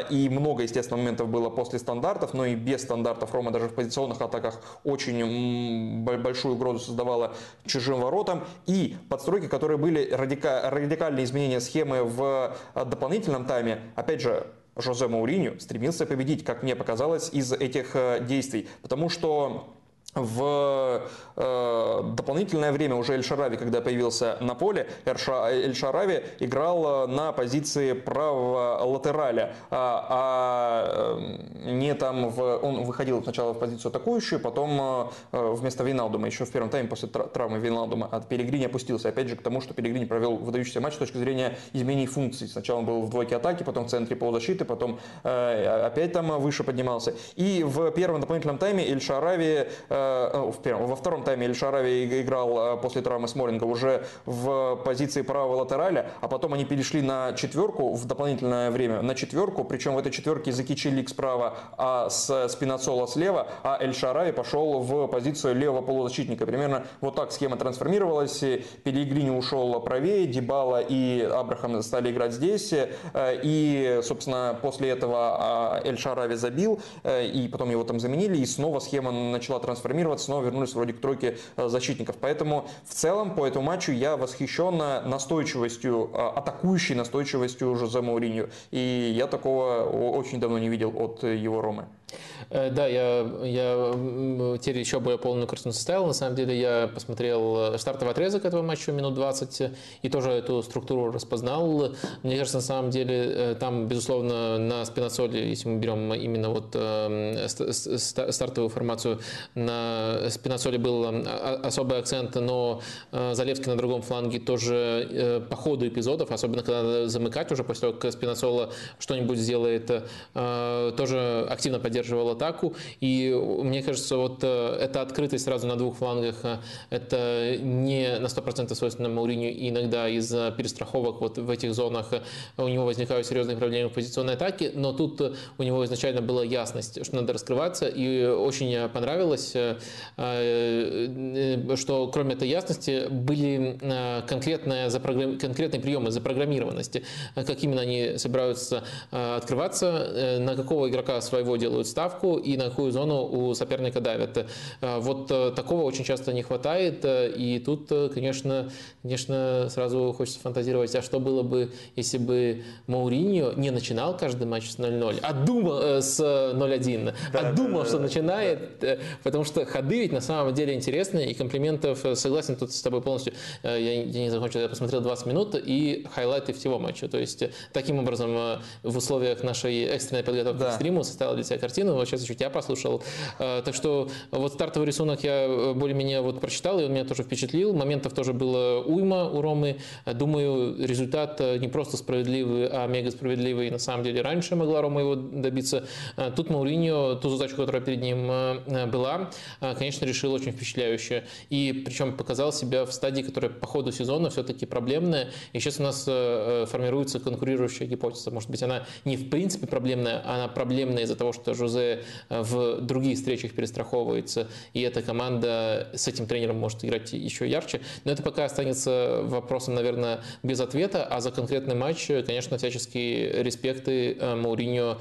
И много, естественно, моментов было после стандартов, но и без стандартов Рома даже в позиционных атаках очень большую угрозу создавала чужим воротам. И подстройки, которые были радика радикальные изменения схемы в дополнительном тайме. Опять же, Жозе Мауриню стремился победить, как мне показалось, из этих э, действий. Потому что в э, дополнительное время уже Эль-Шарави, когда появился на поле, Эль-Шарави играл э, на позиции правого латераля, а, а э, не там в, он выходил сначала в позицию атакующую, потом э, вместо Виналдума, еще в первом тайме после травмы Виналдума от Пелегрини опустился, опять же, к тому, что Пелегрини провел выдающийся матч с точки зрения изменений функций. Сначала он был в двойке атаки, потом в центре полузащиты, потом э, опять там выше поднимался. И в первом дополнительном тайме Эль-Шарави э, Э, в первом, во втором тайме Эль играл э, после травмы Смолинга уже в позиции правого латераля, а потом они перешли на четверку в дополнительное время, на четверку, причем в этой четверке Закичи справа, а с Спинацола слева, а Эль Шарави пошел в позицию левого полузащитника. Примерно вот так схема трансформировалась. Пелигрини ушел правее, Дибала и Абрахам стали играть здесь. Э, и, собственно, после этого а, Эль Шарави забил, и потом его там заменили, и снова схема начала трансформироваться трансформироваться, снова вернулись вроде к тройке э, защитников. Поэтому в целом по этому матчу я восхищен настойчивостью, э, атакующей настойчивостью Жозе Мауриньо. И я такого очень давно не видел от его Ромы. Э, да, я, я теперь еще более полную картину составил. На самом деле я посмотрел стартовый отрезок этого матча минут 20 и тоже эту структуру распознал. Мне кажется, на самом деле там, безусловно, на спиносоле, если мы берем именно вот стартовую формацию, на на Спинацоле был особый акцент, но э, Залевский на другом фланге тоже э, по ходу эпизодов, особенно когда надо замыкать уже после того, как Спинацола что-нибудь сделает, э, тоже активно поддерживал атаку. И мне кажется, вот эта открытость сразу на двух флангах, это не на 100% свойственно Мауриню, иногда из-за перестраховок вот в этих зонах у него возникают серьезные проблемы в позиционной атаке, но тут у него изначально была ясность, что надо раскрываться, и очень понравилось Э, что кроме этой ясности были э, конкретные, конкретные приемы запрограммированности, как именно они собираются э, открываться, на какого игрока своего делают ставку и на какую зону у соперника давят. Вот такого очень часто не хватает, и тут, конечно, конечно, сразу хочется фантазировать, а что было бы, если бы Мауриньо не начинал каждый матч с 0-0, а думал с 0-1, да, а думал, да, что да, начинает, да. потому что ходы ведь на самом деле интересные, и комплиментов, э, согласен тут с тобой полностью, э, я, я не закончил, я посмотрел 20 минут и хайлайты всего матча. То есть э, таким образом в условиях нашей экстренной подготовки да. к стриму составил для себя картину картину, вот сейчас еще тебя послушал. Так что вот стартовый рисунок я более-менее вот прочитал, и он меня тоже впечатлил. Моментов тоже было уйма у Ромы. Думаю, результат не просто справедливый, а мега справедливый. На самом деле раньше могла Рома его добиться. Тут Мауриньо ту задачу, которая перед ним была, конечно, решил очень впечатляюще. И причем показал себя в стадии, которая по ходу сезона все-таки проблемная. И сейчас у нас э, формируется конкурирующая гипотеза. Может быть, она не в принципе проблемная, а она проблемная из-за того, что Жозе э, в других встречах перестраховывается, и эта команда с этим тренером может играть еще ярче. Но это пока останется вопросом, наверное, без ответа, а за конкретный матч, конечно, всяческие респекты э, Мауриньо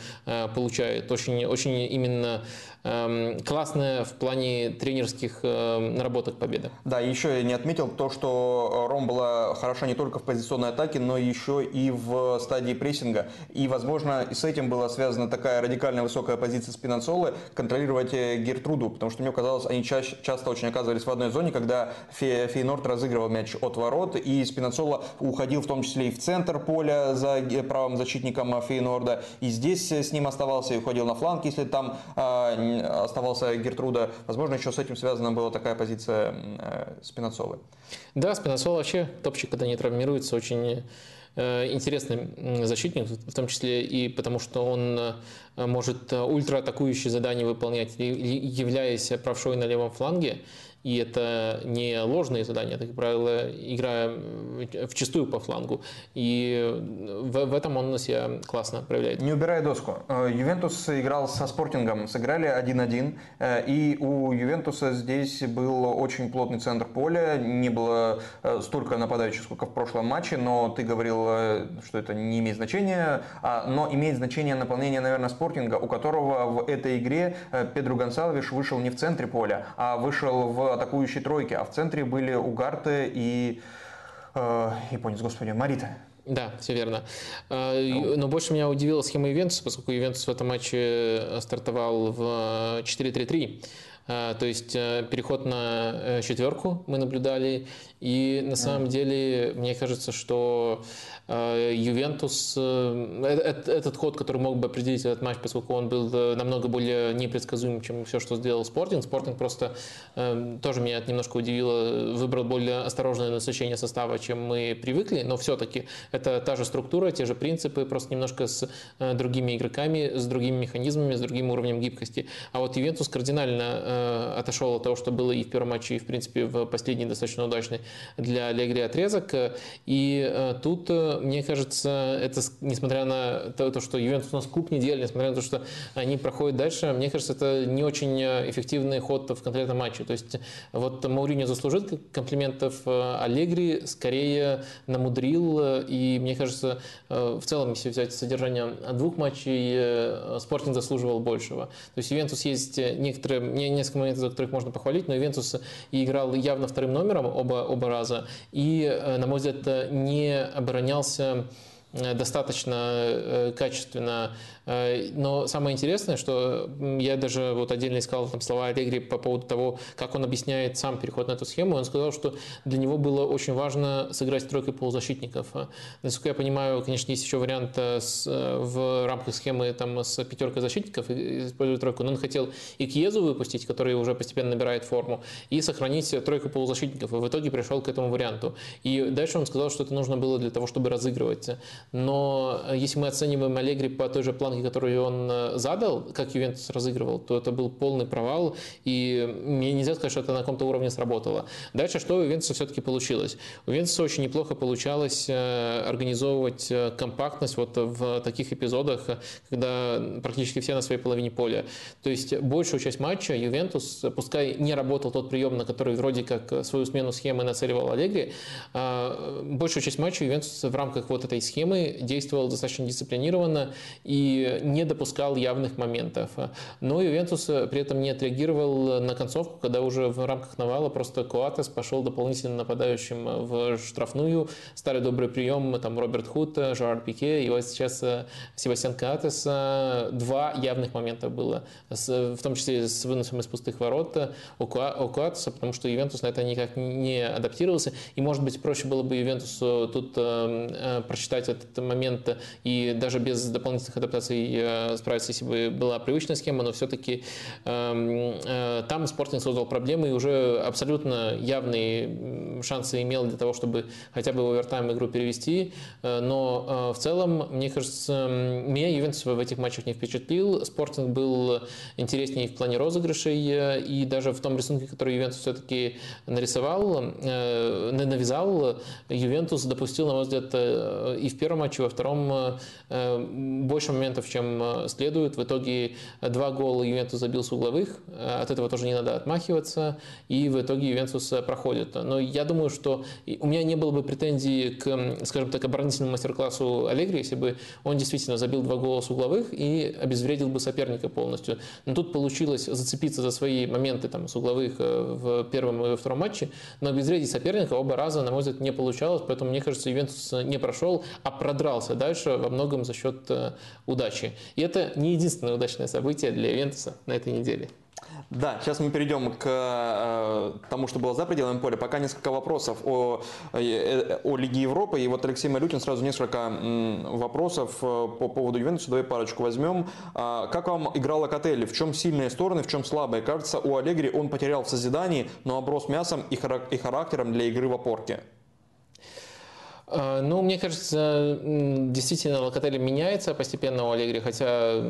получает. Очень, очень именно классная в плане тренерских эм, наработок победа. Да, еще я не отметил то, что Ром была хороша не только в позиционной атаке, но еще и в стадии прессинга. И, возможно, и с этим была связана такая радикальная высокая позиция Спинацолы контролировать э, Гертруду, потому что мне казалось, они чаще, часто очень оказывались в одной зоне, когда Фе, Фейнорд разыгрывал мяч от ворот, и Спинацола уходил в том числе и в центр поля за правым защитником Фейнорда, и здесь с ним оставался и уходил на фланг, если там а, оставался Гертруда. Возможно, еще с этим связана была такая позиция э, Спинацолы. Да, Спинацола вообще топчик, когда не травмируется, очень э, интересный защитник, в том числе и потому, что он э, может ультраатакующие задания выполнять, являясь правшой на левом фланге и это не ложные задания, это, как правило, игра в чистую по флангу. И в, в этом он себя классно проявляет. Не убирая доску. Э, Ювентус играл со Спортингом, сыграли 1-1, э, и у Ювентуса здесь был очень плотный центр поля, не было э, столько нападающих, сколько в прошлом матче, но ты говорил, что это не имеет значения, а, но имеет значение наполнение, наверное, Спортинга, у которого в этой игре Педро Гонсалвиш вышел не в центре поля, а вышел в атакующей тройки, а в центре были Угарте и э, японец, господи, Марита. Да, все верно. Э, но больше меня удивила схема Ювентуса, поскольку Ювентус в этом матче стартовал в 4-3-3. Э, то есть э, переход на четверку мы наблюдали. И на самом деле, мне кажется, что Э, Ювентус, э, э, этот ход, который мог бы определить этот матч, поскольку он был намного более непредсказуем, чем все, что сделал Спортинг. Спортинг просто тоже меня немножко удивило, выбрал более осторожное насыщение состава, чем мы привыкли, но все-таки это та же структура, те же принципы, просто немножко с другими игроками, с другими механизмами, с другим уровнем гибкости. А вот Ювентус кардинально отошел от того, что было и в первом матче, и в принципе в последний достаточно удачный для Аллегри отрезок. И тут мне кажется, это, несмотря на то, что Ювентус у нас клуб недели, несмотря на то, что они проходят дальше, мне кажется, это не очень э, эффективный ход в конкретном матче. То есть вот Мауриньо заслужит комплиментов, э, Аллегри скорее намудрил, э, и мне кажется, в целом, если взять содержание двух матчей, Спортинг заслуживал большего. То есть Ювентус есть некоторые, несколько моментов, за которых можно похвалить, но Ювентус играл явно вторым номером оба, оба раза, и, на мой взгляд, не оборонялся э, достаточно э, качественно Э, но самое интересное, что я даже вот отдельно искал там слова Аллегри по поводу того, как он объясняет сам переход на эту схему. Он сказал, что для него было очень важно сыграть тройкой полузащитников. Э, насколько я понимаю, конечно, есть еще вариант э, с, в рамках схемы там, с пятеркой защитников использовать тройку, но он хотел и Кьезу выпустить, который уже постепенно набирает форму, и сохранить тройку полузащитников. И в итоге пришел к этому варианту. И дальше он сказал, что это нужно было для того, чтобы разыгрывать. Но если мы оцениваем Аллегри по той же планке, планки, которые он э, задал, как Ювентус разыгрывал, то это был полный провал, и мне нельзя сказать, что это на каком-то уровне сработало. Дальше что у Ювентуса все-таки получилось? У Ювентуса очень неплохо получалось э, организовывать э, компактность вот в таких эпизодах, когда практически все на своей половине поля. То есть большую часть матча Ювентус, пускай не работал тот прием, на который вроде как свою смену схемы нацеливал Аллегри, а, большую часть матча Ювентус в рамках вот этой схемы действовал достаточно дисциплинированно и не допускал явных моментов. Но Ювентус при этом не отреагировал на концовку, когда уже в рамках навала просто Куатес пошел дополнительно нападающим в штрафную. Старый добрый прием, там Роберт Худ, Жерар Пике, и вот сейчас э, Себастьян Куатес. Два явных момента было, в том числе с выносом из пустых ворот у Куатеса, потому что Ювентус на это никак не адаптировался. И, может быть, проще было бы Ювентусу тут э, э, прочитать этот момент и даже без дополнительных адаптаций справиться, если бы была привычная схема, но все-таки эм, там спортинг создал проблемы и уже абсолютно явные шансы имел для того, чтобы хотя бы в овертайм игру перевести, но в целом, мне кажется, меня Ювентус в этих матчах не впечатлил, спортинг был интереснее в плане розыгрышей и даже в том рисунке, который Ювентус все-таки нарисовал, навязал, Ювентус допустил, на мой взгляд, э, и в первом матче, и во втором э, больше моментов, чем э, следует. В итоге два гола Ювентус забил с угловых, от этого тоже не надо отмахиваться, и в итоге Ювентус проходит. Но я думаю, что у меня не было бы претензий к, скажем так, оборонительному мастер-классу Аллегри, если бы он действительно забил два гола с угловых и обезвредил бы соперника полностью. Но тут получилось зацепиться за свои моменты там, с угловых в первом и втором матче, но обезвредить соперника оба раза, на мой взгляд, не получалось, поэтому мне кажется, Ювентус не прошел, а продрался дальше во многом за счет э, удачи. И это не единственное удачное событие для Ювентуса на этой неделе. Да, сейчас мы перейдем к э, тому, что было за пределами поля. Пока несколько вопросов о, э, э о Лиге Европы. И вот Алексей Малютин сразу несколько вопросов по поводу Ювентуса. Давай парочку возьмем. А, как вам игра Локотелли? В чем сильные стороны, в чем слабые? Кажется, у Аллегри он потерял в созидании, но оброс мясом и характером для игры в опорке. А, ну, мне кажется, действительно Локотелли меняется постепенно у Аллегри, хотя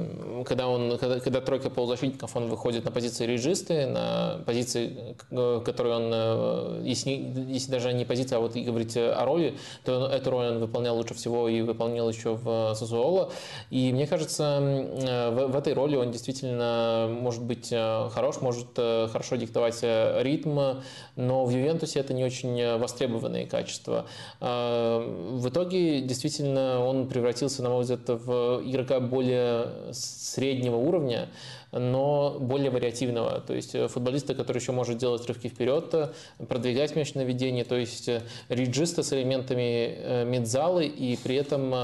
когда, он, когда, когда тройка полузащитников, он выходит на позиции реджисты, на позиции, которые он, э, если, если даже не позиция, а вот и говорить о роли, то эту роль он выполнял лучше всего и выполнял еще в Сазуоло. И мне кажется, э, в, в этой роли он действительно может быть э, хорош, может хорошо диктовать ритм, но в Ювентусе это не очень востребованные качества. В итоге, действительно, он превратился, на мой взгляд, в игрока более среднего уровня, но более вариативного. То есть э, футболиста, который еще может делать рывки вперед, э, продвигать мяч на ведение, то есть э, риджиста с элементами медзалы, и при этом,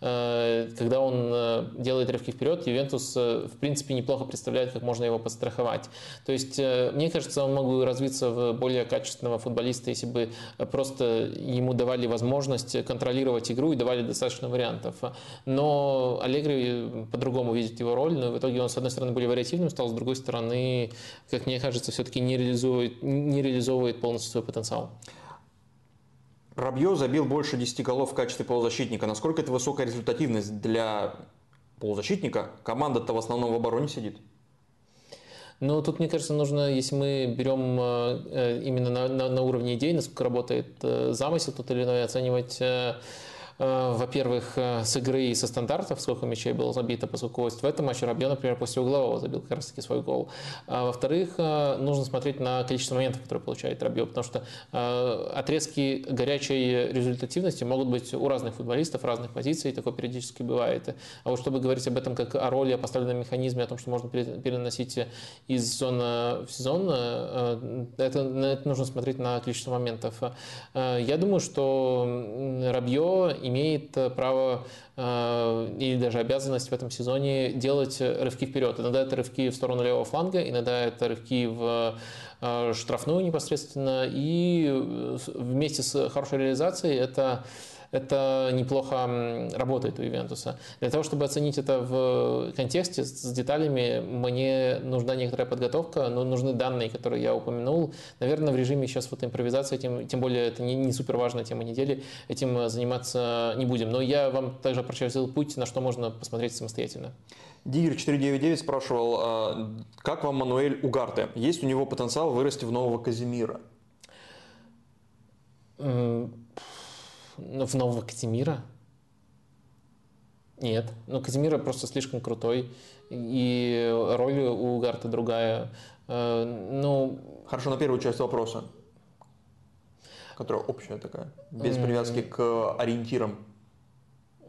когда он делает рывки вперед, Ювентус, в принципе, неплохо представляет, как можно его подстраховать. То есть, мне кажется, он мог бы развиться в более качественного футболиста, если бы просто ему давали возможность контролировать игру и давали достаточно вариантов. Но Аллегри по-другому видит его роль, но в итоге он, с одной стороны, более вариативным стал, с другой стороны, как мне кажется, все-таки не реализует, не реализовывает полностью свой потенциал. Рабье забил больше 10 голов в качестве полузащитника. Насколько это высокая результативность для полузащитника? Команда-то в основном в обороне сидит. Ну, тут, мне кажется, нужно, если мы берем э, именно на, на, на уровне идей, насколько работает э, замысел тот или иной, оценивать э, Э, во-первых, э, с игры и со стандартов, сколько мячей было забито, поскольку в этом матче Рабье, например, после углового забил как раз таки свой гол. А во-вторых, э, нужно смотреть на количество моментов, которые получает Рабье, потому что отрезки горячей результативности могут быть у разных футболистов, разных позиций, такое периодически бывает. А вот чтобы говорить об этом как о роли, о поставленном механизме, о том, что можно переносить из сезона в сезон, это, это нужно смотреть на количество моментов. Я думаю, что Рабье имеет э, право э, или даже обязанность в этом сезоне делать рывки вперед. Иногда это рывки в сторону левого фланга, иногда это рывки в э, штрафную непосредственно. И вместе с хорошей реализацией это это неплохо работает у Ювентуса. Для того, чтобы оценить это в контексте с деталями, мне нужна некоторая подготовка, но нужны данные, которые я упомянул. Наверное, в режиме сейчас вот импровизации, тем, тем более это не, не супер важная тема недели, этим заниматься не будем. Но я вам также прочертил путь, на что можно посмотреть самостоятельно. Дигер 499 спрашивал, а, как вам Мануэль Угарте? Есть у него потенциал вырасти в нового Казимира? В нового Казимира? Нет. Ну, Казимира просто слишком крутой. И роль у Гарта другая. Э, ну... Хорошо, на первую часть вопроса, которая общая такая, без привязки к ориентирам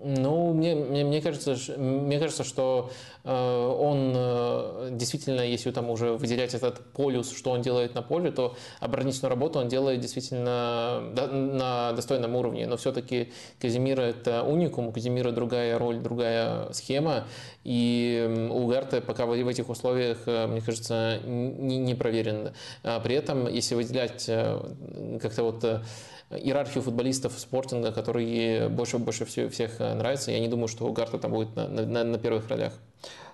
ну, мне, мне, мне, кажется, мне кажется, что э, он э, действительно, если там уже выделять этот полюс, что он делает на поле, то оборонительную работу он делает действительно до, на достойном уровне. Но все-таки Казимира это уникум, у Казимира другая роль, другая схема. И у Гарта пока в этих условиях, э, мне кажется, не, не проверен. А при этом, если выделять э, как-то вот иерархию футболистов спортинга, которые больше больше всех нравятся. Я не думаю, что Угарта там будет на, на, на первых ролях.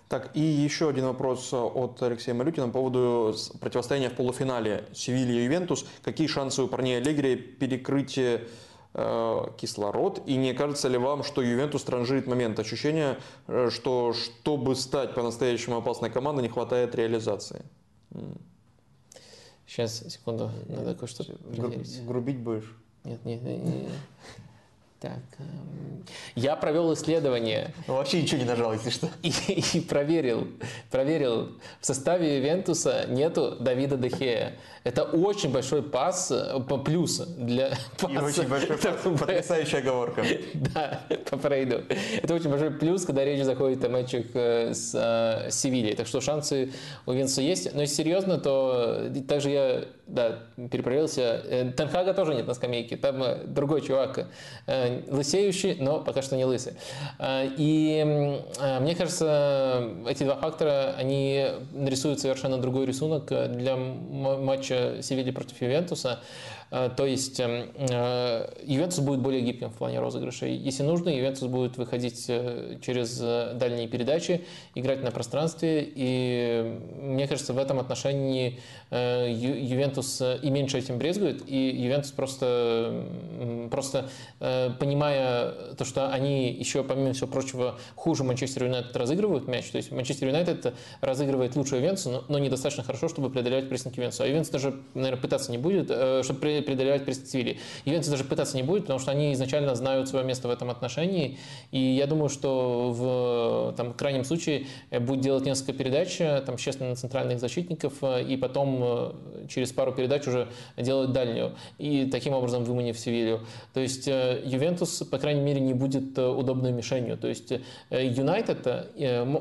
Так, и еще один вопрос от Алексея Малютина по поводу противостояния в полуфинале Севилья и Ювентус. Какие шансы у парней Аллегри перекрыть э, кислород? И не кажется ли вам, что Ювентус транжирит момент? Ощущение, э, что чтобы стать по-настоящему опасной командой, не хватает реализации. Сейчас, секунду, надо кое-что проверить. Грубить будешь? Нет, нет, нет. нет. Так, эм, я провел исследование. Ну, вообще ничего не нажал, если что. И, и проверил, проверил. В составе Вентуса нету Давида Дехея. Это очень большой пас, э, плюс для паса. И очень большой пас, потрясающая оговорка. Да, по Фрейду. Это очень большой плюс, когда речь заходит о матчах э, с э, Севильей. Так что шансы у Венса есть. Но если серьезно, то также я да, перепроверился. Тенхага тоже нет на скамейке. Там другой чувак, лысеющий, но пока что не лысый. И мне кажется, эти два фактора, они нарисуют совершенно другой рисунок для матча Севильи против Ювентуса. Э, то есть эм, э, Ювентус будет более гибким в плане розыгрышей. Если нужно, Ювентус будет выходить э, через дальние передачи, играть на пространстве. И мне кажется, в этом отношении Ювентус и меньше этим брезгует. И Ювентус просто, просто понимая то, что они еще, помимо всего прочего, хуже Манчестер Юнайтед разыгрывают мяч. То есть Манчестер Юнайтед разыгрывает лучше Ювентуса, но недостаточно хорошо, чтобы преодолевать прессинг Ювентуса. А Ювентус даже, наверное, пытаться не будет, чтобы преодолевать перспективе. Ювентус даже пытаться не будет, потому что они изначально знают свое место в этом отношении. И я думаю, что в там, крайнем случае э, будет делать несколько передач, э, там, честно, на центральных защитников, э, и потом через пару передач уже делать дальнюю. И таким образом выманив Севилью. То есть Ювентус, по крайней мере, не будет удобной мишенью. То есть Юнайтед,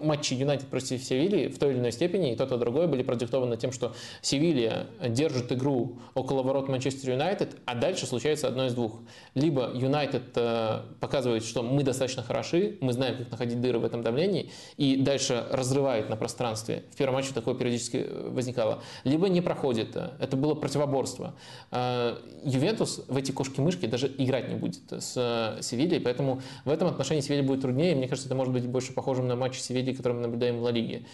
матчи Юнайтед против Севильи в той или иной степени, и тот, и другой были продиктованы тем, что Севилья держит игру около ворот Манчестер Юнайтед, а дальше случается одно из двух. Либо Юнайтед э, показывает, что мы достаточно хороши, мы знаем, как находить дыры в этом давлении, и дальше разрывает на пространстве. В первом матче такое периодически э, возникало. Либо не проходит. Это было противоборство. Э, Ювентус в эти кошки-мышки даже играть не будет с Севильей, поэтому в этом отношении Севилья будет труднее. Мне кажется, это может быть больше похожим на матч Севильи, который мы наблюдаем в Ла Лиге,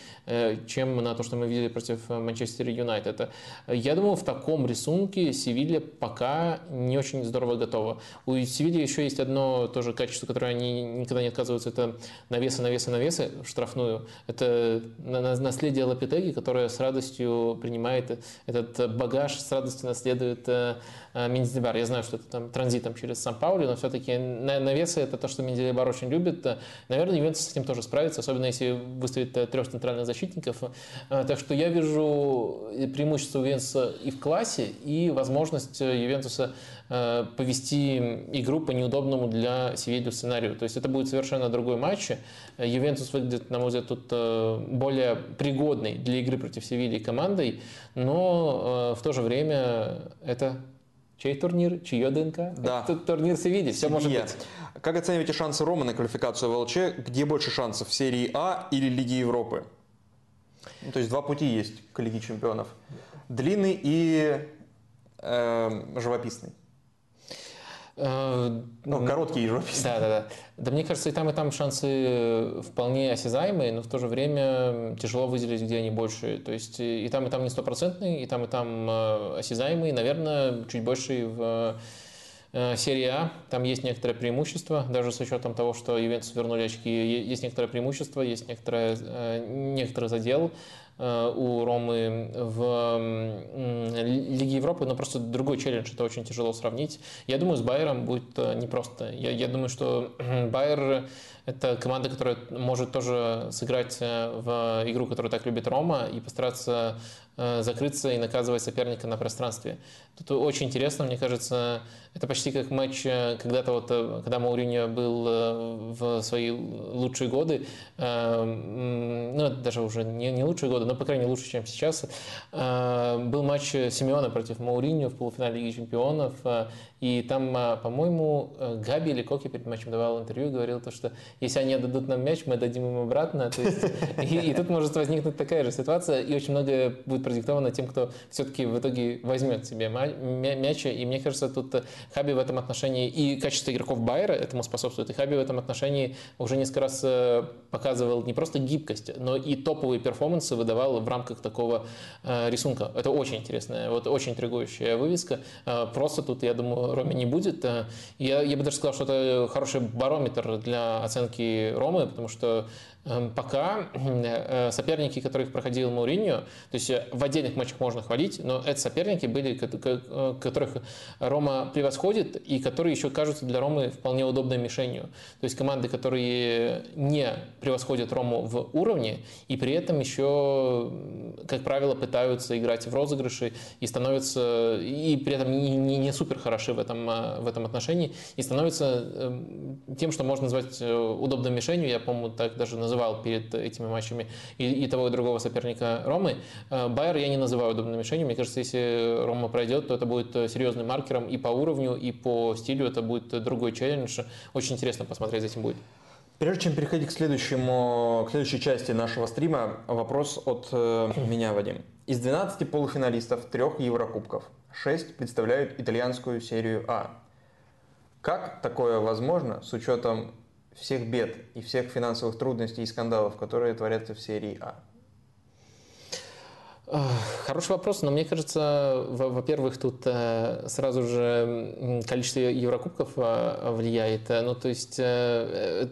чем на то, что мы видели против Манчестер Юнайтед. Я думаю, в таком рисунке Севилья пока не очень здорово готова. У Севильи еще есть одно тоже качество, которое они никогда не отказываются, это навесы, навесы, навесы в штрафную. Это наследие Лапитеги, которое с радостью принимает этот багаж, с радостью наследует э, э, Миндзибар. Я знаю, что это там транзитом через Сан-Паулю, но все-таки навесы это то, что Миндзибар очень любит. Наверное, Ювентус с этим тоже справится, особенно если выставит э, трех центральных защитников. Так что я вижу преимущество Ювентуса и в классе, и возможность э, Ювентуса э, повести игру по неудобному для Севилью сценарию. То есть это будет совершенно другой матч. Э, Ювентус выглядит, на мой взгляд, тут более пригодной для игры против Севильи командой, но в то же время это Чей турнир? Чье ДНК? Да. Это турнир Севильи, все может быть. Как оцениваете шансы Рома на квалификацию в ЛЧ? Где больше шансов, в серии А или Лиге Европы? Ну, то есть два пути есть к Лиге Чемпионов. Длинный и э, живописный. Э, ну, короткий и живописный. Да, да, да. Да, мне кажется, и там, и там шансы вполне осязаемые, но в то же время тяжело выделить, где они больше. То есть и там, и там не стопроцентные, и там, и там э, осязаемые. Наверное, чуть больше в э, серии А. Там есть некоторое преимущество, даже с учетом того, что Ювентус вернули очки. Есть некоторое преимущество, есть некоторое, некоторый задел. Э, у Ромы в Лиге Европы, но просто другой челлендж, это очень тяжело сравнить. Я думаю, с Байером будет э, непросто. Я, я думаю, что Байер это команда, которая может тоже сыграть э, в игру, которую так любит Рома, и постараться Э, закрыться и наказывать соперника на пространстве. Тут очень интересно, мне кажется, это почти как матч э, когда-то вот, э, когда Мауриньо был в свои лучшие годы, ну, даже уже не, не лучшие годы, но, по крайней мере, лучше, чем сейчас, был матч Симеона против Мауриньо в полуфинале Лиги Чемпионов, И там, по-моему, Габи или Коки перед матчем давал интервью, говорил то, что если они отдадут нам мяч, мы дадим им обратно. То есть, и, и тут может возникнуть такая же ситуация, и очень многое будет продиктовано тем, кто все-таки в итоге возьмет себе мяч. И мне кажется, тут Хаби в этом отношении и качество игроков Байера этому способствует, и Хаби в этом отношении уже несколько раз э, показывал не просто гибкость, но и топовые перформансы выдавал в рамках такого э, рисунка. Это очень интересная, вот очень интригующая вывеска. Э, просто тут, я думаю, Роме не будет. Я, я бы даже сказал, что это хороший барометр для оценки Ромы, потому что пока э, соперники, которых проходил Мауриньо, то есть э, в отдельных матчах можно хвалить, но это соперники были, э, которых Рома превосходит и которые еще кажутся для Ромы вполне удобной мишенью. То есть команды, которые не превосходят Рому в уровне и при этом еще, как правило, пытаются играть в розыгрыши и становятся, и при этом не, не, не супер хороши в этом, в этом отношении и становятся эм, тем, что можно назвать удобной мишенью. Я, по-моему, так даже называю называл перед этими матчами и, и того, и другого соперника Ромы. Э, Байер я не называю удобной мишенью. Мне кажется, если Рома пройдет, то это будет серьезным маркером и по уровню, и по стилю. Это будет другой челлендж. Очень интересно посмотреть за этим будет. Прежде чем переходить к, следующему, к следующей части нашего стрима, вопрос от э, меня, Вадим. Из 12 полуфиналистов трех Еврокубков 6 представляют итальянскую серию А. Как такое возможно с учетом всех бед и всех финансовых трудностей и скандалов, которые творятся в серии А? Хороший вопрос, но мне кажется, во-первых, тут э, сразу же количество Еврокубков э, влияет. Ну, то есть э,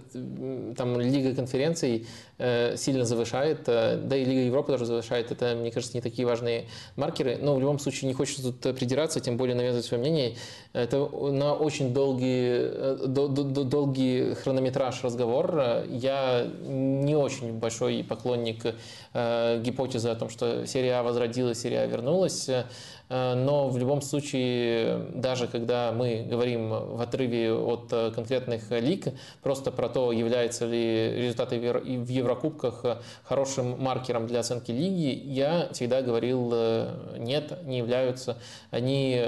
там Лига конференций Э, сильно завышает, э, да и Лига Европы тоже завышает, это, мне кажется, не такие важные маркеры, но в любом случае не хочется тут придираться, тем более навязывать свое мнение. Это на очень долгий, э, долгий хронометраж разговор. Я не очень большой поклонник гипотезы о том, что серия А возродилась, серия А вернулась. Э, но в любом случае, даже когда мы говорим в отрыве от э, конкретных лиг, просто про то, являются ли результаты в Еврокубках хорошим маркером для оценки лиги, я всегда говорил э, нет, не являются. Они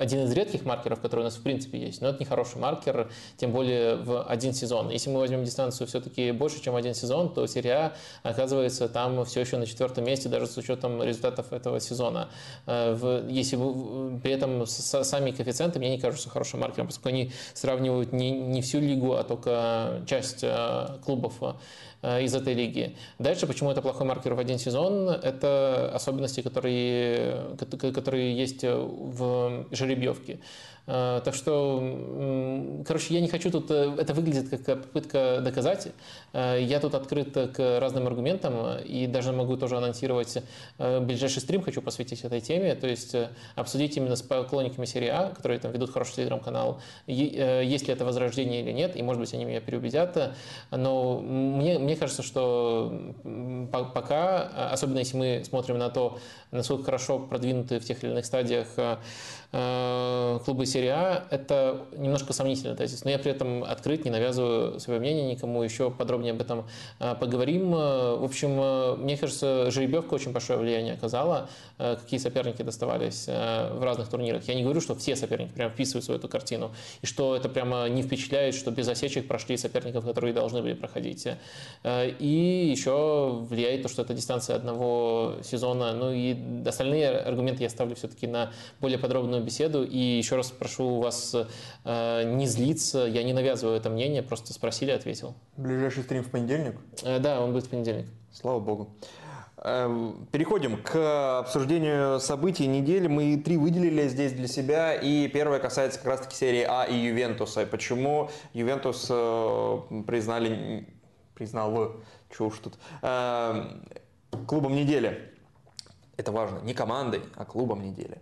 один из редких маркеров, который у нас в принципе есть, но это не хороший маркер, тем более в один сезон. Если мы возьмем дистанцию все-таки больше, чем один сезон, то серия А оказывается там все еще на четвертом месте, даже с учетом результатов этого сезона. В если вы, при этом сами коэффициенты мне не кажутся хорошим маркером, поскольку они сравнивают не, не всю лигу, а только часть э, клубов э, из этой лиги. Дальше, почему это плохой маркер в один сезон, это особенности, которые, которые есть в жеребьевке. Э, так что, короче, я не хочу тут, э, это выглядит как попытка доказать. Э, я тут открыт к разным аргументам и даже могу тоже анонсировать ближайший стрим, хочу посвятить этой теме, то есть обсудить именно с поклонниками серии А, которые там ведут хороший телеграм-канал, есть ли это возрождение или нет, и может быть они меня переубедят. Но мне, мне кажется, что пока, особенно если мы смотрим на то, насколько хорошо продвинуты в тех или иных стадиях Э, клубы серия А, это немножко сомнительный тезис. Но я при этом открыт, не навязываю свое мнение никому, еще подробнее об этом э, поговорим. Э, в общем, мне кажется, жеребьевка очень большое влияние оказала, какие соперники доставались в разных турнирах. Я не говорю, что все соперники прям вписываются в эту картину, и что это прямо не впечатляет, что без осечек прошли соперников, которые должны были проходить. И еще влияет то, что это дистанция одного сезона. Ну и остальные аргументы я ставлю все-таки на более подробную беседу. И еще раз прошу вас э, не злиться, я не навязываю это мнение, просто спросили, ответил. Ближайший стрим в понедельник? Э, да, он будет в понедельник. Слава богу. Эм, переходим к обсуждению событий недели. Мы три выделили здесь для себя. И первое касается как раз-таки серии А и Ювентуса. Почему Ювентус э, признали, признал, уж тут, эм, клубом недели. Это важно, не командой, а клубом недели.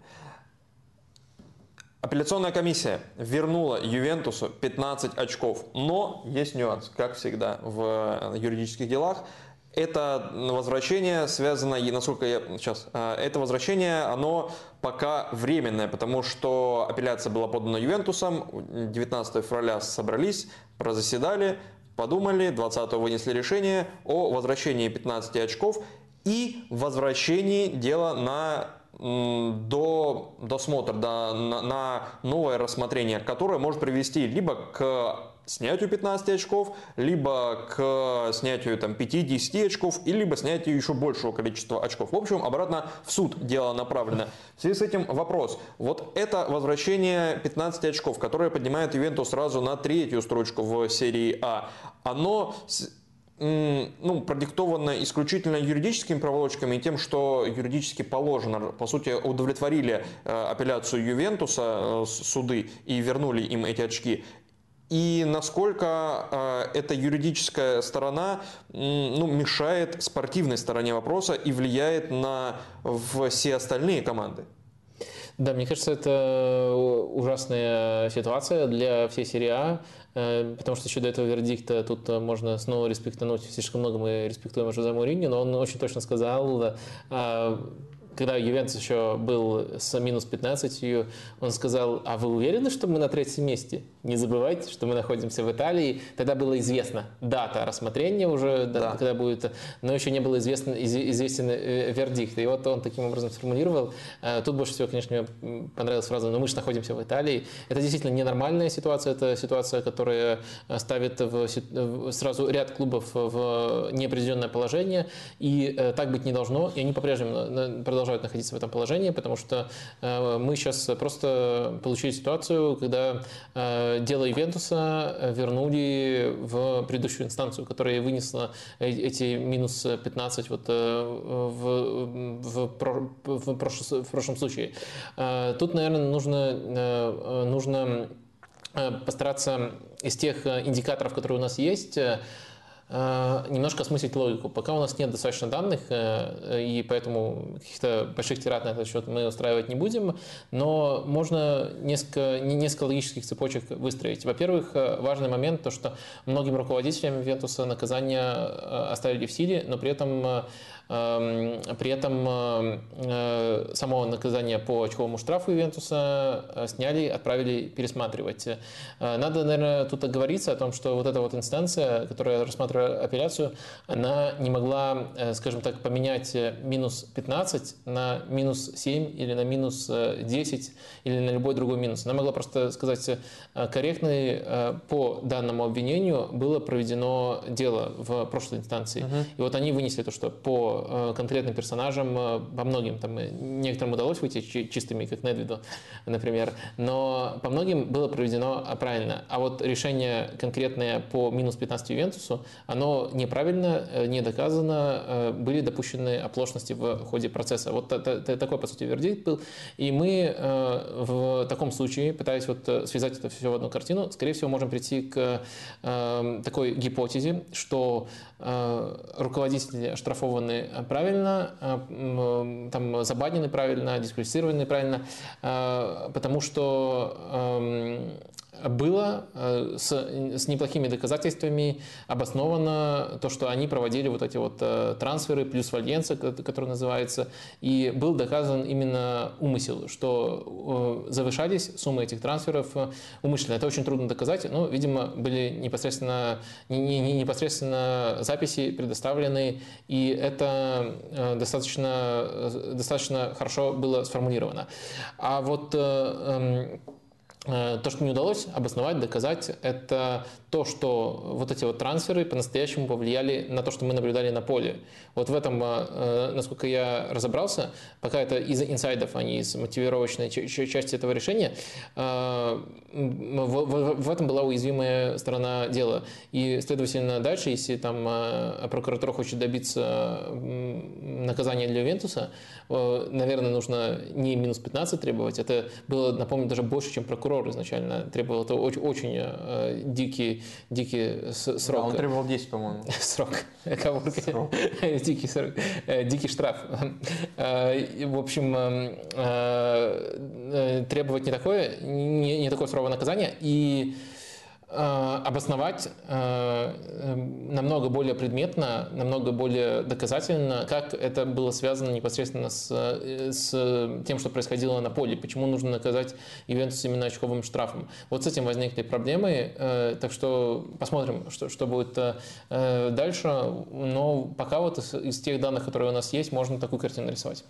Апелляционная комиссия вернула Ювентусу 15 очков, но есть нюанс, как всегда в юридических делах. Это возвращение связано, насколько я сейчас, э, это возвращение, оно пока временное, потому что апелляция была подана Ювентусом, 19 февраля собрались, прозаседали, подумали, 20 вынесли решение о возвращении 15 очков и возвращении дела на до досмотра, до, на, на новое рассмотрение, которое может привести либо к снятию 15 очков, либо к снятию там, 5-10 очков, и либо снятию еще большего количества очков. В общем, обратно в суд дело направлено. В связи с этим вопрос. Вот это возвращение 15 очков, которое поднимает Ювентус сразу на третью строчку в серии А, оно ну, продиктовано исключительно юридическими проволочками и тем, что юридически положено, по сути, удовлетворили э, апелляцию Ювентуса э, суды и вернули им эти очки. И насколько э, эта юридическая сторона ну, мешает спортивной стороне вопроса и влияет на все остальные команды. Да, мне кажется, это ужасная ситуация для всей серии А, потому что еще до этого вердикта тут можно снова респектануть, слишком много мы респектуем Жозе Мourinho, но он очень точно сказал, э, когда Ювентус еще был с минус 15, он сказал, а вы уверены, что мы на третьем месте? Не забывайте, что мы находимся в Италии. Тогда было известно дата рассмотрения уже, да. когда будет, но еще не был известен, известен э, вердикт. И вот он таким образом сформулировал. Э, тут больше всего, конечно, мне понравилась фраза, но мы же находимся в Италии. Это действительно ненормальная ситуация, это ситуация, которая ставит в, сразу ряд клубов в неопределенное положение, и э, так быть не должно, и они по-прежнему продолжают находиться в этом положении, потому что мы сейчас просто получили ситуацию, когда дело Ивентуса вернули в предыдущую инстанцию, которая вынесла эти минус 15 вот э, в, в, в, в прошлом случае. Э, тут, наверное, нужно, э, нужно постараться из тех индикаторов, которые у нас есть, Э, немножко осмыслить логику. Пока у нас нет достаточно данных, э, и поэтому каких-то больших тират на этот счет мы устраивать не будем, но можно несколько, несколько логических цепочек выстроить. Во-первых, э, важный момент, то что многим руководителям Вентуса наказания оставили в силе, но при этом при этом э, э, само наказание по очковому штрафу Ювентуса э, сняли, отправили пересматривать. Надо, наверное, тут оговориться о том, что вот эта вот инстанция, которая рассматривала апелляцию, она не могла, скажем так, поменять минус 15 на минус 7 или на минус 10 или на любой другой минус. Она могла просто сказать, корректный по данному обвинению было проведено дело в прошлой инстанции. Uh-huh. И вот они вынесли то, что по Э, конкретным персонажам, э, по многим, там, э, некоторым удалось выйти чистыми, как Недвиду, например, но по многим было проведено правильно. А вот решение конкретное по минус 15 Ювентусу, оно неправильно, не доказано, были допущены оплошности в ходе процесса. Вот такой, по сути, вердикт был. И мы в таком случае, пытаясь вот связать это все в одну картину, скорее всего, можем прийти к такой гипотезе, что руководители оштрафованы правильно, э, там забанены правильно, дисквалифицированы правильно, э, потому что было э, с, с неплохими доказательствами обосновано то, что они проводили вот эти вот э, трансферы плюс вальенца, который называется, и был доказан именно умысел, что э, завышались суммы этих трансферов умышленно. Это очень трудно доказать, но, видимо, были непосредственно, не, не, непосредственно записи предоставлены, и это достаточно, достаточно хорошо было сформулировано. А вот эм, то, что не удалось обосновать, доказать, это то, что вот эти вот трансферы по-настоящему повлияли на то, что мы наблюдали на поле. Вот в этом, э, насколько я разобрался, пока это из инсайдов, а не из мотивировочной части этого решения, э, в этом была уязвимая сторона дела. И, следовательно, дальше, если там прокуратура хочет добиться наказания для Вентуса, наверное, нужно не минус 15 требовать, это было, напомню, даже больше, чем прокурор изначально требовал это очень, очень э, дикий, дикий срок. Да, он требовал 10, по-моему. Срок. срок. дикий, срок. Э, дикий штраф. Э, в общем, э, требовать не такое, не, не такое суровое наказание. И обосновать э, эм, намного более предметно, намного более доказательно, как это было связано непосредственно с, э, с тем, что происходило на поле, почему нужно наказать Ювентус именно очковым штрафом. Вот с этим возникли проблемы, так что посмотрим, что, что будет дальше, но пока вот из, из тех данных, которые у нас есть, можно такую картину рисовать.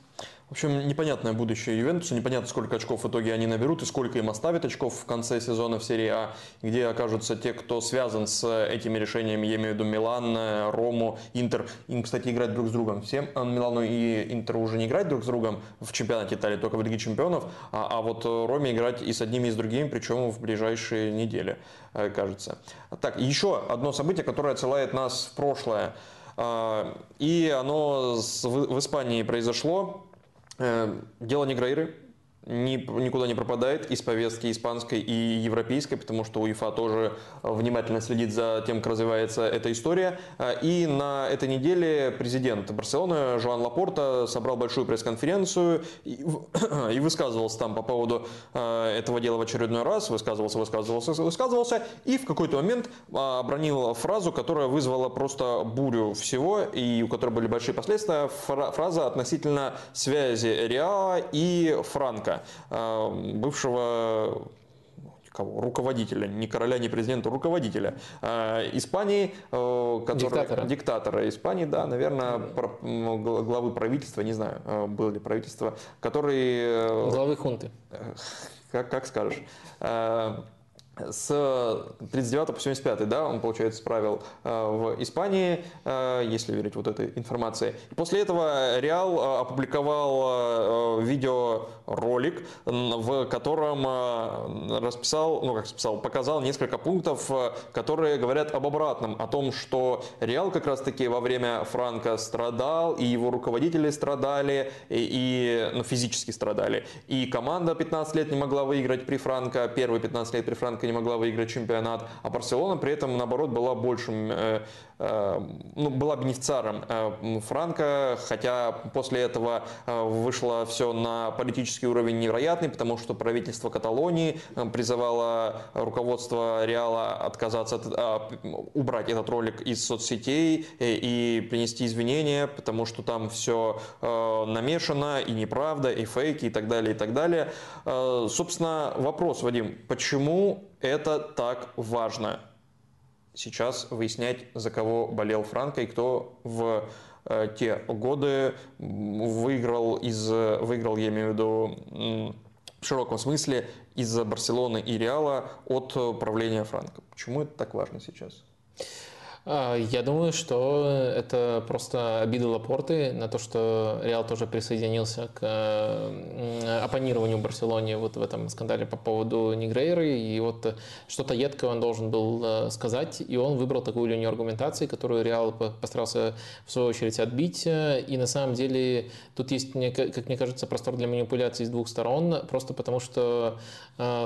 В общем, непонятное будущее Ювентуса, непонятно, сколько очков в итоге они наберут и сколько им оставят очков в конце сезона в серии А, где окажутся те, кто связан с этими решениями, я имею в виду Милан, Рому, Интер. Им, кстати, играть друг с другом. Всем а, Милану и Интеру уже не играть друг с другом в чемпионате Италии, только в Лиге чемпионов, а, а вот Роме играть и с одними, и с другими, причем в ближайшие недели, э, кажется. Так, еще одно событие, которое отсылает нас в прошлое. И оно в Испании произошло. Э, дело Негрейры ни, никуда не пропадает из повестки испанской и европейской, потому что УЕФА тоже внимательно следит за тем, как развивается эта история. Э, и на этой неделе президент Барселоны Жоан Лапорта собрал большую пресс-конференцию и, и высказывался там по поводу э, этого дела в очередной раз, высказывался, высказывался, высказывался, и в какой-то момент обронил фразу, которая вызвала просто бурю всего, и у которой были большие последствия, фраза относительно связи Реала и Франка, э, бывшего кого? руководителя, не короля, не президента, руководителя э, Испании, э, который, диктатора. диктатора Испании, да, наверное, про, главы правительства, не знаю, было ли правительство, который... Главы хунты. Как, как скажешь с 39 по 75, да, он, получается, правил э, в Испании, э, если верить вот этой информации. После этого Реал э, опубликовал видеоролик, в котором расписал, ну как расписал, показал несколько пунктов, которые говорят об обратном, о том, что Реал как раз-таки во время Франка страдал, и его руководители страдали, и, и ну, физически страдали. И команда 15 лет не могла выиграть при Франко, первые 15 лет при Франко не могла выиграть чемпионат, а Барселона при этом, наоборот, была большим, э, ну, была бенефициаром э, Франка, хотя после этого вышло все на политический уровень невероятный, потому что правительство Каталонии призывало руководство Реала отказаться, от, а, убрать этот ролик из соцсетей и принести извинения, потому что там все намешано и неправда, и фейки, и так далее, и так далее. Собственно, вопрос, Вадим, почему это так важно. Сейчас выяснять, за кого болел Франко и кто в э, те годы выиграл, из, выиграл, я имею в виду, в широком смысле из-за Барселоны и Реала от правления Франко. Почему это так важно сейчас? А, я думаю, что это просто обида Лапорты на то, что Реал тоже присоединился к оппонированию Барселоне вот в этом скандале по поводу Негрейры. И вот что-то едкое он должен был э, сказать, и он выбрал такую линию аргументации, которую Реал постарался в свою очередь отбить. И на самом деле тут есть, как мне кажется, простор для манипуляции с двух сторон, просто потому что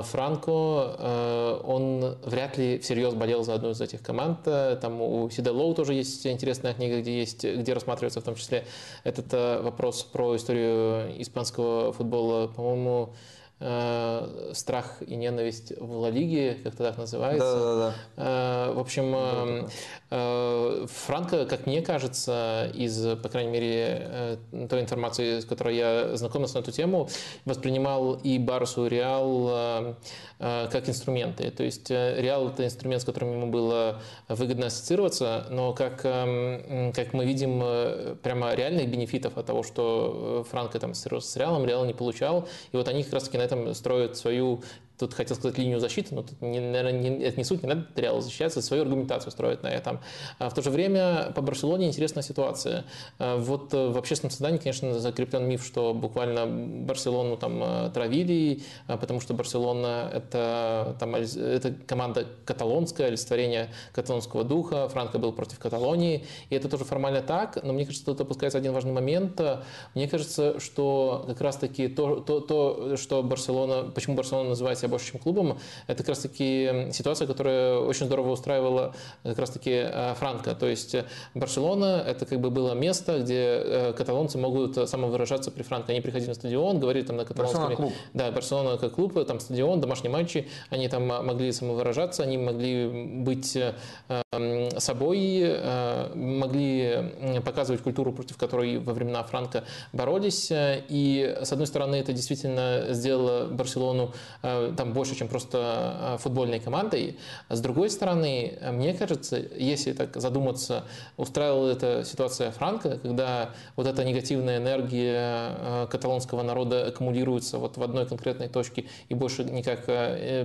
Франко, он вряд ли всерьез болел за одну из этих команд. Там у Сида Лоу тоже есть интересная книга, где, есть, где рассматривается в том числе этот э, вопрос про историю испанского футбола. По-моему, э, страх и ненависть в Ла Лиге, как-то так называется. Да, да, да. Э, в общем, э, э, Франко, как мне кажется, из, по крайней мере, э, той информации, с которой я знакомился на эту тему, воспринимал и Барсу, и Реал э, как инструменты. То есть э, Реал – это инструмент, с которым ему было выгодно ассоциироваться, но как, э, как мы видим, э, прямо реальных бенефитов от того, что Франко там с Реалом, Реал не получал. И вот они как раз-таки на этом строят свою Тут хотел сказать линию защиты, но тут, не, наверное, не, это не суть, не надо Реал защищаться, свою аргументацию строить на этом. А в то же время по Барселоне интересная ситуация. А вот э, в общественном сознании, конечно, закреплен миф, что буквально Барселону там э, травили, а потому что Барселона это, там, это команда каталонская, олицетворение каталонского духа, Франко был против Каталонии, и это тоже формально так, но мне кажется, тут опускается один важный момент. Мне кажется, что как раз-таки то, то, то что Барселона, почему Барселона называется себя больше, чем клубом, это как раз-таки ситуация, которая очень здорово устраивала как раз-таки Франко. То есть Барселона – это как бы было место, где каталонцы могут самовыражаться при Франко. Они приходили на стадион, говорили там на каталонском... Барселона клуб. Да, Барселона как клуб, там стадион, домашние матчи, они там могли самовыражаться, они могли быть собой, могли показывать культуру, против которой во времена Франка боролись. И, с одной стороны, это действительно сделало Барселону э, там больше, чем просто э, футбольной командой. С другой стороны, мне кажется, если так задуматься, устраивала эта ситуация Франка, когда вот эта негативная энергия э, каталонского народа аккумулируется вот в одной конкретной точке и больше никак,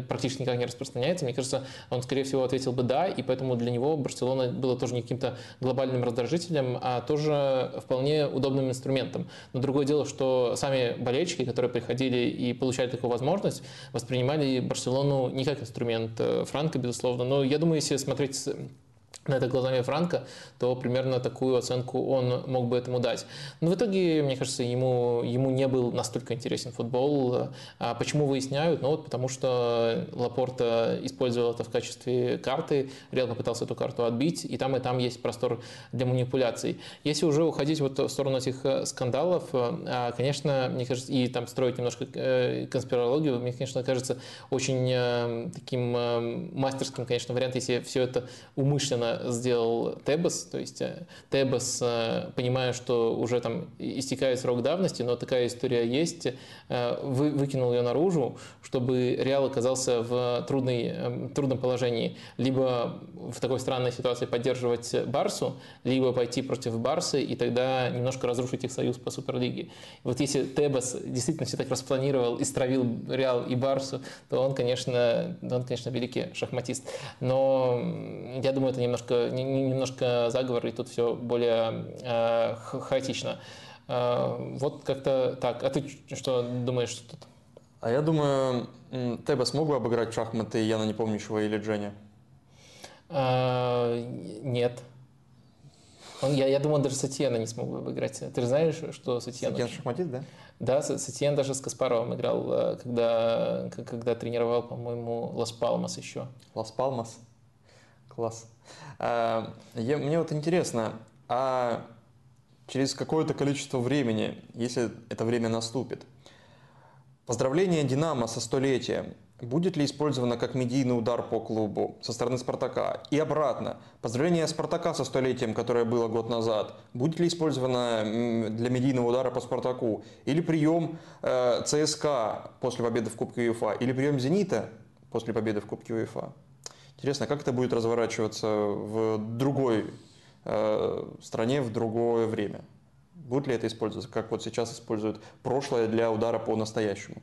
практически никак не распространяется, мне кажется, он, скорее всего, ответил бы «да», и поэтому для него Барселона было тоже не каким-то глобальным раздражителем, а тоже вполне удобным инструментом. Но другое дело, что сами болельщики, которые приходили и получали такую возможность, воспринимали Барселону не как инструмент э, Франка, безусловно. Но я думаю, если смотреть на это глазами Франка, то примерно такую оценку он мог бы этому дать. Но в итоге, мне кажется, ему, ему не был настолько интересен футбол. А почему выясняют? Ну вот потому что Лапорта использовал это в качестве карты, Реал попытался эту карту отбить, и там и там есть простор для манипуляций. Если уже уходить вот в сторону этих э, скандалов, э, конечно, мне кажется, и там строить немножко э, конспирологию, мне, конечно, кажется очень таким мастерским, конечно, вариант, если все это умышленно сделал Тебас, то есть э, Тебас, э, понимая, что уже там истекает срок давности, но такая история есть, э, вы, выкинул ее наружу, чтобы Реал оказался в трудной, трудном положении. Либо в такой странной ситуации поддерживать Барсу, либо пойти против Барсы и тогда немножко разрушить их союз по Суперлиге. Вот если Тебас действительно все так распланировал и стравил Реал и Барсу, то он, конечно, он, конечно, великий шахматист. Но я думаю, это немножко немножко, немножко заговор, и тут все более э, хаотично. Э, вот как-то так. А ты что думаешь тут? А я думаю, Теба смог бы обыграть шахматы Яна Непомнящего или Дженни? А, нет. Он, я, я думаю, даже Сатьена не смог бы обыграть. Ты же знаешь, что Сатьен... Сатьен шахматист, да? Да, Сатьен даже с Каспаровым играл, когда, когда тренировал, по-моему, Лас Палмас еще. Лас Палмас? Класс. А, я, мне вот интересно, а через какое-то количество времени, если это время наступит, поздравление «Динамо» со столетием будет ли использовано как медийный удар по клубу со стороны «Спартака»? И обратно, поздравление «Спартака» со столетием, которое было год назад, будет ли использовано для медийного удара по «Спартаку»? Или прием э, ЦСКА после победы в Кубке УЕФА? Или прием «Зенита» после победы в Кубке УЕФА? Интересно, как это будет разворачиваться в другой э, стране, в другое время? Будет ли это использоваться, как вот сейчас используют прошлое для удара по настоящему?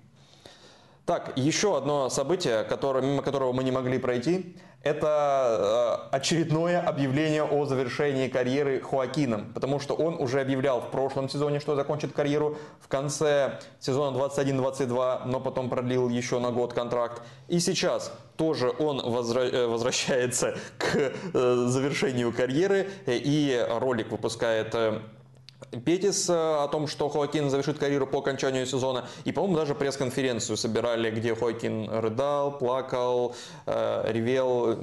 Так, еще одно событие, которое, мимо которого мы не могли пройти, это э, очередное объявление о завершении карьеры Хуакином, потому что он уже объявлял в прошлом сезоне, что закончит карьеру в конце сезона 21-22, но потом продлил еще на год контракт. И сейчас тоже он э, возвращается к э, завершению карьеры и ролик выпускает Петис о том, что Хоакин завершит карьеру по окончанию сезона. И, по-моему, даже пресс-конференцию собирали, где Хоакин рыдал, плакал, э, ревел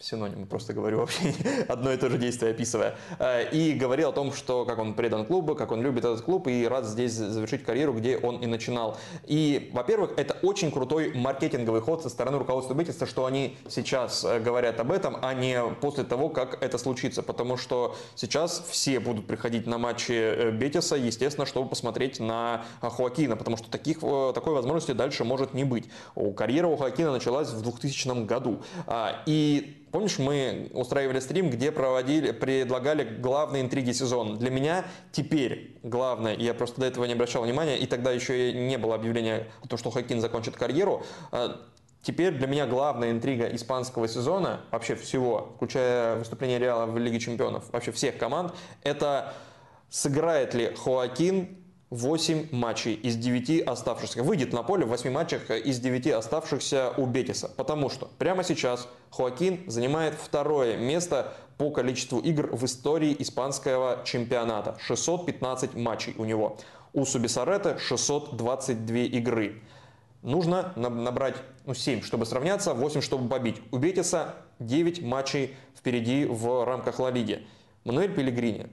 синонимы, просто говорю вообще одно и то же действие описывая. Э, и говорил о том, что как он предан клубу, как он любит этот клуб и рад здесь завершить карьеру, где он и начинал. И, во-первых, это очень крутой маркетинговый ход со стороны руководства Бетиса, что они сейчас э, говорят об этом, а не после того, как это случится. Потому что сейчас все будут приходить на матчи э, Бетиса, естественно, чтобы посмотреть на Хоакина, потому что таких, такой возможности дальше может не быть. Карьера у Хоакина началась в 2000 году. А, и Помнишь, мы устраивали стрим, где проводили, предлагали главные интриги сезона. Для меня теперь главное, я просто до этого не обращал внимания, и тогда еще не было объявления о том, что Хакин закончит карьеру. А, теперь для меня главная интрига испанского сезона, вообще всего, включая выступление Реала в Лиге Чемпионов, вообще всех команд, это сыграет ли Хоакин 8 матчей из 9 оставшихся. Выйдет на поле в 8 матчах из 9 оставшихся у Бетиса. Потому что прямо сейчас Хоакин занимает второе место по количеству игр в истории испанского чемпионата. 615 матчей у него. У Субисарета 622 игры. нужно набрать ну, 7, чтобы сравняться, 8, чтобы побить. У Бетиса 9 матчей впереди в рамках Ла Лиги. Мануэль Пелегрини,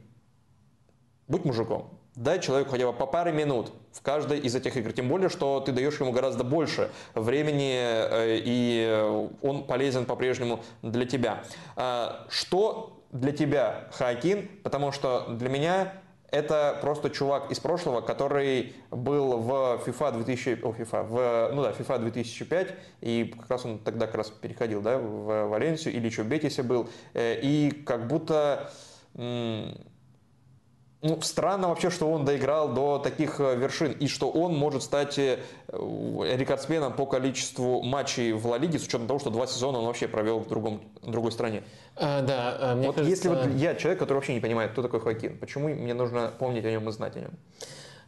будь мужиком, дай человеку хотя бы по паре минут в каждой из этих игр. Тем более, что ты даешь ему гораздо больше времени, э, и он полезен по-прежнему для тебя. А, что для тебя Хакин? Потому что для меня это просто чувак из прошлого, который был в FIFA 2000, о, FIFA, в, ну да, FIFA 2005, и как раз он тогда как раз переходил, да, в Валенсию, или еще в Бетисе был, э, и как будто ну, странно вообще, что он доиграл до таких э, вершин и что он может стать э, рекордсменом по количеству матчей в Ла Лиге, с учетом того, что два сезона он вообще провел в другом, в другой стране. А, да, а, мне вот кажется... если вот я человек, который вообще не понимает, кто такой Хоакин, почему мне нужно помнить о нем и знать о нем?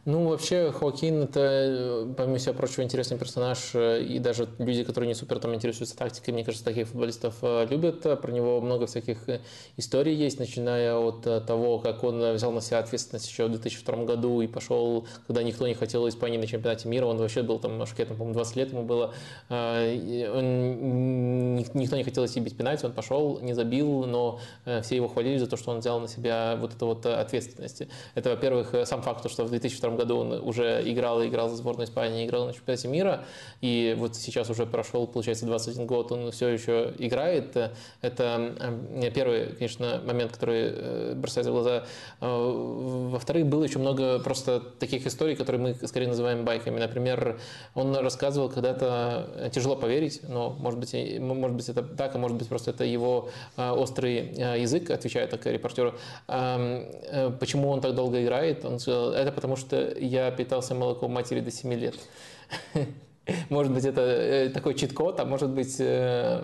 Ну, вообще, Хоакин – это, э, помимо всего прочего, интересный персонаж, э, и даже люди, которые не супер там интересуются тактикой, мне кажется, таких футболистов э, любят. Про него много всяких историй есть, начиная от того, как он взял на себя ответственность еще в 2002 году и пошел, когда никто не хотел Испании на чемпионате мира, он вообще был там, шкетом, по-моему, 20 лет ему было, он, никто не хотел идти бить пенальти, он пошел, не забил, но все его хвалили за то, что он взял на себя вот эту вот ответственность. Это, во-первых, сам факт, что в 2002 году он уже играл и играл за сборную Испании, играл на чемпионате мира, и вот сейчас уже прошел, получается, 21 год, он все еще играет. Это э, первый, конечно, момент, который э, бросается в глаза. Э, во-вторых, было еще много просто таких историй, которые мы скорее называем байками. Например, он рассказывал когда-то, тяжело поверить, но может быть, может быть это так, а может быть просто это его острый язык, отвечая так репортеру, почему он так долго играет. Он сказал, это потому что я питался молоком матери до 7 лет. Может быть, это э, такой чит-код, а может быть, э,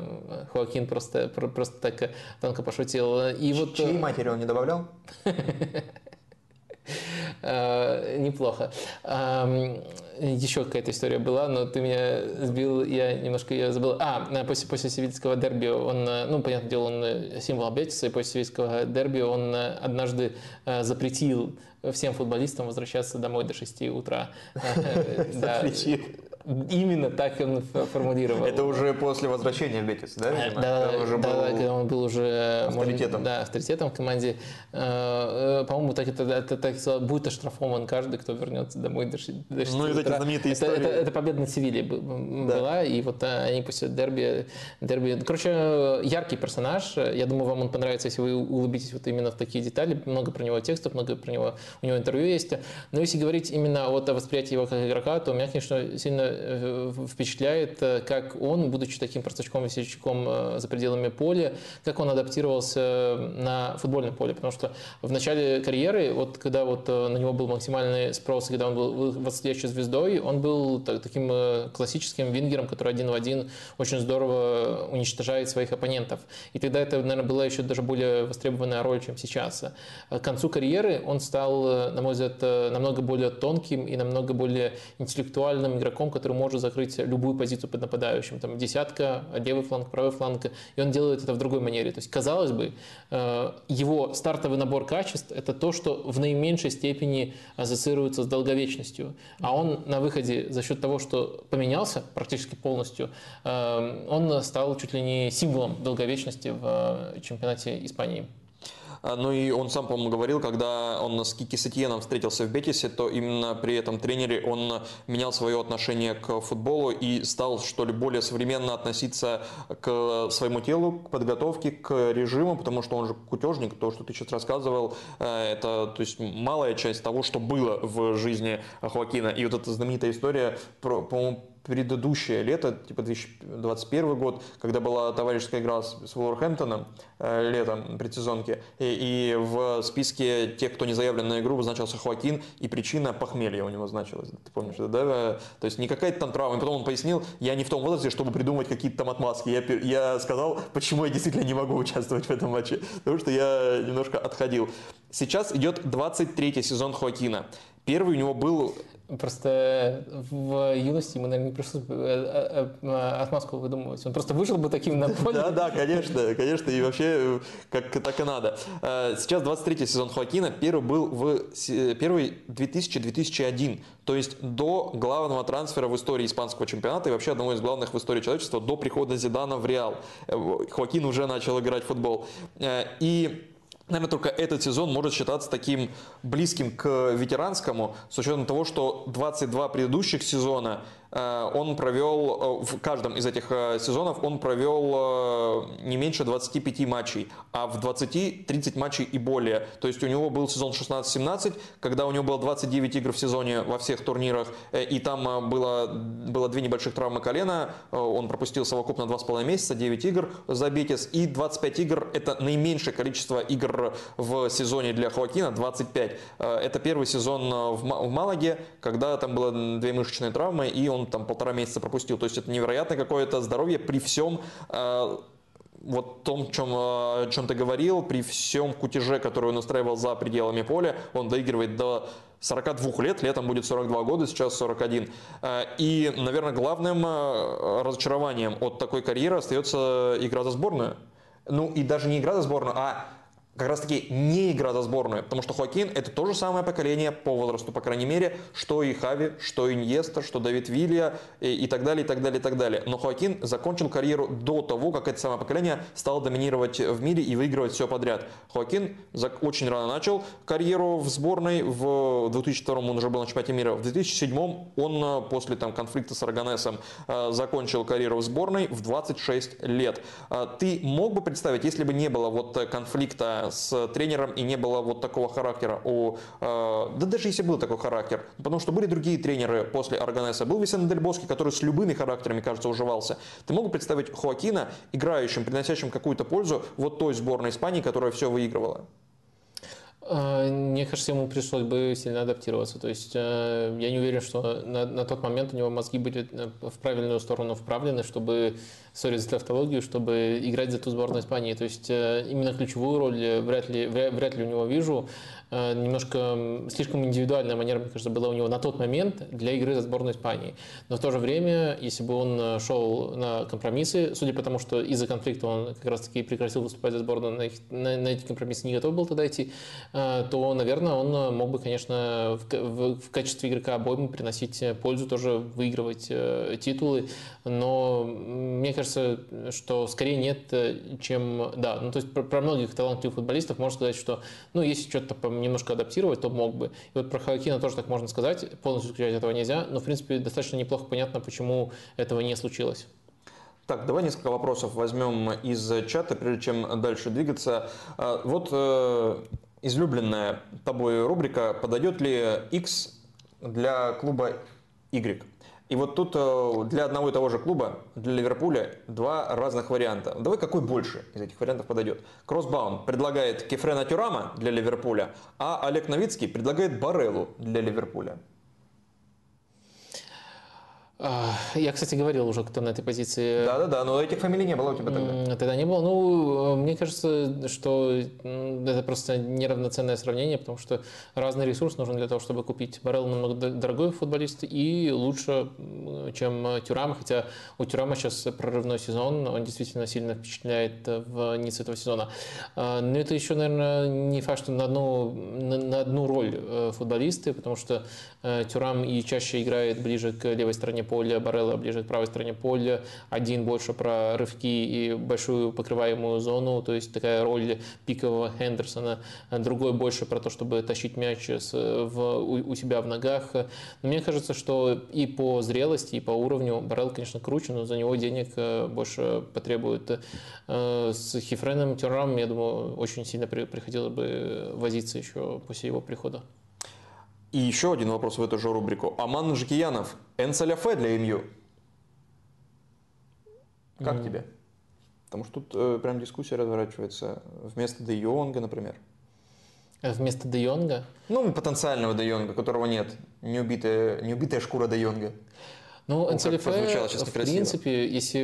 Хоакин просто, просто так тонко пошутил. И вот... Чьей э, матери он не добавлял? Неплохо. Еще какая-то история была, но ты меня сбил, я немножко ее забыл. А, после, после севильского дерби он, ну, понятное дело, он символ Бетиса, и после севильского дерби он однажды запретил всем футболистам возвращаться домой до 6 утра. Запретил. Именно так он формулировал. Это уже после возвращения в Бетис, да? Видимо? Да, когда, уже да, был когда он был уже авторитетом. Может, да, авторитетом в команде. Э, по-моему, так это, это так будет оштрафован каждый, кто вернется домой до 6 Ну, это эти знаменитые это, истории. Это, это, это победа над Севильей была, да. и вот э, они после дерби, дерби... Короче, яркий персонаж. Я думаю, вам он понравится, если вы улыбитесь вот именно в такие детали. Много про него текстов, много про него, у него интервью есть. Но если говорить именно вот о восприятии его как игрока, то меня, конечно, сильно Э, впечатляет, э, как он, будучи таким простачком-весельчаком э, за пределами поля, как он адаптировался на футбольном поле. Потому что в начале карьеры, вот когда вот на него был максимальный спрос, когда он был восходящей звездой, он был таким классическим вингером, который один в один очень здорово уничтожает своих оппонентов. И тогда это, наверное, была еще даже более востребованная роль, чем сейчас. К концу карьеры он стал, на мой взгляд, намного более тонким и намного более интеллектуальным игроком, который который может закрыть любую позицию под нападающим. Там десятка, левый фланг, правый фланг. И он делает это в другой манере. То есть, казалось бы, э, его стартовый набор качеств – это то, что в наименьшей степени ассоциируется с долговечностью. А он на выходе за счет того, что поменялся практически полностью, э, он стал чуть ли не символом долговечности в э, чемпионате Испании. А, ну и он сам, по-моему, говорил, когда он с Кики Сетьеном встретился в Бетисе, то именно при этом тренере он менял свое отношение к футболу и стал, что ли, более современно относиться к своему телу, к подготовке, к режиму, потому что он же кутежник, то, что ты сейчас рассказывал, э, это то есть малая часть того, что было в жизни Хоакина. И вот эта знаменитая история, по-моему, предыдущее лето, типа 2021 год, когда была товарищеская игра с, с Вулверхэмптоном э, летом предсезонки, и, и в списке тех, кто не заявлен на игру, значился Хоакин, и причина похмелья у него значилась. Ты помнишь, да? То есть не какая-то там травма. И потом он пояснил, я не в том возрасте, чтобы придумывать какие-то там отмазки. Я, я сказал, почему я действительно не могу участвовать в этом матче. Потому что я немножко отходил. Сейчас идет 23-й сезон Хоакина. Первый у него был Просто в юности ему, наверное, не пришлось э, э, э, отмазку выдумывать. Он просто вышел бы таким на поле. Да, да, конечно, конечно, и вообще как так и надо. Сейчас 23-й сезон Хоакина, первый был в первый 2000-2001, то есть до главного трансфера в истории испанского чемпионата и вообще одного из главных в истории человечества, до прихода Зидана в Реал. Хоакин уже начал играть в футбол. И Наверное, только этот сезон может считаться таким близким к ветеранскому, с учетом того, что 22 предыдущих сезона он провел, э, в каждом из этих э, сезонов он провел не меньше 25 матчей, а в 20-30 матчей и более. То есть у него был сезон 16-17, когда у него было 29 игр в сезоне во всех турнирах, и там было, было две небольших травмы колена, он пропустил совокупно 2,5 месяца, 9 игр за Бетис, и 25 игр – это наименьшее количество игр в сезоне для Хоакина, 25. Это первый сезон в Малаге, когда там было две мышечные травмы, и он там полтора месяца пропустил. То есть это невероятное какое-то здоровье при всем э, вот том, чем, э, о чем ты говорил, при всем кутеже, который он устраивал за пределами поля, он доигрывает до 42 лет, летом будет 42 года, сейчас 41. Э, и, наверное, главным разочарованием от такой карьеры остается игра за сборную. Ну и даже не игра за сборную, а как раз таки не игра за сборную, потому что Хоакин это то же самое поколение по возрасту, по крайней мере, что и Хави, что и Иньеста, что Давид Вилья и, и так далее, и так далее, и так далее. Но Хоакин закончил карьеру до того, как это самое поколение стало доминировать в мире и выигрывать все подряд. Хоакин очень рано начал карьеру в сборной, в 2002 он уже был на чемпионате мира, в 2007 он э, после там, конфликта с Арганесом э, закончил карьеру в сборной в 26 лет. Э, ты мог бы представить, если бы не было вот конфликта с тренером и не было вот такого характера у... Э, да даже если был такой характер, потому что были другие тренеры после Арганеса. Был Висен Дельбоски, который с любыми характерами, кажется, уживался. Ты мог представить Хоакина играющим, приносящим какую-то пользу вот той сборной Испании, которая все выигрывала? А, мне кажется, ему пришлось бы сильно адаптироваться. То есть э, я не уверен, что на, на тот момент у него мозги были э, в правильную сторону вправлены, чтобы сори за тавтологию, чтобы играть за ту сборную Испании. То есть э, именно ключевую роль вряд ли, вряд ли у него вижу. Э, немножко слишком индивидуальная манера, мне кажется, была у него на тот момент для игры за сборную Испании. Но в то же время, если бы он э, шел на компромиссы, судя по тому, что из-за конфликта он как раз-таки прекратил выступать за сборную, на, на, на эти компромиссы не готов был тогда идти, то, наверное, он мог бы, конечно, в, в, в качестве игрока обоймы приносить пользу, тоже выигрывать титулы. Но мне кажется, что скорее нет, э, чем да. Ну, то есть про, про многих талантливых футболистов можно сказать, что ну, если что-то немножко адаптировать, то мог бы. И вот про Хакина тоже так можно сказать, полностью исключать этого нельзя, но в принципе достаточно неплохо понятно, почему этого не случилось. Так, давай несколько вопросов возьмем из чата, прежде чем дальше двигаться. А, вот э, излюбленная тобой рубрика «Подойдет ли X для клуба Y?» И вот тут э, для одного и того же клуба, для Ливерпуля, два разных варианта. Давай какой больше из этих вариантов подойдет? Кроссбаун предлагает Кефрена Тюрама для Ливерпуля, а Олег Новицкий предлагает Барелу для Ливерпуля. Я, кстати, говорил уже, кто на этой позиции. Да-да-да, но этих фамилий не было у тебя тогда. Тогда не было. Ну, мне кажется, что это просто неравноценное сравнение, потому что разный ресурс нужен для того, чтобы купить. Барел намного дорогой футболист и лучше, чем Тюрам, хотя у Тюрама сейчас прорывной сезон, он действительно сильно впечатляет в нице этого сезона. А, но это еще, наверное, не факт, что на одну, на, одну роль э, футболисты, потому что э, Тюрам и чаще играет ближе к левой стороне поля, Барелла ближе к правой стороне поля, один больше про рывки и большую покрываемую зону, то есть такая роль пикового Хендерсона, другой больше про то, чтобы тащить мяч с, в, у, у себя в ногах. Но мне кажется, что и по зрелости, и по уровню Барелл, конечно, круче, но за него денег э, больше потребует. Э, с Хифреном Тюрам, я думаю, очень сильно приходилось бы возиться еще после его прихода. И еще один вопрос в эту же рубрику. Аман Жикиянов. Энсаляфе для МЮ. Как mm. тебе? Потому что тут э, прям дискуссия разворачивается. Вместо Де Йонга, например. Вместо Де Йонга? Ну, потенциального Де Йонга, которого нет. Неубитая, неубитая шкура Де Йонга. Ну, НЦЛФ, в принципе, если,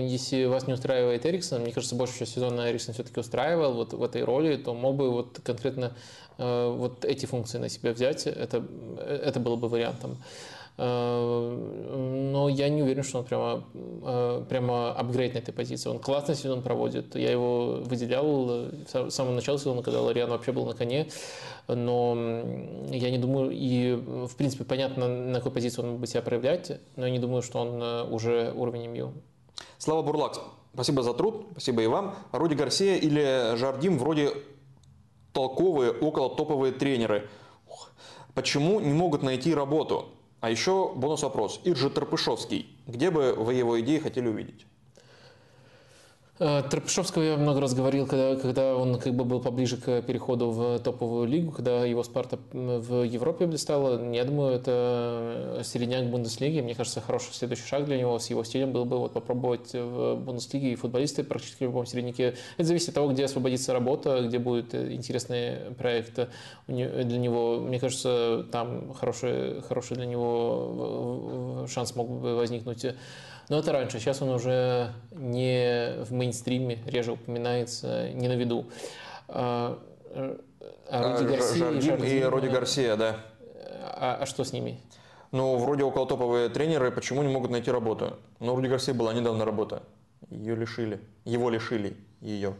если вас не устраивает Эриксон, мне кажется, больше всего сезона Эриксон все-таки устраивал вот в этой роли, то мог бы вот конкретно э, вот эти функции на себя взять, это, это было бы вариантом. Э, но я не уверен, что он прямо, э, прямо апгрейд на этой позиции. Он классный сезон проводит. Я его выделял с самого начала сезона, когда Лориан вообще был на коне. Но я не думаю, и в принципе понятно, на какой позиции он бы себя проявлять, но я не думаю, что он э, уже уровень МЮ. Слава Бурлак, спасибо за труд, спасибо и вам. Руди Гарсия или Жардим вроде толковые, около топовые тренеры. Почему не могут найти работу? А еще бонус вопрос. Иржи Терпышовский. Где бы вы его идеи хотели увидеть? Э, Тропишевского я много раз говорил, когда, когда он как бы был поближе к переходу в топовую лигу, когда его Спарта в Европе блистала. Я думаю, это середняк Бундеслиги. Мне кажется, хороший следующий шаг для него с его стилем был бы вот попробовать в Бундеслиге и футболисты практически в любом середняке. Это зависит от того, где освободится работа, где будет интересный проект для него. Мне кажется, там хороший, хороший для него шанс мог бы возникнуть но это раньше. Сейчас он уже не в мейнстриме, реже упоминается, не на виду. А, а, а Руди Гарсия и, Жардин, и Роди Гарсия, да. А, а что с ними? Ну, вроде около топовые тренеры, почему не могут найти работу? Ну, Руди Гарсия была недавно работа. Ее лишили. Его лишили ее.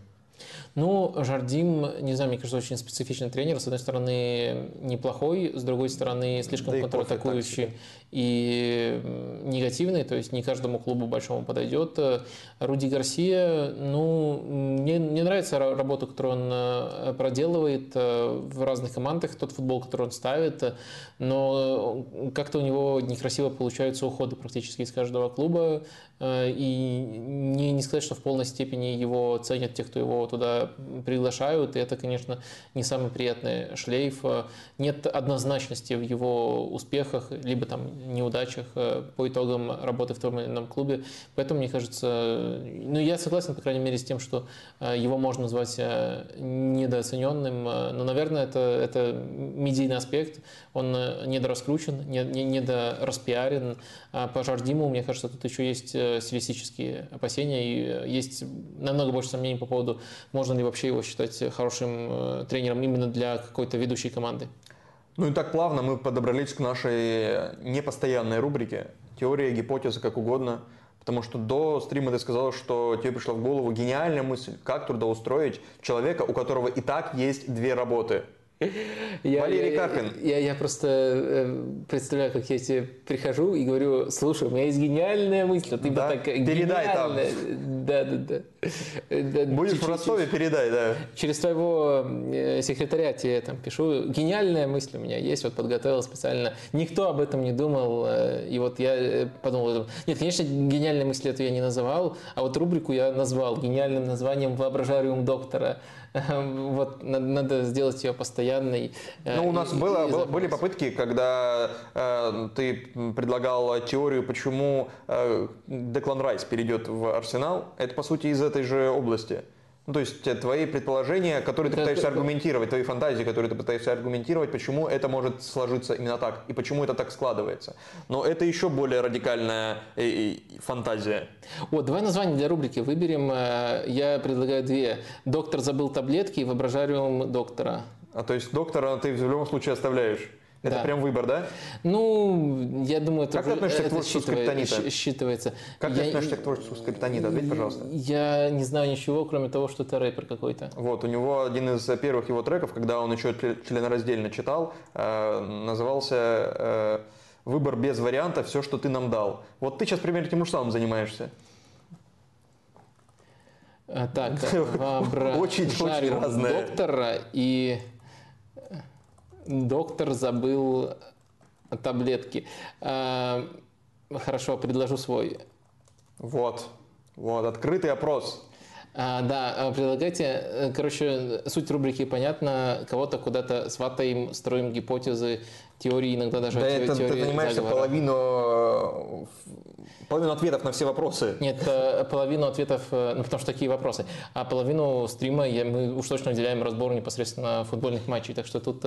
Ну, Жардим, не знаю, мне кажется, очень специфичный тренер. С одной стороны, неплохой, с другой стороны, слишком да контратакующий и негативный, то есть не каждому клубу большому подойдет. Руди Гарсия, ну, мне, мне нравится работа, которую он э, проделывает э, в разных командах, тот футбол, который он ставит, но как-то у него некрасиво получаются уходы практически из каждого клуба, э, и не, не сказать, что в полной степени его ценят те, кто его туда приглашают, и это, конечно, не самый приятный шлейф. Нет однозначности в его успехах, либо там неудачах э, по итогам работы в том или ином клубе. Поэтому, мне кажется, ну, я согласен, по крайней мере, с тем, что э, его можно назвать э, недооцененным, но, наверное, это, это медийный аспект, он недораскручен, недораспиарен. А по Жардиму, мне кажется, тут еще есть стилистические опасения и есть намного больше сомнений по поводу, можно ли вообще его считать хорошим э, тренером именно для какой-то ведущей команды? Ну и так плавно мы подобрались к нашей непостоянной рубрике «Теория, гипотеза, как угодно». Потому что до стрима ты сказал, что тебе пришла в голову гениальная мысль, как трудоустроить человека, у которого и так есть две работы – я, Валерий я, Карпин. Я, я, я просто э, представляю, как я тебе прихожу и говорю, слушай, у меня есть гениальная мысль, а ты да? бы так Передай там. Да, да, да. Будешь в Ростове, передай, да. Через твоего э, секретаря тебе там пишу. Гениальная мысль у меня есть, вот подготовил специально. Никто об этом не думал, э, и вот я подумал, нет, конечно, гениальной мысли эту я не называл, а вот рубрику я назвал гениальным названием «Воображариум доктора». Вот надо сделать ее постоянной. Э, ну, у нас и, было, и было, были попытки, когда э, ты предлагал теорию, почему э, Деклан Райс перейдет в Арсенал. Это, по сути, из этой же области. Ну, то есть э, твои предположения, которые ты пытаешься аргументировать, твои фантазии, которые ты пытаешься аргументировать, почему это может сложиться именно так и почему это так складывается. Но это еще более радикальная э, фантазия. Вот, давай название для рубрики выберем. Э, я предлагаю две. Доктор забыл таблетки и воображариум доктора. А то есть доктора ты в любом случае оставляешь? Это да. прям выбор, да? Ну, я думаю, это Как ты относишься к творчеству Скриптонита? считывается. Как я, ты относишься к творчеству Скриптонита? Ответь, пожалуйста. Я не знаю ничего, кроме того, что это рэпер какой-то. Вот, у него один из первых его треков, когда он еще членораздельно читал, э, назывался э, «Выбор без варианта. Все, что ты нам дал». Вот ты сейчас примерно тем же самым занимаешься. А, так, очень, очень разное. доктора и доктор забыл таблетки. А, хорошо, предложу свой. Вот, вот, открытый опрос. А, да, предлагайте. Короче, суть рубрики понятна. Кого-то куда-то сватаем, строим гипотезы, теории, иногда даже да теории это, ты занимаешься заговора. половину Половину ответов на все вопросы. Нет, э, половину ответов, э, ну потому что такие вопросы. А половину стрима мы уж точно уделяем разбору непосредственно футбольных матчей. Так что тут,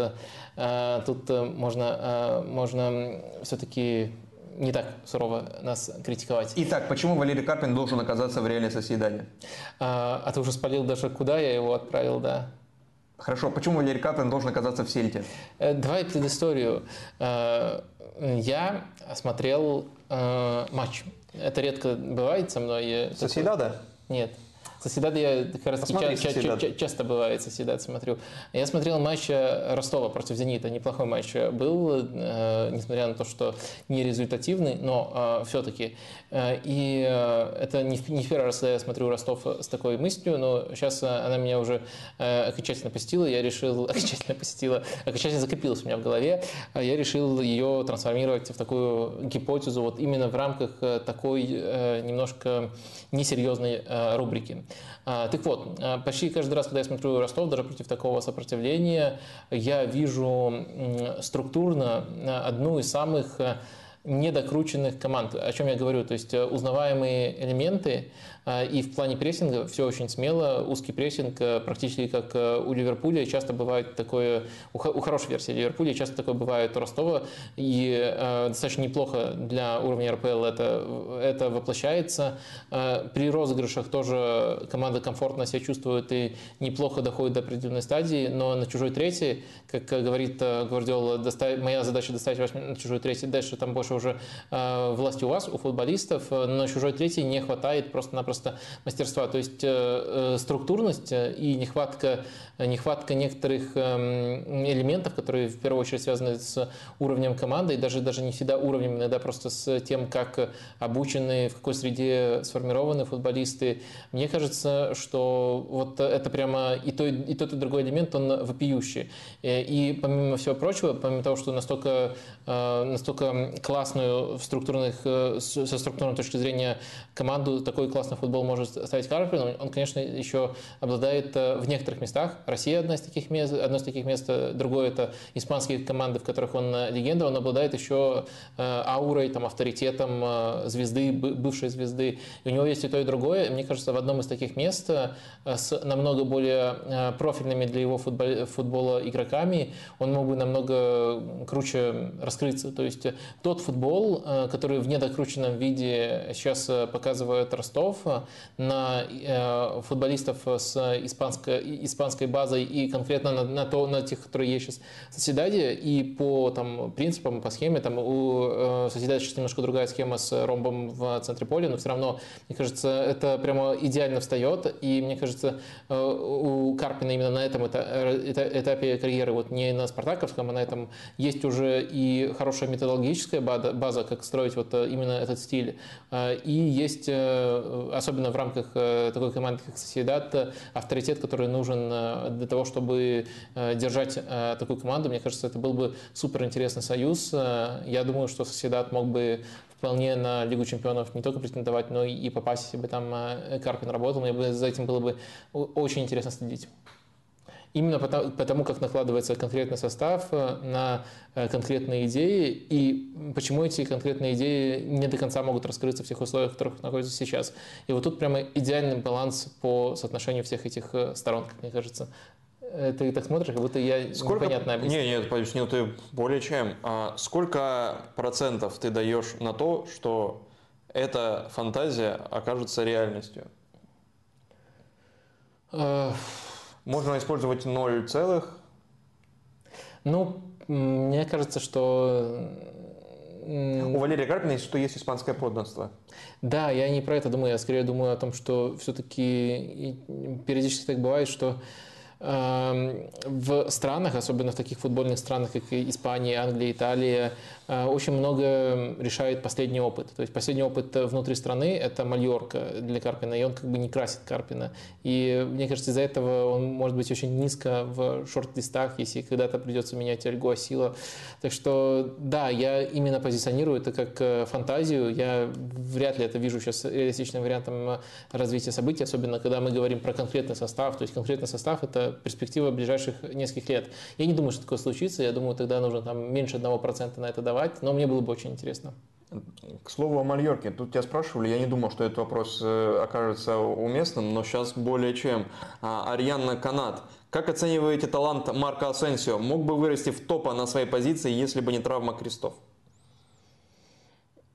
э, тут можно, можно все-таки не так сурово нас критиковать. Итак, почему Валерий Карпин должен оказаться в Реале Соседаде? А, а ты уже спалил даже куда я его отправил, да? Хорошо, почему Валерий Карпин должен оказаться в Сельте? Э, давай предысторию. Э, я смотрел э, матч. Это редко бывает со мной. Соседада? Нет. Соседат я как раз ча- ча- ча- часто бывает соседат смотрю. Я смотрел матч э, Ростова против Зенита, неплохой матч был, э, несмотря на то, что не результативный, но э, все-таки. Э, и э, это не, не в первый раз, когда я смотрю Ростов с такой мыслью, но сейчас она меня уже э, окончательно посетила, я решил, окончательно посетила, окончательно закрепилась у меня в голове, а я решил ее трансформировать в такую гипотезу вот именно в рамках э, такой э, немножко несерьезной э, рубрики. А, так вот, а, почти каждый раз, когда я смотрю Ростов, даже против такого сопротивления, я вижу структурно а, одну из самых недокрученных команд. О чем я говорю? То есть узнаваемые элементы, и в плане прессинга все очень смело. Узкий прессинг э, практически как э, у Ливерпуля. Часто бывает такое, у хорошей версии Ливерпуля, часто такое бывает у Ростова. И э, достаточно неплохо для уровня РПЛ это, это воплощается. При розыгрышах тоже команда комфортно себя чувствует и неплохо доходит до определенной стадии. Но на чужой третьей, как говорит Гвардиола, моя задача доставить на чужой третий. Дальше там больше уже власти у вас, у футболистов. Но на чужой третьей не хватает просто-напросто просто мастерства. То есть э, э, структурность э, и нехватка, нехватка некоторых эм, элементов, которые в первую очередь связаны с уровнем команды, и даже, даже не всегда уровнем, иногда просто с тем, как обучены, в какой среде сформированы футболисты. Мне кажется, что вот это прямо и, то, и тот, и другой элемент, он вопиющий. И помимо всего прочего, помимо того, что настолько, настолько классную в структурных, со структурной точки зрения команду такой классный футбол может ставить Карпин, он, конечно, еще обладает э, в некоторых местах. Россия одна из таких мест, одно из таких мест, э, другое это испанские команды, в которых он э, легенда, он обладает еще аурой, там, авторитетом звезды, бывшей звезды. И у него есть и то, и другое. Мне кажется, в одном из таких мест с намного более профильными для его футбола, футбола игроками он мог бы намного круче раскрыться. То есть тот футбол, который в недокрученном виде сейчас показывает Ростов, на э, футболистов с испанской, испанской базой и конкретно на, на, то, на тех, которые есть сейчас в Соседаде. И по там, принципам, по схеме, там, у э, Соседаде сейчас немножко другая схема с ромбом в центре поля, но все равно, мне кажется, это прямо идеально встает. И мне кажется, э, у Карпина именно на этом этапе карьеры, вот не на спартаковском, а на этом есть уже и хорошая методологическая база, как строить вот именно этот стиль. И есть особенно в рамках э, такой команды, как Соседат, авторитет, который нужен э, для того, чтобы э, держать такую команду. Мне кажется, это был бы супер интересный союз. Я думаю, что Соседат мог бы вполне на Лигу чемпионов не только претендовать, но и попасть, если бы там Карпин работал. Мне бы за этим было бы очень интересно следить. Именно потому, потому, как накладывается конкретный состав э, на э, конкретные идеи и почему эти конкретные идеи не до конца могут раскрыться в тех условиях, в которых находятся сейчас. И вот тут прямо идеальный баланс по соотношению всех этих э, сторон, как мне кажется. Ты так смотришь, как будто я сколько... непонятно объяснил. Нет, нет, пояснил ты более чем. А сколько процентов ты даешь на то, что эта фантазия окажется реальностью? Можно использовать 0 целых? Ну, мне кажется, что... У Валерия Карпина есть, что есть испанское подданство. Да, я не про это думаю, я скорее думаю о том, что все-таки периодически так бывает, что в странах, особенно в таких футбольных странах, как Испания, Англия, Италия, Э, очень много решает последний опыт. То есть последний опыт внутри страны – это Мальорка для Карпина, и он как бы не красит Карпина. И мне кажется, из-за этого он может быть очень низко в шорт-листах, если когда-то придется менять Альго Сила. Так что да, я именно позиционирую это как э, фантазию. Я вряд ли это вижу сейчас реалистичным вариантом развития событий, особенно когда мы говорим про конкретный состав. То есть конкретный состав – это перспектива ближайших нескольких лет. Я не думаю, что такое случится. Я думаю, тогда нужно там меньше одного процента на это давать но мне было бы очень интересно. К слову о Мальорке, тут тебя спрашивали, я не думал, что этот вопрос э, окажется уместным, но сейчас более чем. А, Арианна Канат. Как оцениваете талант Марка Асенсио? Мог бы вырасти в топа на своей позиции, если бы не травма крестов?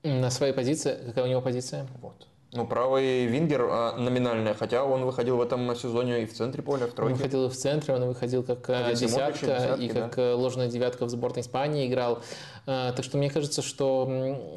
На своей позиции? Какая у него позиция? Вот. Ну, правый вингер а, номинальный, хотя он выходил в этом сезоне и в центре поля, в тройке. Он выходил в центре, он выходил как а десятка, десятки, и как да. ложная девятка в сборной Испании играл. А, так что мне кажется, что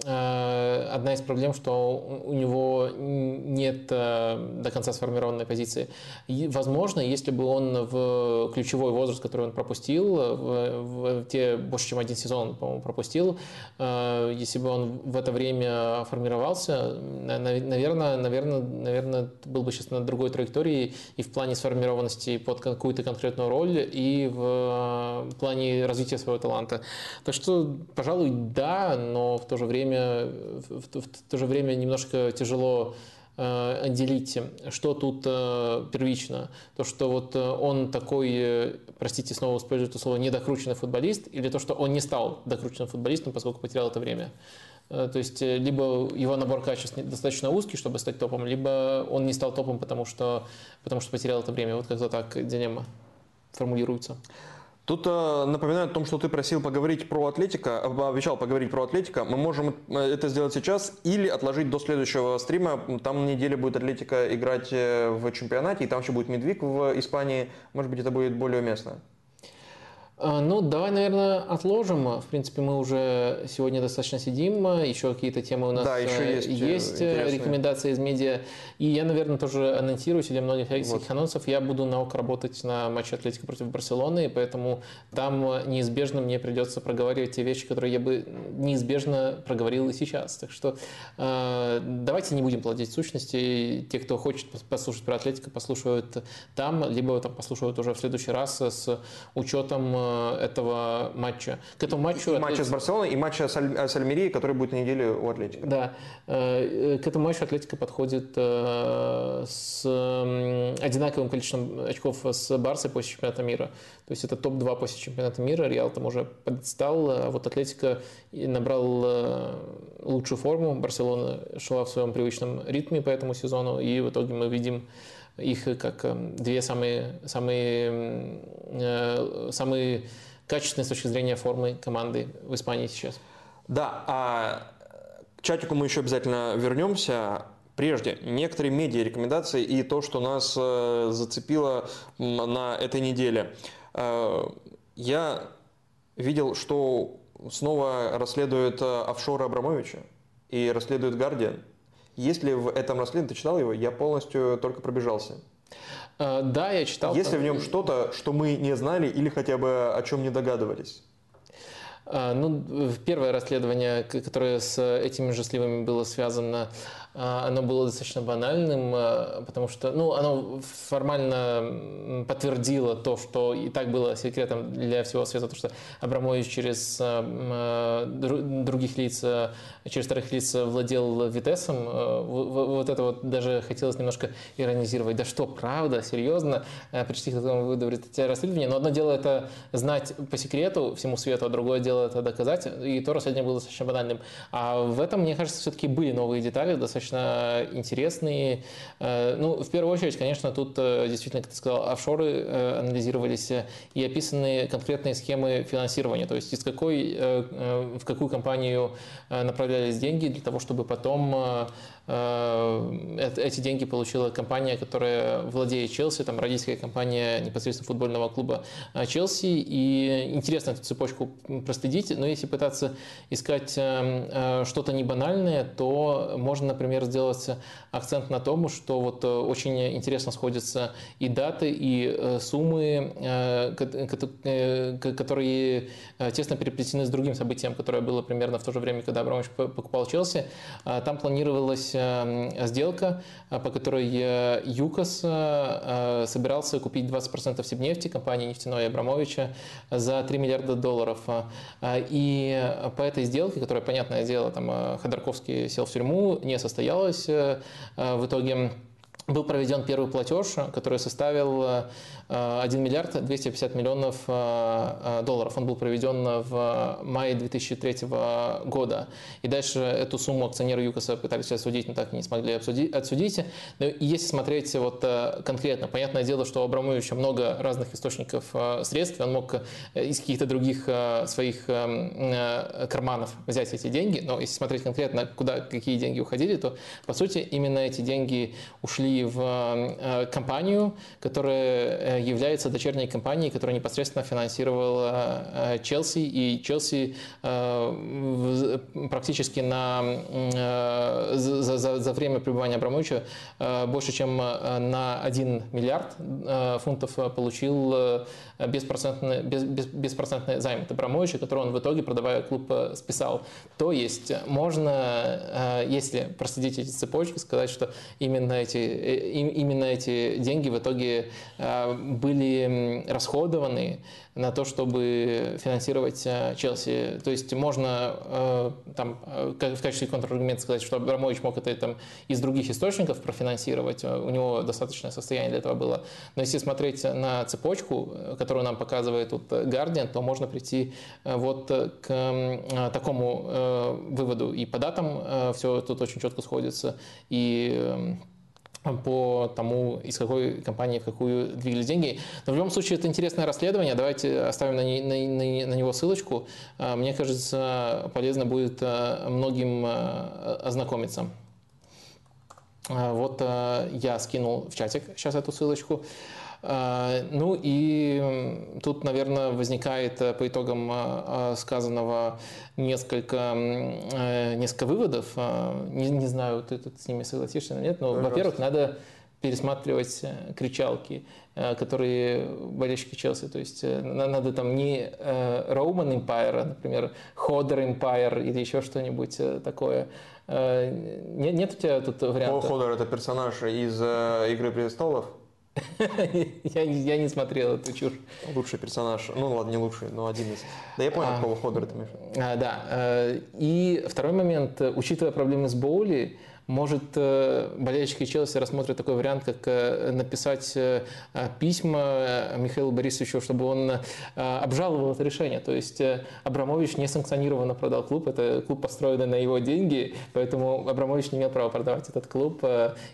а, одна из проблем, что у него нет до конца сформированной позиции. Возможно, если бы он в ключевой возраст, который он пропустил, в, те больше, чем один сезон, по-моему, пропустил, если бы он в это время формировался, наверное, наверное, наверное, был бы сейчас на другой траектории и в плане сформированности под какую-то конкретную роль, и в плане развития своего таланта. Так что, пожалуй, да, но в то же время, в, в то же время немножко тяжело э, отделить, что тут э, первично. То, что вот э, он такой, простите, снова использую это слово, недокрученный футболист, или то, что он не стал докрученным футболистом, поскольку потерял это время. То есть либо его набор качеств достаточно узкий, чтобы стать топом, либо он не стал топом, потому что, потому что потерял это время. Вот как-то так дилемма формулируется. Тут э, напоминаю о том, что ты просил поговорить про Атлетика, обещал поговорить про Атлетика. Мы можем это сделать сейчас или отложить до следующего стрима. Там на неделе будет Атлетика играть в чемпионате, и там еще будет Медвиг в Испании. Может быть, это будет более уместно. А, ну, давай, наверное, отложим. В принципе, мы уже сегодня достаточно сидим. Еще какие-то темы у нас да, еще э, есть, есть э, рекомендации из медиа. И я, наверное, тоже анонсирую среди многих всяких вот. анонсов. Я буду на ОК работать на матче Атлетика против Барселоны, поэтому там неизбежно мне придется проговаривать те вещи, которые я бы неизбежно проговорил и сейчас. Так что э, давайте не будем плодить сущности. Те, кто хочет послушать про Атлетика, послушают там, либо там послушают уже в следующий раз с учетом Э, этого матча. К этому матчу... И, и матча с Барселоной, и матча с, Аль, с Альмерией, который будет на неделе у Атлетика. Да. Э, к этому матчу Атлетика подходит э, с одинаковым количеством очков с Барсой после чемпионата мира. То есть это топ-2 после чемпионата мира. Реал там уже подстал. А вот Атлетика набрал лучшую форму. Барселона шла в своем привычном ритме по этому сезону. И в итоге мы видим их как эм, две самые, самые, э, самые качественные с точки зрения формы команды в Испании сейчас. Да, а к чатику мы еще обязательно вернемся. Прежде, некоторые медиа-рекомендации и то, что нас э, зацепило на этой неделе. Э, я видел, что снова расследует офшоры Абрамовича и расследует Гардиан. Есть ли в этом расследовании, ты читал его? Я полностью только пробежался. А, да, я читал. Есть ли в нем что-то, что мы не знали или хотя бы о чем не догадывались? А, ну, первое расследование, которое с этими же сливами было связано, оно было достаточно банальным, а, потому что ну, оно формально подтвердило то, что и так было секретом для всего света, то, что Абрамович через а, других лиц, через вторых лиц владел Витесом. Вот это вот даже хотелось немножко иронизировать. Да что, правда, серьезно? Пришли к такому выводу в расследование. Но одно дело это знать по секрету всему свету, а другое дело это доказать. И то расследование было достаточно банальным. А в этом, мне кажется, все-таки были новые детали, достаточно достаточно интересные. Э, ну, в первую очередь, конечно, тут э, действительно, как ты сказал, офшоры э, анализировались и описаны конкретные схемы финансирования, то есть из какой, в какую компанию направлялись деньги для того, чтобы потом эти деньги получила компания, которая владеет Челси, там родительская компания непосредственно футбольного клуба Челси. И интересно эту цепочку проследить, но если пытаться искать э, что-то не банальное, то можно, например, сделать акцент на том, что вот очень интересно сходятся и даты, и суммы, которые тесно переплетены с другим событием, которое было примерно в то же время, когда Абрамович покупал Челси. Там планировалось Эм, сделка, э, по которой э, ЮКОС э, собирался купить 20% Сибнефти, компании нефтяной Абрамовича, за 3 миллиарда долларов. И по этой сделке, которая, понятное дело, там Ходорковский сел в тюрьму, не состоялась в итоге был проведен первый платеж, который составил 1 миллиард 250 миллионов долларов. Он был проведен в мае 2003 года. И дальше эту сумму акционеры ЮКОСа пытались отсудить, но так и не смогли отсудить. Но если смотреть вот конкретно, понятное дело, что у Абрамовича много разных источников средств, он мог из каких-то других своих карманов взять эти деньги, но если смотреть конкретно, куда какие деньги уходили, то, по сути, именно эти деньги ушли в э, компанию, которая э, является дочерней компанией, которая непосредственно финансировала э, Челси, и Челси практически на, за, за, за время пребывания Абрамовича больше, чем на 1 миллиард фунтов получил беспроцентный, без, без, беспроцентный займ от Абрамовича, который он в итоге, продавая клуб, списал. То есть можно, если проследить эти цепочки, сказать, что именно эти, э, именно эти деньги в итоге были расходованы на то, чтобы финансировать э, Челси. То есть можно э, там, в качестве контраргумента сказать, что Абрамович мог это там, из других источников профинансировать, у него достаточное состояние для этого было. Но если смотреть на цепочку, которую нам показывает тут Guardian, то можно прийти вот к такому выводу. И по датам все тут очень четко сходится. И эм, по тому, из какой компании в какую двигались деньги. Но в любом случае это интересное расследование. Давайте оставим на, не, на, на него ссылочку. Э, мне кажется, полезно будет э, многим э, ознакомиться. Вот я скинул в чатик сейчас эту ссылочку. А, ну и тут, наверное, возникает э, по итогам а, а, сказанного несколько, э, несколько выводов. Не, не знаю, ты тут с ними согласишься или нет, но, во-первых, надо пересматривать э, кричалки, которые болельщики Челси. То есть надо там не Roman Empire, например, Hodder Empire или еще что-нибудь такое. Нет, нет у тебя тут вариантов? Пол Ходер это персонаж из «Игры престолов»? Я, я не смотрел эту чушь. Лучший персонаж. Ну ладно, не лучший, но один из. Да я понял, а, какого хода ты имеешь. А, да. Э, и второй момент. Учитывая проблемы с Боули, может, э, болельщики Челси рассмотрят такой вариант, как э, написать э, письма Михаилу Борисовичу, чтобы он обжаловал это решение. То есть Абрамович не санкционированно продал клуб, это клуб построенный на его деньги, поэтому Абрамович не имел права продавать этот клуб.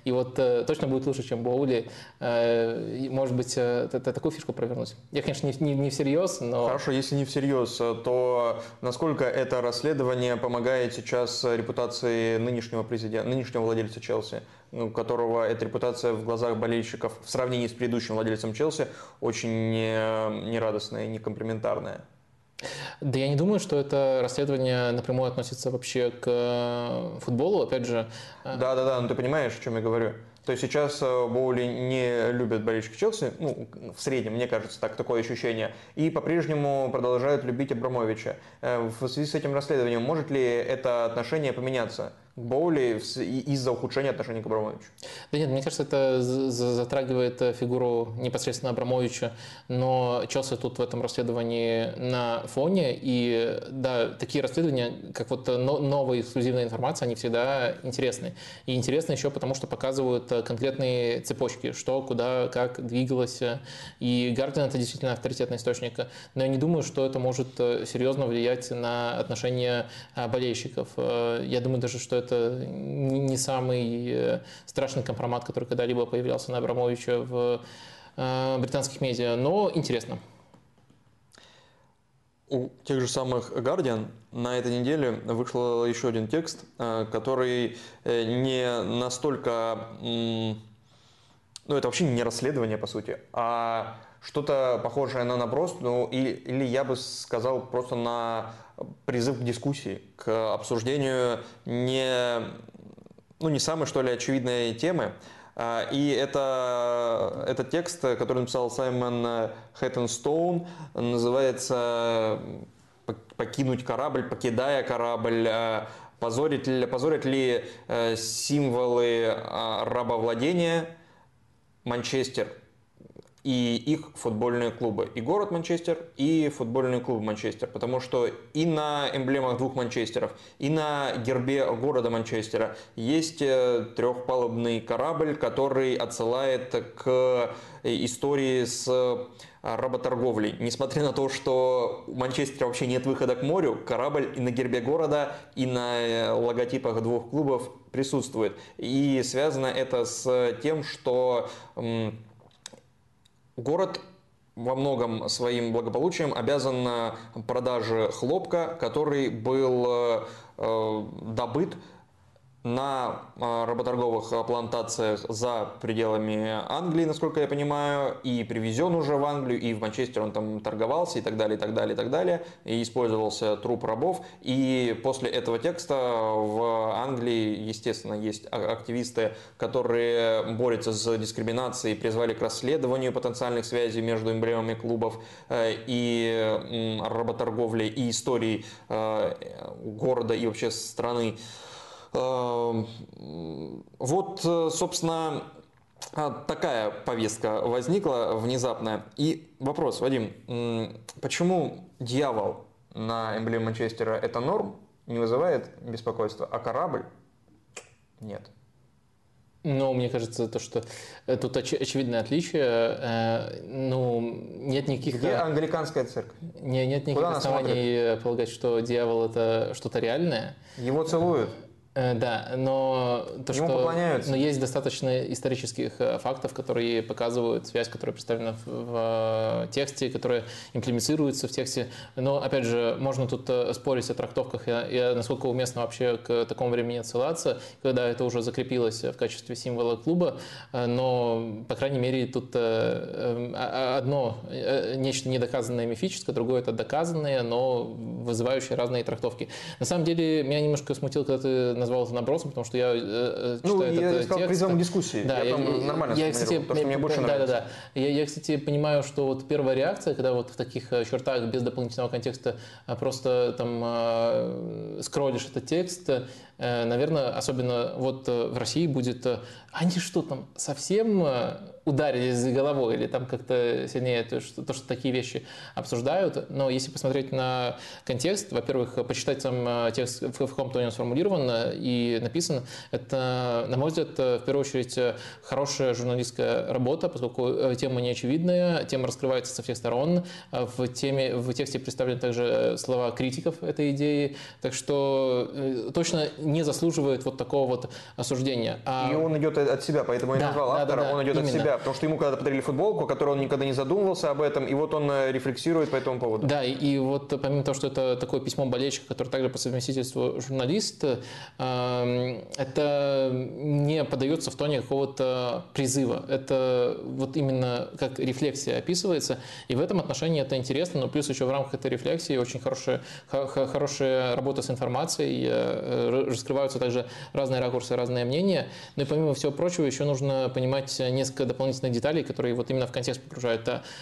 И вот точно будет лучше, чем Боули. Может быть, такую фишку провернуть. Я, конечно, не, не, не всерьез, но... Хорошо, если не всерьез, то насколько это расследование помогает сейчас репутации нынешнего президента, нынешнего владельца Челси, у которого эта репутация в глазах болельщиков в сравнении с предыдущим владельцем Челси очень нерадостная и некомплиментарная. Да я не думаю, что это расследование напрямую относится вообще к э, футболу, опять же. Э, Да-да-да, но ну ты понимаешь, о чем я говорю. То есть сейчас э, Боули не любят болельщики Челси, ну, в среднем, мне кажется, так, такое ощущение, и по-прежнему продолжают любить Абрамовича. В связи с этим расследованием может ли это отношение поменяться? Боули из-за ухудшения отношений к Абрамовичу? Да нет, мне кажется, это затрагивает э, фигуру непосредственно Абрамовича, но Челси тут в этом расследовании на фоне, и да, такие расследования, как вот новая эксклюзивная информация, они всегда интересны. И интересны еще потому, что показывают э, конкретные цепочки, что, куда, как двигалось. И Гардиан это действительно авторитетный источник. Но я не думаю, что это может э, серьезно влиять на отношения болельщиков. Я думаю даже, что это не самый э, страшный компромат, который когда-либо появлялся на Абрамовича в э, британских медиа, но интересно. У тех же самых Guardian на этой неделе вышел еще один текст, э, который не настолько... Ну, это вообще не расследование, по сути, а что-то похожее на наброс, ну, или, или я бы сказал просто на призыв к дискуссии, к обсуждению не, ну, не самой, что ли, очевидной темы. А, и это, этот текст, который написал Саймон Хэттенстоун, называется «Покинуть корабль, покидая корабль», позорит ли, позорят ли э, символы а, рабовладения? Манчестер и их футбольные клубы. И город Манчестер, и футбольный клуб Манчестер. Потому что и на эмблемах двух Манчестеров, и на гербе города Манчестера есть э, трехпалубный корабль, который отсылает к истории с э, работорговлей. Несмотря на то, что у Манчестера вообще нет выхода к морю, корабль и на гербе города, и на э, логотипах двух клубов присутствует. И связано это с тем, что Город во многом своим благополучием обязан продаже хлопка, который был э, добыт на а, работорговых а, плантациях за пределами Англии, насколько я понимаю, и привезен уже в Англию, и в Манчестер он там торговался, и так далее, и так далее, и так далее, и использовался труп рабов. И после этого текста в Англии, естественно, есть а, активисты, которые борются с дискриминацией, призвали к расследованию потенциальных связей между эмблемами клубов э, и работорговлей, и историей э, города и вообще страны. Эм, вот, э, собственно, а, такая повестка возникла внезапная. И вопрос, Вадим, почему дьявол на эмблеме Манчестера это норм, не вызывает беспокойства, а корабль нет? Ну, мне кажется, то, что тут оч- очевидное отличие. Э, ну, нет никаких... Где англиканская церковь? Не, нет никаких оснований полагать, что дьявол это что-то реальное. Его целуют? Э, да, но то, Ему что поклоняются. но есть достаточно исторических э, фактов, которые показывают связь, которая представлена в, в э, тексте, которая имплементируется в тексте. Но опять же, можно тут спорить о трактовках и, и насколько уместно вообще к такому времени отсылаться, когда это уже закрепилось в качестве символа клуба. Но, по крайней мере, тут одно нечто недоказанное мифическое, другое это доказанное, но вызывающее разные трактовки. На самом деле, меня немножко смутило, когда ты назвал это набросом, потому что я э, ну, читаю ну, я сказал, призывом дискуссии. Да, я, я, нормально я, кстати, то, что мне больше да, нравится. Да, да. Я, я, кстати, понимаю, что вот первая реакция, когда вот в таких э, чертах без дополнительного контекста а просто там э, скроллишь этот текст, э, наверное, особенно вот в России будет, они что там совсем ударились за головой или там как-то сильнее то что, то, что такие вещи обсуждают. Но если посмотреть на контекст, во-первых, почитать сам текст, в каком тоне он сформулирован и написан, это, на мой взгляд, в первую очередь хорошая журналистская работа, поскольку э, тема не очевидная, тема раскрывается со всех сторон. В, теме, в тексте представлены также слова критиков этой идеи, так что э, точно не заслуживает вот такого вот осуждения. А... И он идет от себя, поэтому я да, назвал автора, да, да, он идет именно. от себя потому что ему когда-то подарили футболку, которую он никогда не задумывался об этом, и вот он э, рефлексирует по этому поводу. Да, и, и вот помимо того, что это такое письмо болельщика, который также по совместительству журналист, э, это не подается в тоне какого-то призыва. Это вот именно как рефлексия описывается, и в этом отношении это интересно, но плюс еще в рамках этой рефлексии очень хорошая, хорошая работа с информацией, э, раскрываются также разные ракурсы, разные мнения. Ну и помимо всего прочего, еще нужно понимать несколько дополнительных деталей, которые вот именно в контекст погружают.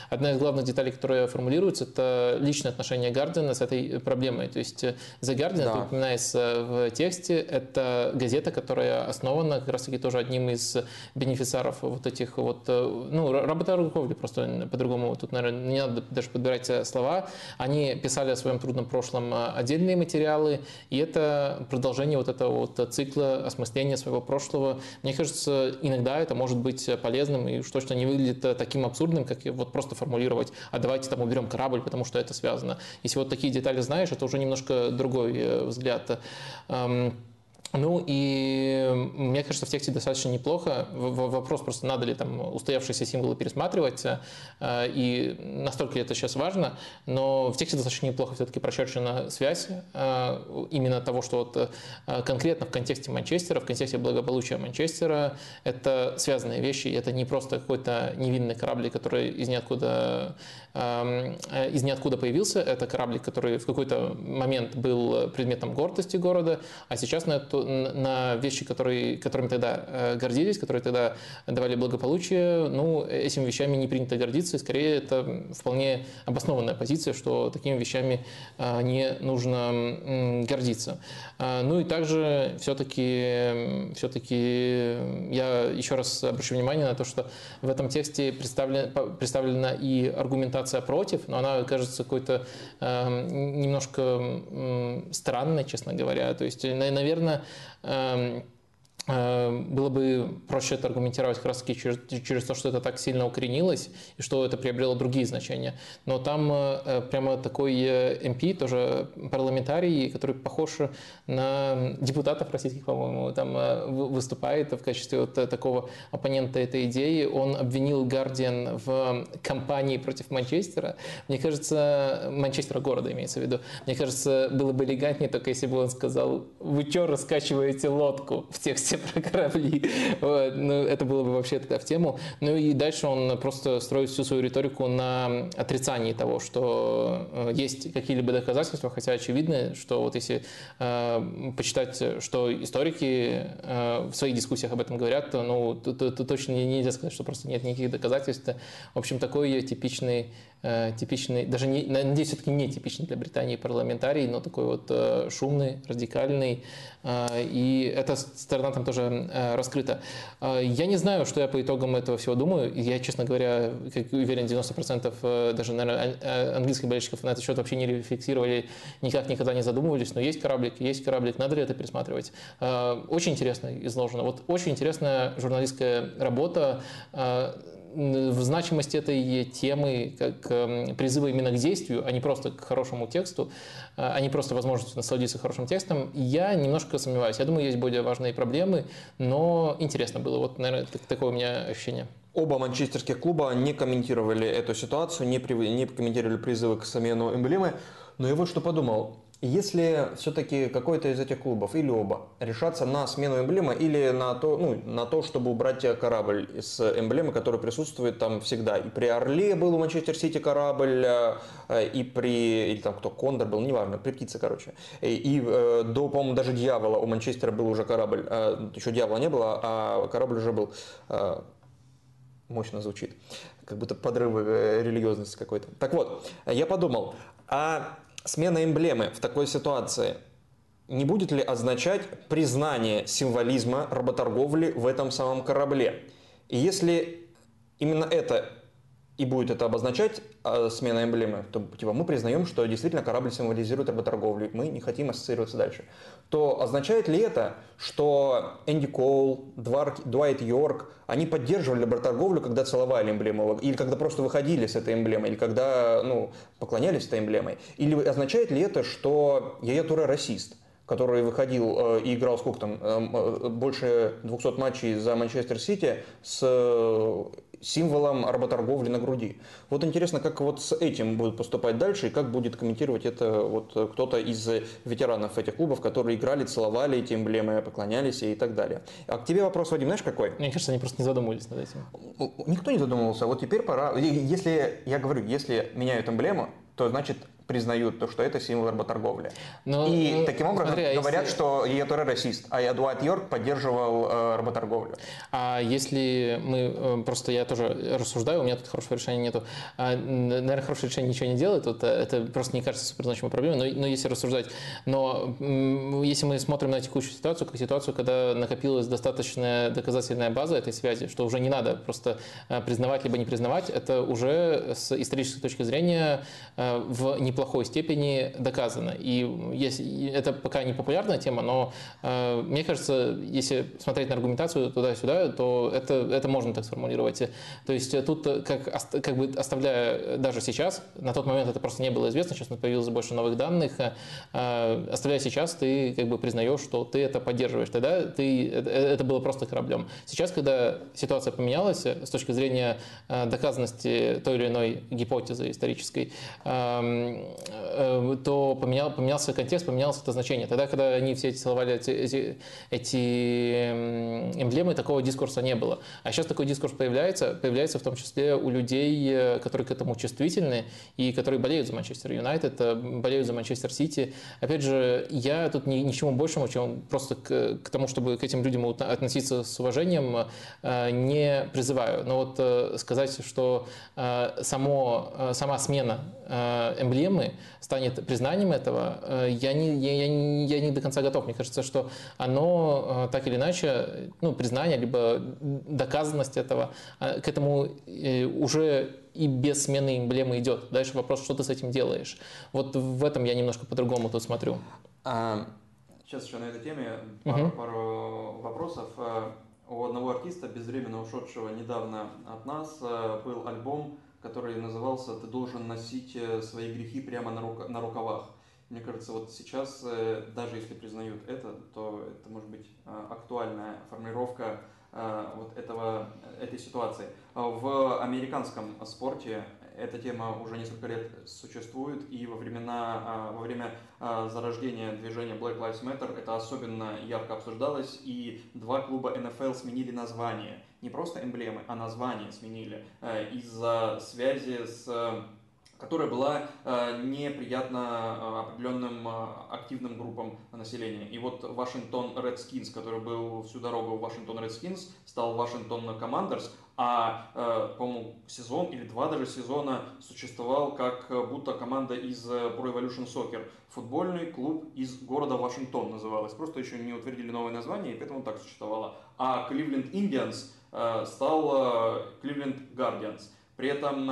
Одна из главных деталей, которая формулируется, это личное отношение Гардина с этой проблемой. То есть э, The Guardian, да. это упоминается в тексте, это газета, которая основана как раз-таки тоже одним из бенефициаров вот этих вот, э, ну, работорговли, просто по-другому тут, наверное, не надо даже подбирать э, слова. Они писали о своем трудном прошлом отдельные материалы, и это продолжение вот этого вот цикла осмысления своего прошлого. Мне кажется, иногда это может быть полезным и уж точно не выглядит э, таким абсурдным, как вот просто формулировать, а давайте там уберем корабль, потому что это связано. Если вот такие детали знаешь, это уже немножко другой э, взгляд. Ну и мне кажется, в тексте достаточно неплохо. Вопрос просто, надо ли там устоявшиеся символы пересматривать, э, и настолько ли это сейчас важно. Но в тексте достаточно неплохо все-таки прочерчена связь э, именно того, что вот э, конкретно в контексте Манчестера, в контексте благополучия Манчестера, это связанные вещи. Это не просто какой-то невинный корабль, который из ниоткуда, из ниоткуда появился. Это корабль, который в какой-то момент был предметом гордости города, а сейчас на то, на вещи, которые, которыми тогда гордились, которые тогда давали благополучие, ну, этими вещами не принято гордиться, и скорее это вполне обоснованная позиция, что такими вещами не нужно гордиться. Ну и также все-таки все я еще раз обращу внимание на то, что в этом тексте представлена, представлена и аргументация против, но она кажется какой-то э, немножко э, странной, честно говоря. То есть, наверное, э, Э, было бы проще это аргументировать как раз таки через, через то, что это так сильно укоренилось и что это приобрело другие значения. Но там э, прямо такой MP, тоже парламентарий, который похож на депутатов российских, по-моему, там э, выступает в качестве вот такого оппонента этой идеи. Он обвинил Гардиан в кампании против Манчестера. Мне кажется, Манчестера города имеется в виду. Мне кажется, было бы элегантнее только если бы он сказал, вы что раскачиваете лодку в тексте про корабли. Вот. Ну, это было бы вообще тогда в тему. Ну и дальше он просто строит всю свою риторику на отрицании того, что э, есть какие-либо доказательства, хотя очевидно, что вот если э, почитать, что историки э, в своих дискуссиях об этом говорят, то, ну, то, то, то точно нельзя сказать, что просто нет никаких доказательств. В общем, такой типичный типичный, даже не, надеюсь, все-таки не типичный для Британии парламентарий, но такой вот э, шумный, радикальный, э, и эта сторона там тоже раскрыта. Я не знаю, что я по итогам этого всего думаю. Я, честно говоря, как уверен, 90% даже, наверное, английских болельщиков на этот счет вообще не рефлексировали, никак никогда не задумывались, но есть кораблик, есть кораблик, надо ли это пересматривать. Очень интересно изложено. Вот очень интересная журналистская работа в значимости этой темы как эм, призыва именно к действию, а не просто к хорошему тексту, а не просто возможностью насладиться хорошим текстом, я немножко сомневаюсь. Я думаю, есть более важные проблемы, но интересно было. Вот, наверное, такое у меня ощущение. Оба манчестерских клуба не комментировали эту ситуацию, не, при, не комментировали призывы к замену эмблемы. Но я вот что подумал. Если все-таки какой-то из этих клубов или оба решатся на смену эмблемы или на то, ну, на то, чтобы убрать корабль с эмблемы, который присутствует там всегда. И при Орле был у Манчестер Сити корабль, э, и при, или там кто, Кондор был, неважно, при Птице, короче. И, и э, до, по-моему, даже Дьявола у Манчестера был уже корабль. Э, Еще Дьявола не было, а корабль уже был мощно звучит, как будто подрывы религиозности какой-то. Так вот, я подумал, а смена эмблемы в такой ситуации не будет ли означать признание символизма работорговли в этом самом корабле? И если именно это и будет это обозначать э, смена эмблемы, то типа, мы признаем, что действительно корабль символизирует работорговлю, мы не хотим ассоциироваться дальше, то означает ли это, что Энди Коул, Дуайт Йорк, они поддерживали работорговлю, когда целовали эмблему, или когда просто выходили с этой эмблемой, или когда ну, поклонялись этой эмблемой? Или означает ли это, что Яя Туре расист? который выходил э, и играл сколько там, э, э больше 200 матчей за Манчестер Сити с символом работорговли на груди. Вот интересно, как вот с этим будут поступать дальше и как будет комментировать это вот кто-то из ветеранов этих клубов, которые играли, целовали эти эмблемы, поклонялись и так далее. А к тебе вопрос, Вадим, знаешь какой? Мне кажется, они просто не задумывались над этим. Никто не задумывался. Вот теперь пора... Если, я говорю, если меняют эмблему, то значит признают то, что это символ работорговли. Но, ну, и ну, таким образом смотри, а говорят, если... что Йетуре расист, а Эдуард Йорк поддерживал э, работорговлю. А если мы, э, просто я тоже рассуждаю, у меня тут хорошего решения нету, а, наверное, хорошее решение ничего не делает, вот, э, это просто не кажется суперзначимой проблемой, но, но если рассуждать, но если мы смотрим на текущую ситуацию, как ситуацию, когда накопилась достаточная доказательная база этой связи, что уже не надо просто э, признавать либо не признавать, это уже с исторической точки зрения в неплохом неплохой степени доказано. И если, это пока не популярная тема, но э, мне кажется, если смотреть на аргументацию туда-сюда, то это, это можно так сформулировать. То есть тут, как, как бы оставляя даже сейчас, на тот момент это просто не было известно, сейчас появилось больше новых данных, э, оставляя сейчас, ты как бы признаешь, что ты это поддерживаешь. Тогда ты, это, это было просто кораблем. Сейчас, когда ситуация поменялась с точки зрения э, доказанности той или иной гипотезы исторической, э, то поменял, поменялся контекст, поменялось это значение. Тогда, когда они все эти целовали эти, эти, эти эмблемы, такого дискурса не было. А сейчас такой дискурс появляется, появляется в том числе у людей, которые к этому чувствительны и которые болеют за Манчестер Юнайтед, болеют за Манчестер Сити. Опять же, я тут ни, ничему большему, чем просто к, к тому, чтобы к этим людям относиться с уважением, не призываю. Но вот сказать, что само, сама смена эмблемы станет признанием этого, я не, я, я, я не до конца готов. Мне кажется, что оно так или иначе, ну, признание, либо доказанность этого, к этому э, уже и без смены эмблемы идет. Дальше вопрос, что ты с этим делаешь. Вот в этом я немножко по-другому тут смотрю. А, сейчас еще на этой теме пару, угу. пару вопросов. Э, у одного артиста, безвременно ушедшего недавно от нас, э, был альбом, который назывался «Ты должен носить э, свои грехи прямо на, рука, на рукавах». Мне кажется, вот сейчас, даже если признают это, то это может быть актуальная формулировка вот этого, этой ситуации. В американском спорте эта тема уже несколько лет существует, и во, времена, а, во время а, зарождения движения Black Lives Matter это особенно ярко обсуждалось, и два клуба НФЛ сменили название. Не просто эмблемы, а название сменили э, из-за связи с которая была э, неприятна э, определенным э, активным группам населения. И вот Вашингтон Redskins, который был всю дорогу Вашингтон Redskins, стал Вашингтон Commanders, а, по-моему, сезон или два даже сезона существовал как будто команда из Pro Evolution Soccer. Футбольный клуб из города Вашингтон называлась. Просто еще не утвердили новое название, и поэтому так существовало. А Cleveland Indians стал Cleveland Guardians. При этом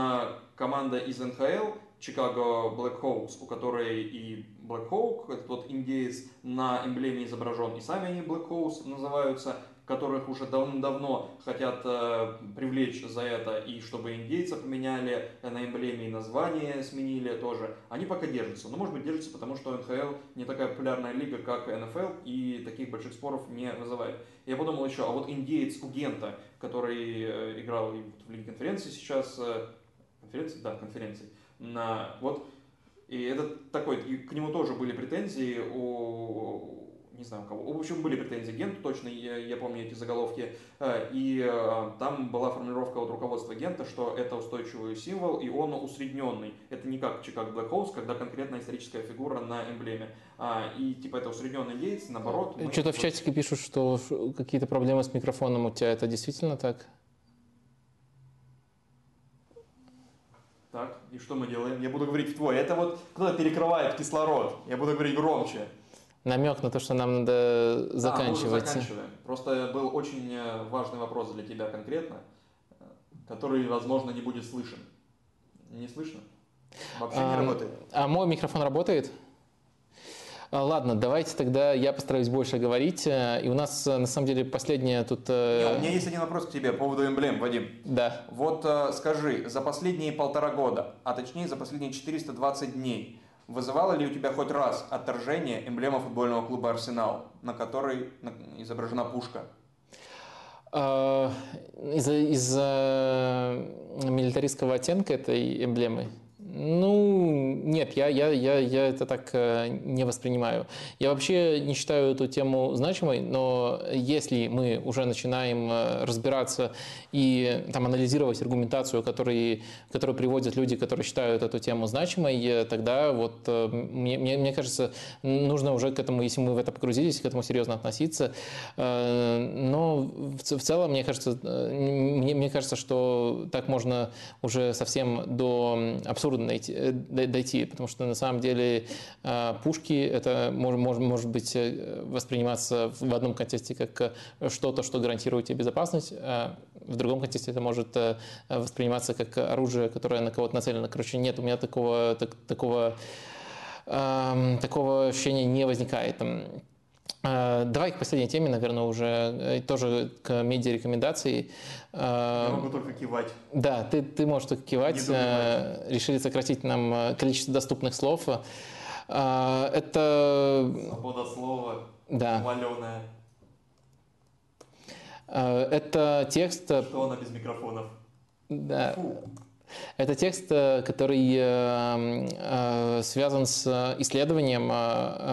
команда из НХЛ, Chicago Blackhawks, у которой и Blackhawk, этот вот индеец, на эмблеме изображен, и сами они Blackhawks называются, которых уже давно-давно хотят э, привлечь за это, и чтобы индейца поменяли на эмблеме и название сменили тоже, они пока держатся. Но, может быть, держатся, потому что НХЛ не такая популярная лига, как НФЛ, и таких больших споров не вызывает. Я подумал еще, а вот индеец у Гента, который э, играл в Лиге конференции сейчас, э, конференции, да, конференции, на, вот, и это такой, и к нему тоже были претензии у, не знаю у кого, в общем, были претензии Генту, точно, я, я помню эти заголовки, э, и э, там была формулировка от руководства Гента, что это устойчивый символ, и он усредненный. Это не как Чикаго Black Holes, когда конкретная историческая фигура на эмблеме. А, и типа это усредненный Гейтс, наоборот. Что-то в чатике пишут, что какие-то проблемы с микрофоном у тебя, это действительно так? Так, и что мы делаем? Я буду говорить в твой. Это вот кто-то перекрывает кислород. Я буду говорить громче. Намек на то, что нам надо заканчивать. Да, заканчиваем. Просто был очень э, важный вопрос для тебя конкретно, э, который, возможно, не будет слышен. Не слышно? Вообще а, не работает. А мой микрофон работает? А, ладно, давайте тогда я постараюсь больше говорить. Э, и у нас, на самом деле, последняя тут... Э, Не, у меня есть один вопрос к тебе по поводу эмблем, Вадим. Да. Вот скажи, за последние полтора года, а точнее за последние 420 дней, вызывало ли у тебя хоть раз отторжение эмблема футбольного клуба «Арсенал», на которой изображена пушка? А, из-за из милитаристского оттенка этой эмблемы ну, нет, я, я, я, я это так э, не воспринимаю. Я вообще не считаю эту тему значимой, но если мы уже начинаем э, разбираться и там, анализировать аргументацию, который, которую приводят люди, которые считают эту тему значимой, э, тогда вот мне, мне, мне кажется, нужно уже к этому, если мы в это погрузились, к этому серьезно относиться. Но в, в целом, мне кажется, мне, мне кажется, что так можно уже совсем до абсурда найти, э, дойти, потому что на самом деле э, пушки это может, может, может быть э, восприниматься в одном контексте как что-то, что гарантирует тебе безопасность, а в другом контексте это может восприниматься как оружие, которое на кого-то нацелено. Короче, нет у меня такого, так, такого, эм, такого ощущения не возникает. А, давай к последней теме, наверное, уже э, тоже к медиа-рекомендации. А, Я могу только кивать. Да, ты, ты можешь только кивать. Э, решили сократить нам э, количество доступных слов. Это... Свобода слова. Да. Валеная. Это текст... Что она без микрофонов? Да. Фу. Это текст, э, который э, э, связан с исследованием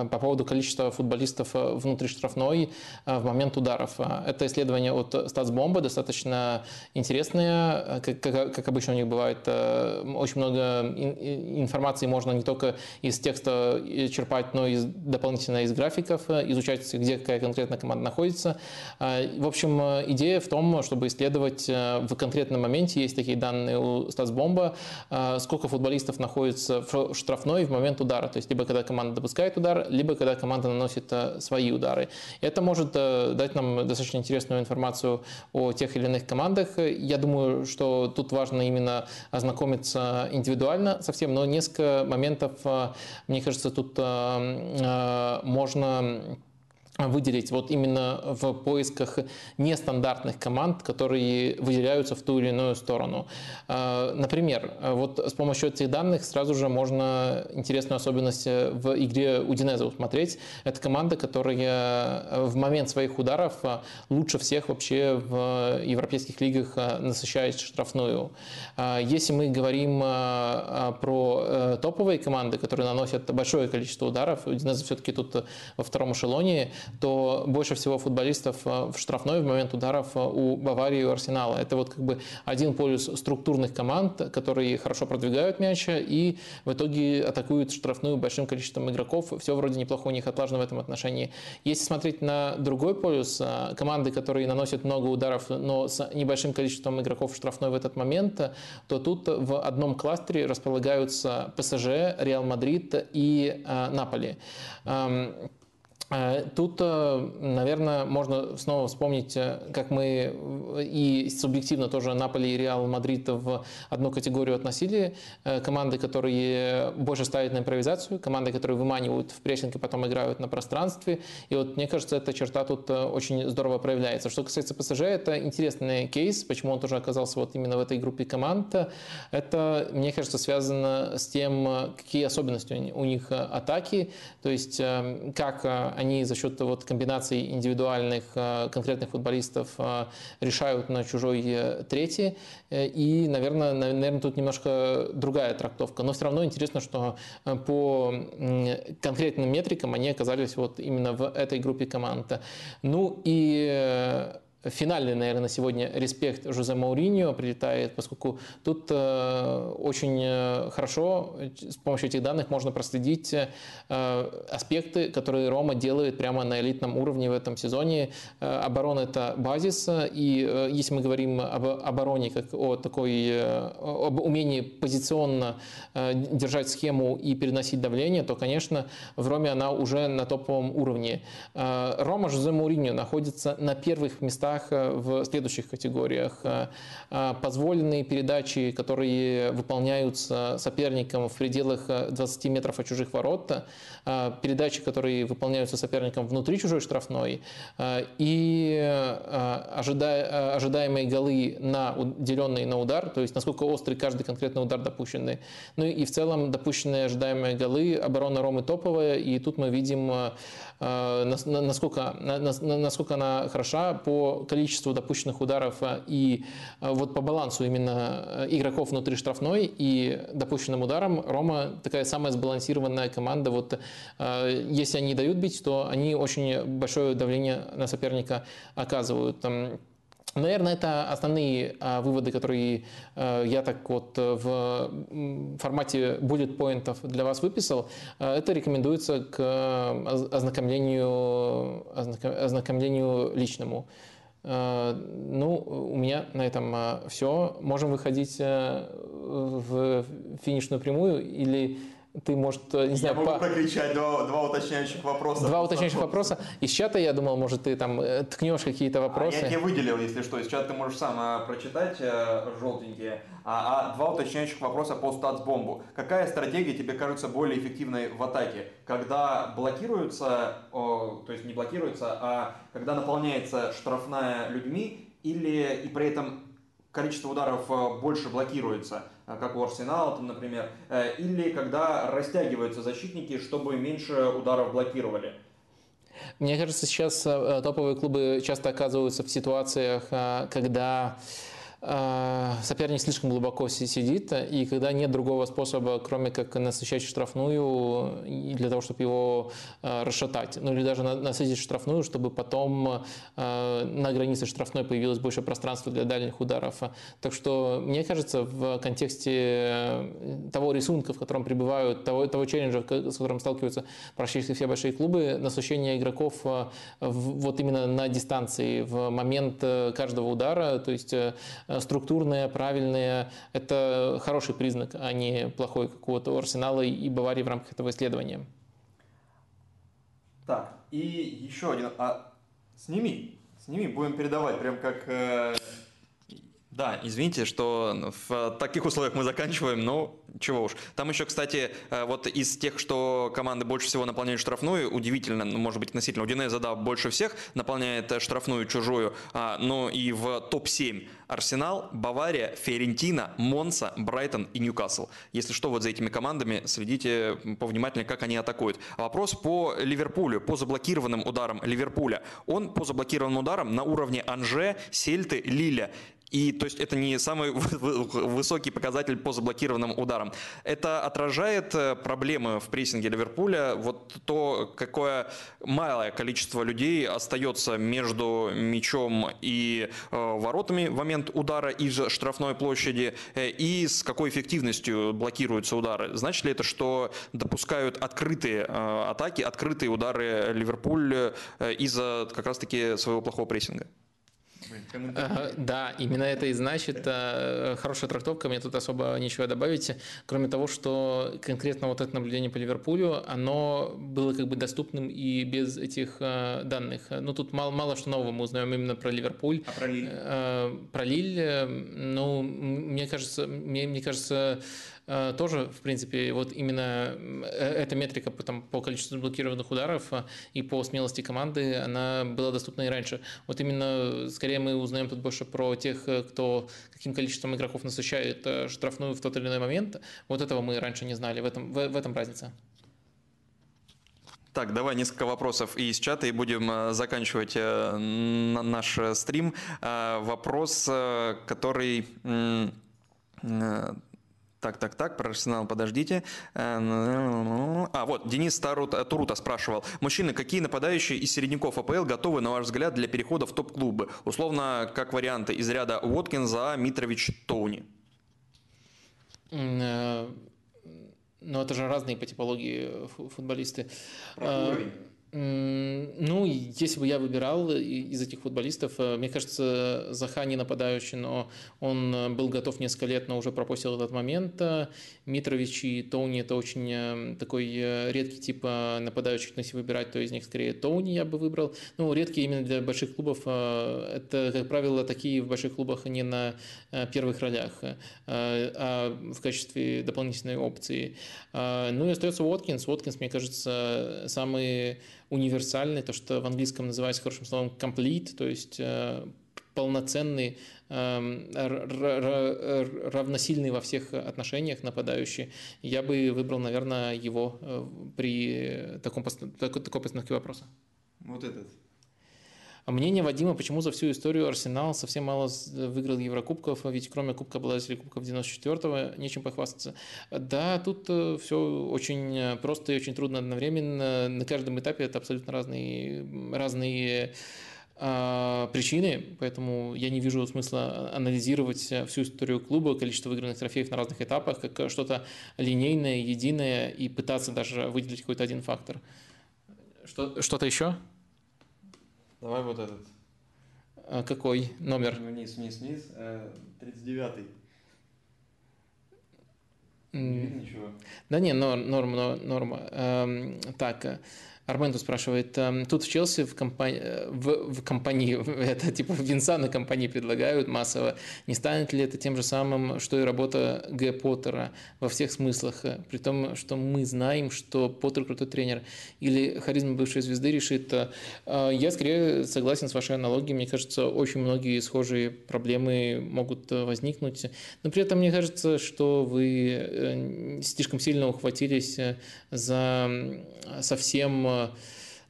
по поводу количества футболистов внутри штрафной в момент ударов. Это исследование от Статсбомба, достаточно интересное. Как, обычно у них бывает, очень много информации можно не только из текста черпать, но и дополнительно из графиков, изучать, где какая конкретная команда находится. В общем, идея в том, чтобы исследовать в конкретном моменте, есть такие данные у Статсбомба, бомба, а, сколько футболистов находится в штрафной в момент удара. То есть либо когда команда допускает удар, либо когда команда наносит а, свои удары. Это может а, дать нам достаточно интересную информацию о тех или иных командах. Я думаю, что тут важно именно ознакомиться индивидуально совсем, но несколько моментов, мне кажется, тут можно выделить вот именно в поисках нестандартных команд, которые выделяются в ту или иную сторону. А, например, вот с помощью этих данных сразу же можно интересную особенность в игре Удинеза усмотреть. Это команда, которая в момент своих ударов лучше всех вообще в европейских лигах насыщает штрафную. А, если мы говорим про э, топовые команды, которые наносят большое количество ударов, Удинеза все-таки тут во втором эшелоне, то больше всего футболистов э, в штрафной в момент ударов э, у Баварии и у Арсенала. Это вот как бы один полюс структурных команд, которые хорошо продвигают мяч и в итоге атакуют штрафную большим количеством игроков. Все вроде неплохо у них отлажено в этом отношении. Если смотреть на другой полюс, э, команды, которые наносят много ударов, но с небольшим количеством игроков в штрафной в этот момент, то тут в одном кластере располагаются ПСЖ, Реал Мадрид и Наполи. Э, тут, э, наверное, можно снова вспомнить, э, как мы и субъективно тоже Наполи и Реал Мадрид в одну категорию относили. Команды, которые больше ставят на импровизацию, команды, которые выманивают в прессинг и потом играют на пространстве. И вот мне кажется, эта черта тут очень здорово проявляется. Что касается ПСЖ, это интересный кейс, почему он тоже оказался вот именно в этой группе команд. Это, мне кажется, связано с тем, какие особенности у них атаки, то есть как они за счет вот комбинаций индивидуальных э, конкретных футболистов э, решают на чужой э, третий. И, наверное, наверное, тут немножко другая трактовка. Но все равно интересно, что по конкретным метрикам они оказались вот именно в этой группе команд. Ну и финальный, наверное, на сегодня респект Жозе Мауриньо прилетает, поскольку тут э, очень э, хорошо с помощью этих данных можно проследить э, аспекты, которые Рома делает прямо на элитном уровне в этом сезоне. Оборона – это базис, и если мы говорим об обороне как о такой, об умении позиционно держать схему и переносить давление, то, конечно, в Роме она уже на топовом уровне. Рома Жозе Мауриньо находится на первых местах местах э, в следующих категориях. Э, э, позволенные передачи, которые выполняются соперником в пределах 20 метров от чужих ворот, передачи, которые выполняются соперником внутри чужой штрафной, и ожидаемые голы, на, деленные на удар, то есть насколько острый каждый конкретный удар допущенный. Ну и в целом допущенные ожидаемые голы, оборона Ромы топовая, и тут мы видим, насколько, насколько она хороша по количеству допущенных ударов э, и э, вот по балансу именно э, игроков внутри штрафной и допущенным ударом Рома такая самая сбалансированная команда. Вот если они дают бить, то они очень большое давление на соперника оказывают. Наверное, это основные а, выводы, которые а, я так вот в формате bullet поинтов для вас выписал. А, это рекомендуется к ознакомлению, ознакомлению личному. Э, ну, у меня на этом э, все. Можем выходить э, в финишную прямую или ты, может, не я знаю... могу по... прокричать два, два уточняющих вопроса. Два уточняющих вопроса. Из чата, я думал, может, ты там ткнешь какие-то вопросы. А я тебе выделил, если что. Из чата ты можешь сам прочитать, желтенькие. А, а два уточняющих вопроса по статсбомбу. Какая стратегия тебе кажется более эффективной в атаке? Когда блокируется, о, то есть не блокируется, а когда наполняется штрафная людьми или и при этом количество ударов э, больше блокируется, э, как у Арсенала, там, например, э, или когда растягиваются защитники, чтобы меньше ударов блокировали. Мне кажется, сейчас топовые клубы часто оказываются в ситуациях, когда соперник слишком глубоко сидит, и когда нет другого способа, кроме как насыщать штрафную для того, чтобы его а, расшатать, ну или даже насытить штрафную, чтобы потом а, на границе штрафной появилось больше пространства для дальних ударов. Так что, мне кажется, в контексте э, того рисунка, в котором пребывают, того, того челленджа, с которым сталкиваются практически все большие клубы, насыщение игроков вот именно на дистанции, в момент э, каждого удара, то есть э, структурные, правильные. Это хороший признак, а не плохой, как у Арсенала и Баварии в рамках этого исследования. Так, и еще один. А сними, сними, будем передавать, прям как э, да, извините, что в таких условиях мы заканчиваем, но чего уж. Там еще, кстати, э, вот из тех, что команды больше всего наполняют штрафную, удивительно, ну, может быть, относительно, Удинеза, да, больше всех наполняет э, штрафную чужую, а, но и в топ-7 Арсенал, Бавария, Фиорентина, Монса, Брайтон и Ньюкасл. Если что, вот за этими командами следите повнимательнее, как они атакуют. Вопрос по Ливерпулю, по заблокированным ударам Ливерпуля. Он по заблокированным ударам на уровне Анже, Сельты, Лиля. И то есть это не самый высокий показатель по заблокированным ударам. Это отражает э, проблемы в прессинге Ливерпуля, вот то, какое малое количество людей остается между мячом и э, воротами в момент удара из штрафной площади, э, и с какой эффективностью блокируются удары. Значит ли это, что допускают открытые атаки, открытые удары Ливерпуль из-за как раз-таки своего плохого прессинга? Да, именно это и значит. Э, хорошая трактовка, мне тут особо ничего добавить, кроме того, что конкретно вот это наблюдение по Ливерпулю, оно было как бы доступным и без этих э, данных. Ну, тут мало, мало что нового мы узнаем именно про Ливерпуль. А про Лиль? Э, про Лиль, ну, мне кажется, мне, мне кажется, тоже, в принципе, вот именно э, эта метрика по, там, по количеству блокированных ударов э, и по смелости команды, она была доступна и раньше. Вот именно, скорее мы узнаем тут больше про тех, кто каким количеством игроков насыщает штрафную в тот или иной момент. Вот этого мы раньше не знали, в этом, в, в этом разница. Так, давай несколько вопросов из чата и будем заканчивать наш стрим. Вопрос, который так, так, так, про Арсенал подождите. Э, а, вот, Денис Турута спрашивал. Мужчины, какие нападающие из середняков АПЛ готовы, на ваш взгляд, для перехода в топ-клубы? Условно, как варианты из ряда Уоткинза, Митрович, Тоуни. Э, ну, это же разные по типологии футболисты. Про ну, если бы я выбирал из этих футболистов, э, мне кажется, Заха не нападающий, но он э, был готов несколько лет, но уже пропустил этот момент. Митрович и Тоуни – это очень э, такой редкий тип нападающих, но если выбирать, то из них скорее Тоуни я бы выбрал. Ну, редкий именно для больших клубов. Это, как правило, такие в больших клубах не на первых ролях, а в качестве дополнительной опции. Ну и остается Уоткинс. Уоткинс, мне кажется, самый универсальный, то, что в английском называется хорошим словом complete, то есть э, полноценный, эм, равносильный во всех отношениях нападающий. Я бы выбрал, наверное, его э, при таком, такой, такой постановке вопроса. Вот этот. А мнение Вадима, почему за всю историю Арсенал совсем мало выиграл Еврокубков, ведь кроме Кубка обладателей Кубков 94-го нечем похвастаться. Да, тут э, все очень э, просто и очень трудно одновременно. На каждом этапе это абсолютно разные, разные а, причины, поэтому я не вижу смысла анализировать всю историю клуба, количество выигранных трофеев на разных этапах, как что-то линейное, единое и пытаться даже выделить какой-то один фактор. Что, что-то еще? Давай вот этот. А какой номер? Вниз, вниз, вниз. 39-й. Э, не видно ничего. Да не, норм, норма, норма. Эм, так, Армен спрашивает, эм, тут в Челси в, компании, э, в, в компании, это типа винса на компании предлагают массово, не станет ли это тем же самым, что и работа Г. Поттера во всех смыслах, э, при том, что мы знаем, что Поттер крутой тренер, или харизма бывшей звезды решит, э, я скорее согласен с вашей аналогией, мне кажется, очень многие схожие проблемы могут возникнуть, но при этом мне кажется, что вы слишком сильно ухватились за совсем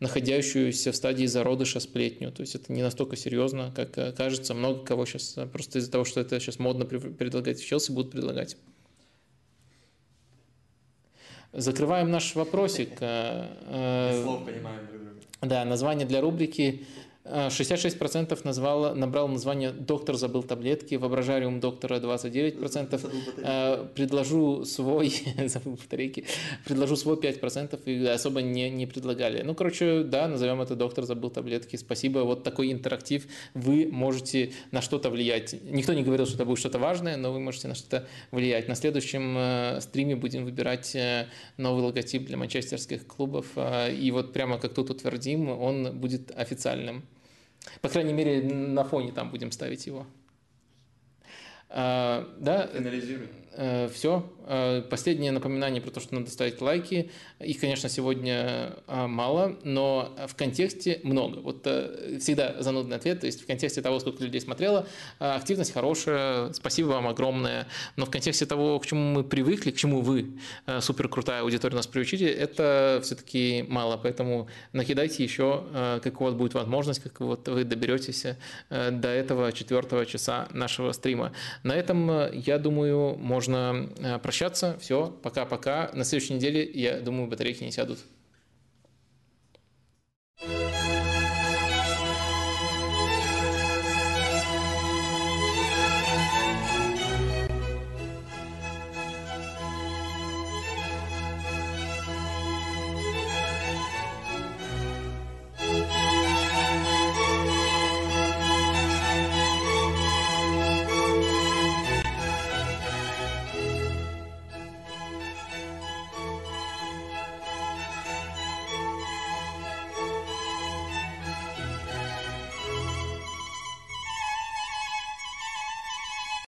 находящуюся в стадии зародыша сплетню. То есть это не настолько серьезно, как кажется. Много кого сейчас просто из-за того, что это сейчас модно предлагать в Челси, будут предлагать. Закрываем наш вопросик. Слов понимаем друг друга. Да, название для рубрики 66% назвало, набрал название «Доктор забыл таблетки», «Воображариум доктора» 29%. Предложу свой, забыл батарейки, предложу свой 5% и особо не, не предлагали. Ну, короче, да, назовем это «Доктор забыл таблетки». Спасибо, вот такой интерактив. Вы можете на что-то влиять. Никто не говорил, что это будет что-то важное, но вы можете на что-то влиять. На следующем э, стриме будем выбирать э, новый логотип для манчестерских клубов. Э, и вот прямо как тут утвердим, он будет официальным. По крайней мере, на фоне там будем ставить его. А, да? Финализируй. Э, Все. Э, последнее напоминание про то, что надо ставить лайки. Их, конечно, сегодня а, мало, но в контексте много. Вот э, всегда занудный ответ. То есть в контексте того, сколько людей смотрело, активность хорошая, спасибо вам огромное. Но в контексте того, к чему мы привыкли, к чему вы, супер крутая аудитория, нас приучили, это все-таки мало. Поэтому накидайте еще, как у вас будет возможность, как вот вы доберетесь до этого четвертого часа нашего стрима. На этом, я думаю, можно можно э, прощаться. Все, пока-пока. На следующей неделе, я думаю, батарейки не сядут.